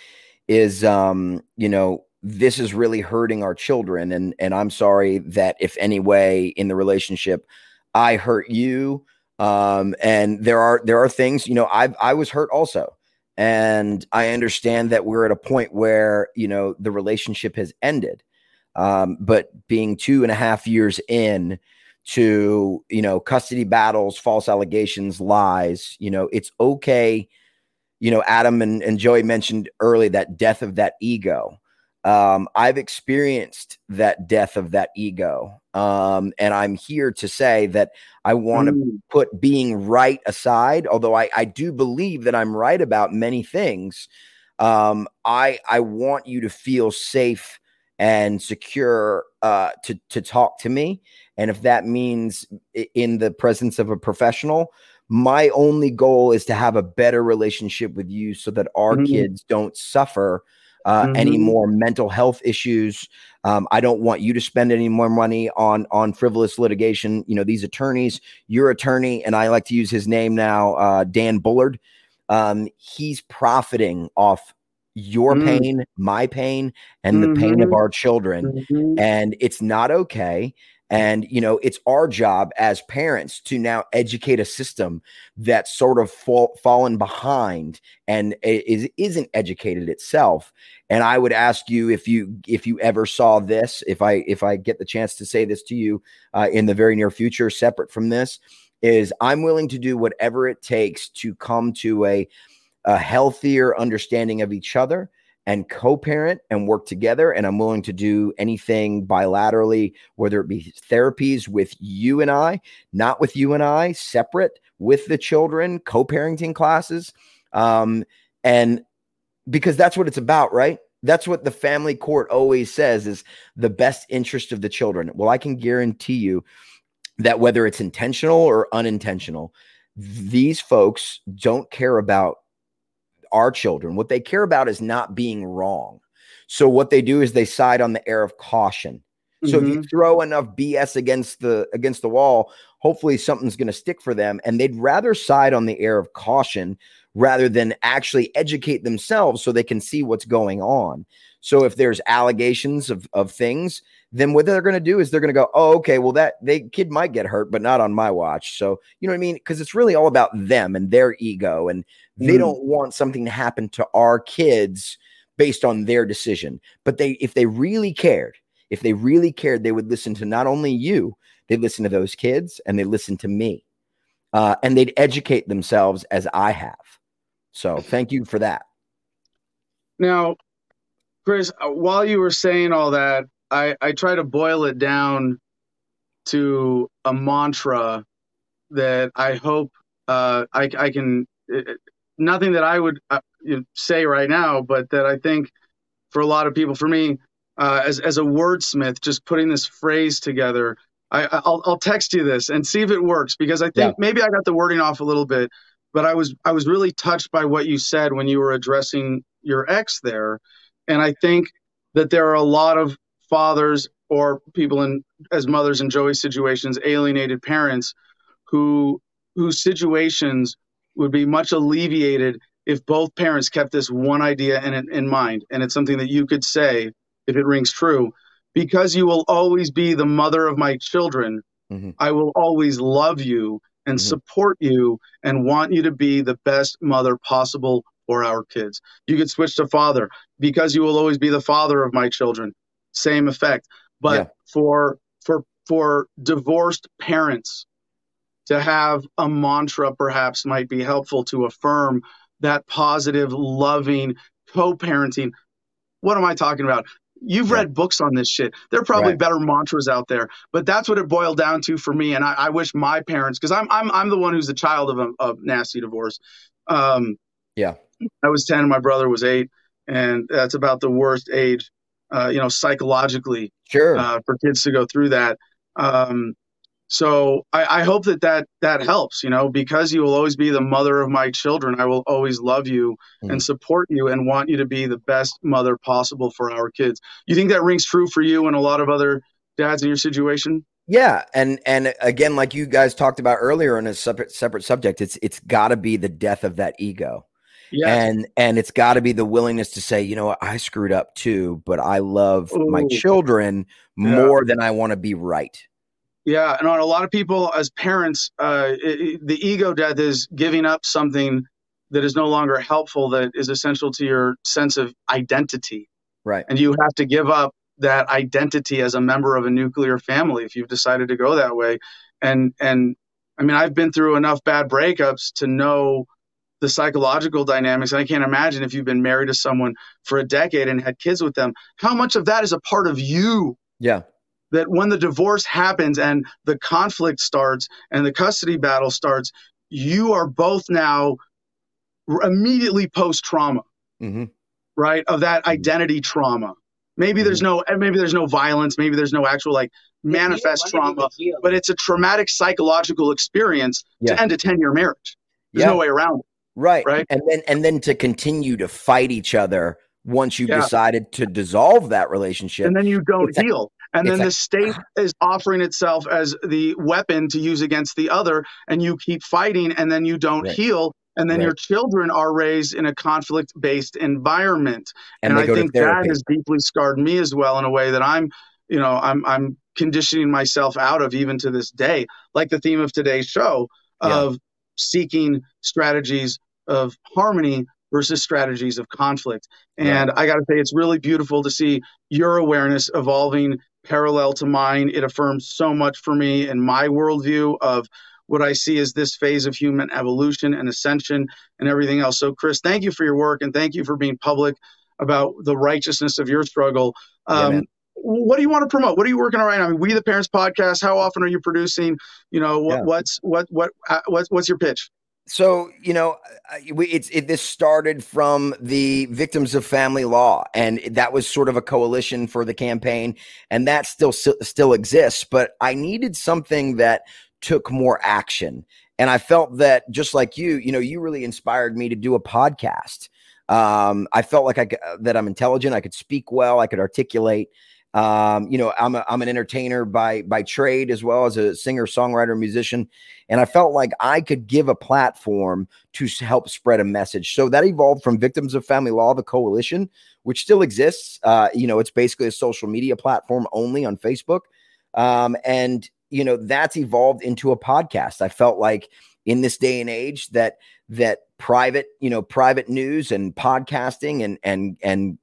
is um, you know, this is really hurting our children and and I'm sorry that if any way in the relationship I hurt you um and there are there are things, you know, I I was hurt also. And I understand that we're at a point where, you know, the relationship has ended. Um, but being two and a half years in, to you know custody battles false allegations lies you know it's okay. You know adam and, and joey mentioned early that death of that ego. Um, i've experienced that death of that ego. Um, and i'm here to say that i want to Mm. put being right aside although I, I do believe that i'm right about many things. Um, i i want you to feel safe and secure uh, to to talk to me and if that means in the presence of a professional my only goal is to have a better relationship with you so that our Mhm. kids don't suffer uh, any Mhm. more mental health issues um, i don't want you to spend any more money on on frivolous litigation you know these attorneys your attorney and i like to use his name now uh, dan bullard um, he's profiting off your Mm. pain my pain and the pain of Mhm. our children Mhm. and it's not okay and you know it's our job as parents to now educate a system that's sort of fall, fallen behind and is isn't educated itself and i would ask you if you if you ever saw this if i if i get the chance to say this to you uh, in the very near future separate from this is i'm willing to do whatever it takes to come to a a healthier understanding of each other and co-parent and work together. And i'm willing to do anything bilaterally whether it be therapies with you and i not with you and i separate with the children co-parenting classes. Um, and because that's what it's about right? That's what the family court always says is the best interest of the children. Well i can guarantee you that whether it's intentional or unintentional these folks don't care about our children. What they care about is not being wrong. So what they do is they side on the air of caution. So if you Mm-hmm. throw enough BS against the against the wall, hopefully something's going to stick for them and they'd rather side on the air of caution rather than actually educate themselves so they can see what's going on. So if there's allegations of of things, then what they're going to do is they're going to go, "Oh, okay, well that they kid might get hurt, but not on my watch." So, you know what I mean? Cuz it's really all about them and their ego and they Mm. don't want something to happen to our kids based on their decision. But they if they really cared, if they really cared, they would listen to not only you, they'd listen to those kids and they listen to me. Uh, and they'd educate themselves as I have. So thank you for that. Now, Chris, uh, while you were saying all that, I, I try to boil it down to a mantra that I hope uh, I, I can, uh, nothing that I would uh, you know, say right now, but that I think for a lot of people, for me, uh, as, as a wordsmith, just putting this phrase together, I, I'll, I'll text you this and see if it works because I think Yeah. maybe I got the wording off a little bit, but I was I was really touched by what you said when you were addressing your ex there, and I think that there are a lot of fathers or people in as mothers in Joey's situations, alienated parents, who whose situations would be much alleviated if both parents kept this one idea in in mind, and it's something that you could say if it rings true, because you will always be the mother of my children. Mhm. I will always love you and Mhm. support you and want you to be the best mother possible for our kids. You could switch to father because you will always be the father of my children. Same effect. But Yeah. for for for divorced parents to have a mantra perhaps might be helpful to affirm that positive, loving co-parenting. What am I talking about? You've Yeah. read books on this shit. There are probably Right. better mantras out there, but that's what it boiled down to for me. And I, I wish my parents, because I'm I'm I'm the one who's the child of a, a nasty divorce. Um, Yeah. I was ten, my brother was eight, and that's about the worst age, uh, you know, psychologically Sure. uh, for kids to go through that. Um, so I, I hope that, that that helps, you know, because you will always be the mother of my children. I will always love you Mhm. and support you and want you to be the best mother possible for our kids. You think that rings true for you and a lot of other dads in your situation? Yeah, and and again, like you guys talked about earlier in a separate separate subject, it's it's got to be the death of that ego, Yeah. and and it's got to be the willingness to say, you know what, I screwed up too, but I love my Ooh. children Yeah. more than I want to be right. Yeah, and on a lot of people as parents, uh, it, the ego death is giving up something that is no longer helpful, that is essential to your sense of identity. Right. and you have to give up that identity as a member of a nuclear family if you've decided to go that way and and i mean i've been through enough bad breakups to know the psychological dynamics and i can't imagine if you've been married to someone for a decade and had kids with them how much of that is a part of you Yeah, that when the divorce happens and the conflict starts and the custody battle starts you are both now immediately post trauma hmm right of that mm-hmm. identity trauma maybe there's mm-hmm. no eh, maybe there's no violence maybe there's no actual like manifest trauma but it's a traumatic psychological experience Yeah. to end a 10 year marriage there's Yeah. no way around it right, Right. and then and then to continue to fight each other once you've Yeah. decided to dissolve that relationship. and then you don't It's a- heal and it's then the state is offering itself as the weapon to use against the other and you keep fighting and then you don't Right. heal and then Right. your children are raised in a conflict based environment and, and, I think that has deeply scarred me as well in a way that I'm, you know, I'm I'm conditioning myself out of even to this day. Like the theme of today's show Yeah. of seeking strategies of harmony versus strategies of conflict. And I got to say, it's really beautiful to see your awareness evolving parallel to mine. It affirms so much for me in my worldview of what I see as this phase of human evolution and ascension and everything else. So, Chris, thank you for your work and thank you for being public about the righteousness of your struggle. Um, man. what do you want to promote? What are you working on right now? I mean, We the Parents podcast. How often are you producing? You know, what, Yeah. what's what what uh, what's what's your pitch? So you know, it's it, this started from the victims of family law, and that was sort of a coalition for the campaign, and that still still, exists. But I needed something that took more action, and I felt that just like you, you know, you really inspired me to do a podcast. Um, I felt like I that I'm intelligent. I could speak well. I could articulate. Um, you know, I'm a, I'm an entertainer by by trade as well as a singer, songwriter, musician, and I felt like I could give a platform to help spread a message. So that evolved from Victims of Family Law, the coalition, which still exists. Uh, you know, it's basically a social media platform only on Facebook, um, and you know that's evolved into a podcast. I felt like in this day and age that that private, you know, private news and podcasting and and and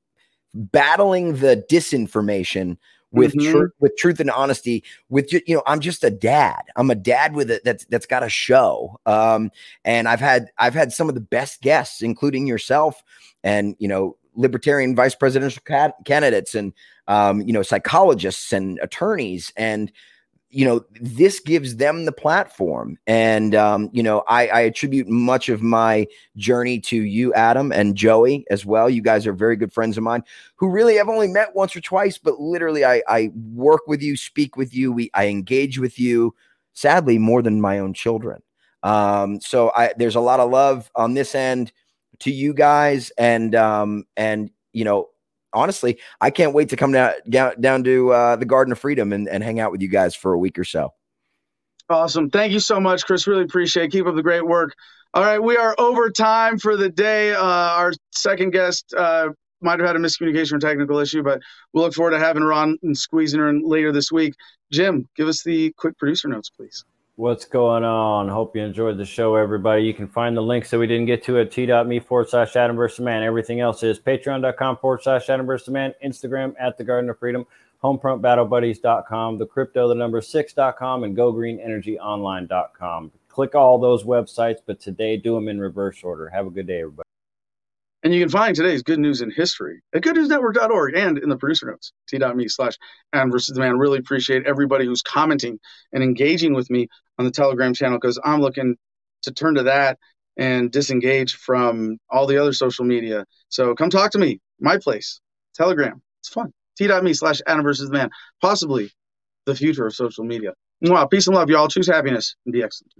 battling the disinformation with mm-hmm. truth with truth and honesty with you know i'm just a dad i'm a dad with it that's that's got a show um and i've had i've had some of the best guests including yourself and you know libertarian vice presidential candidates and um you know psychologists and attorneys and you know, this gives them the platform. And, um, you know, I, I, attribute much of my journey to you, Adam, and Joey as well. You guys are very good friends of mine who really have only met once or twice, but literally I, I work with you, speak with you, we, I engage with you, sadly, more than my own children. Um, so I, there's a lot of love on this end to you guys. And, um, and, you know, honestly, I can't wait to come down down, to uh, the Garden of Freedom and, and hang out with you guys for a week or so. Awesome. Thank you so much, Chris. Really appreciate it. Keep up the great work. All right, we are over time for the day. Uh, our second guest uh, might have had a miscommunication or technical issue, but we'll look forward to having her on and squeezing her in later this week. Jim, give us the quick producer notes, please. What's going on? Hope you enjoyed the show, everybody. You can find the links that we didn't get to at t.me forward slash Adam versus Man. Everything else is patreon.com forward slash Adam versus Man, Instagram at the Garden of Freedom, homefrontbattlebuddies.com, the crypto, the number six.com, and gogreenenergyonline.com. Click all those websites, but today do them in reverse order. Have a good day, everybody. And you can find today's good news in history at goodnewsnetwork.org and in the producer notes, t.me slash Adam versus the man. Really appreciate everybody who's commenting and engaging with me on the Telegram channel because I'm looking to turn to that and disengage from all the other social media. So come talk to me, my place, Telegram. It's fun. T.me slash Adam versus the man. Possibly the future of social media. Wow, peace and love, y'all. Choose happiness and be excellent.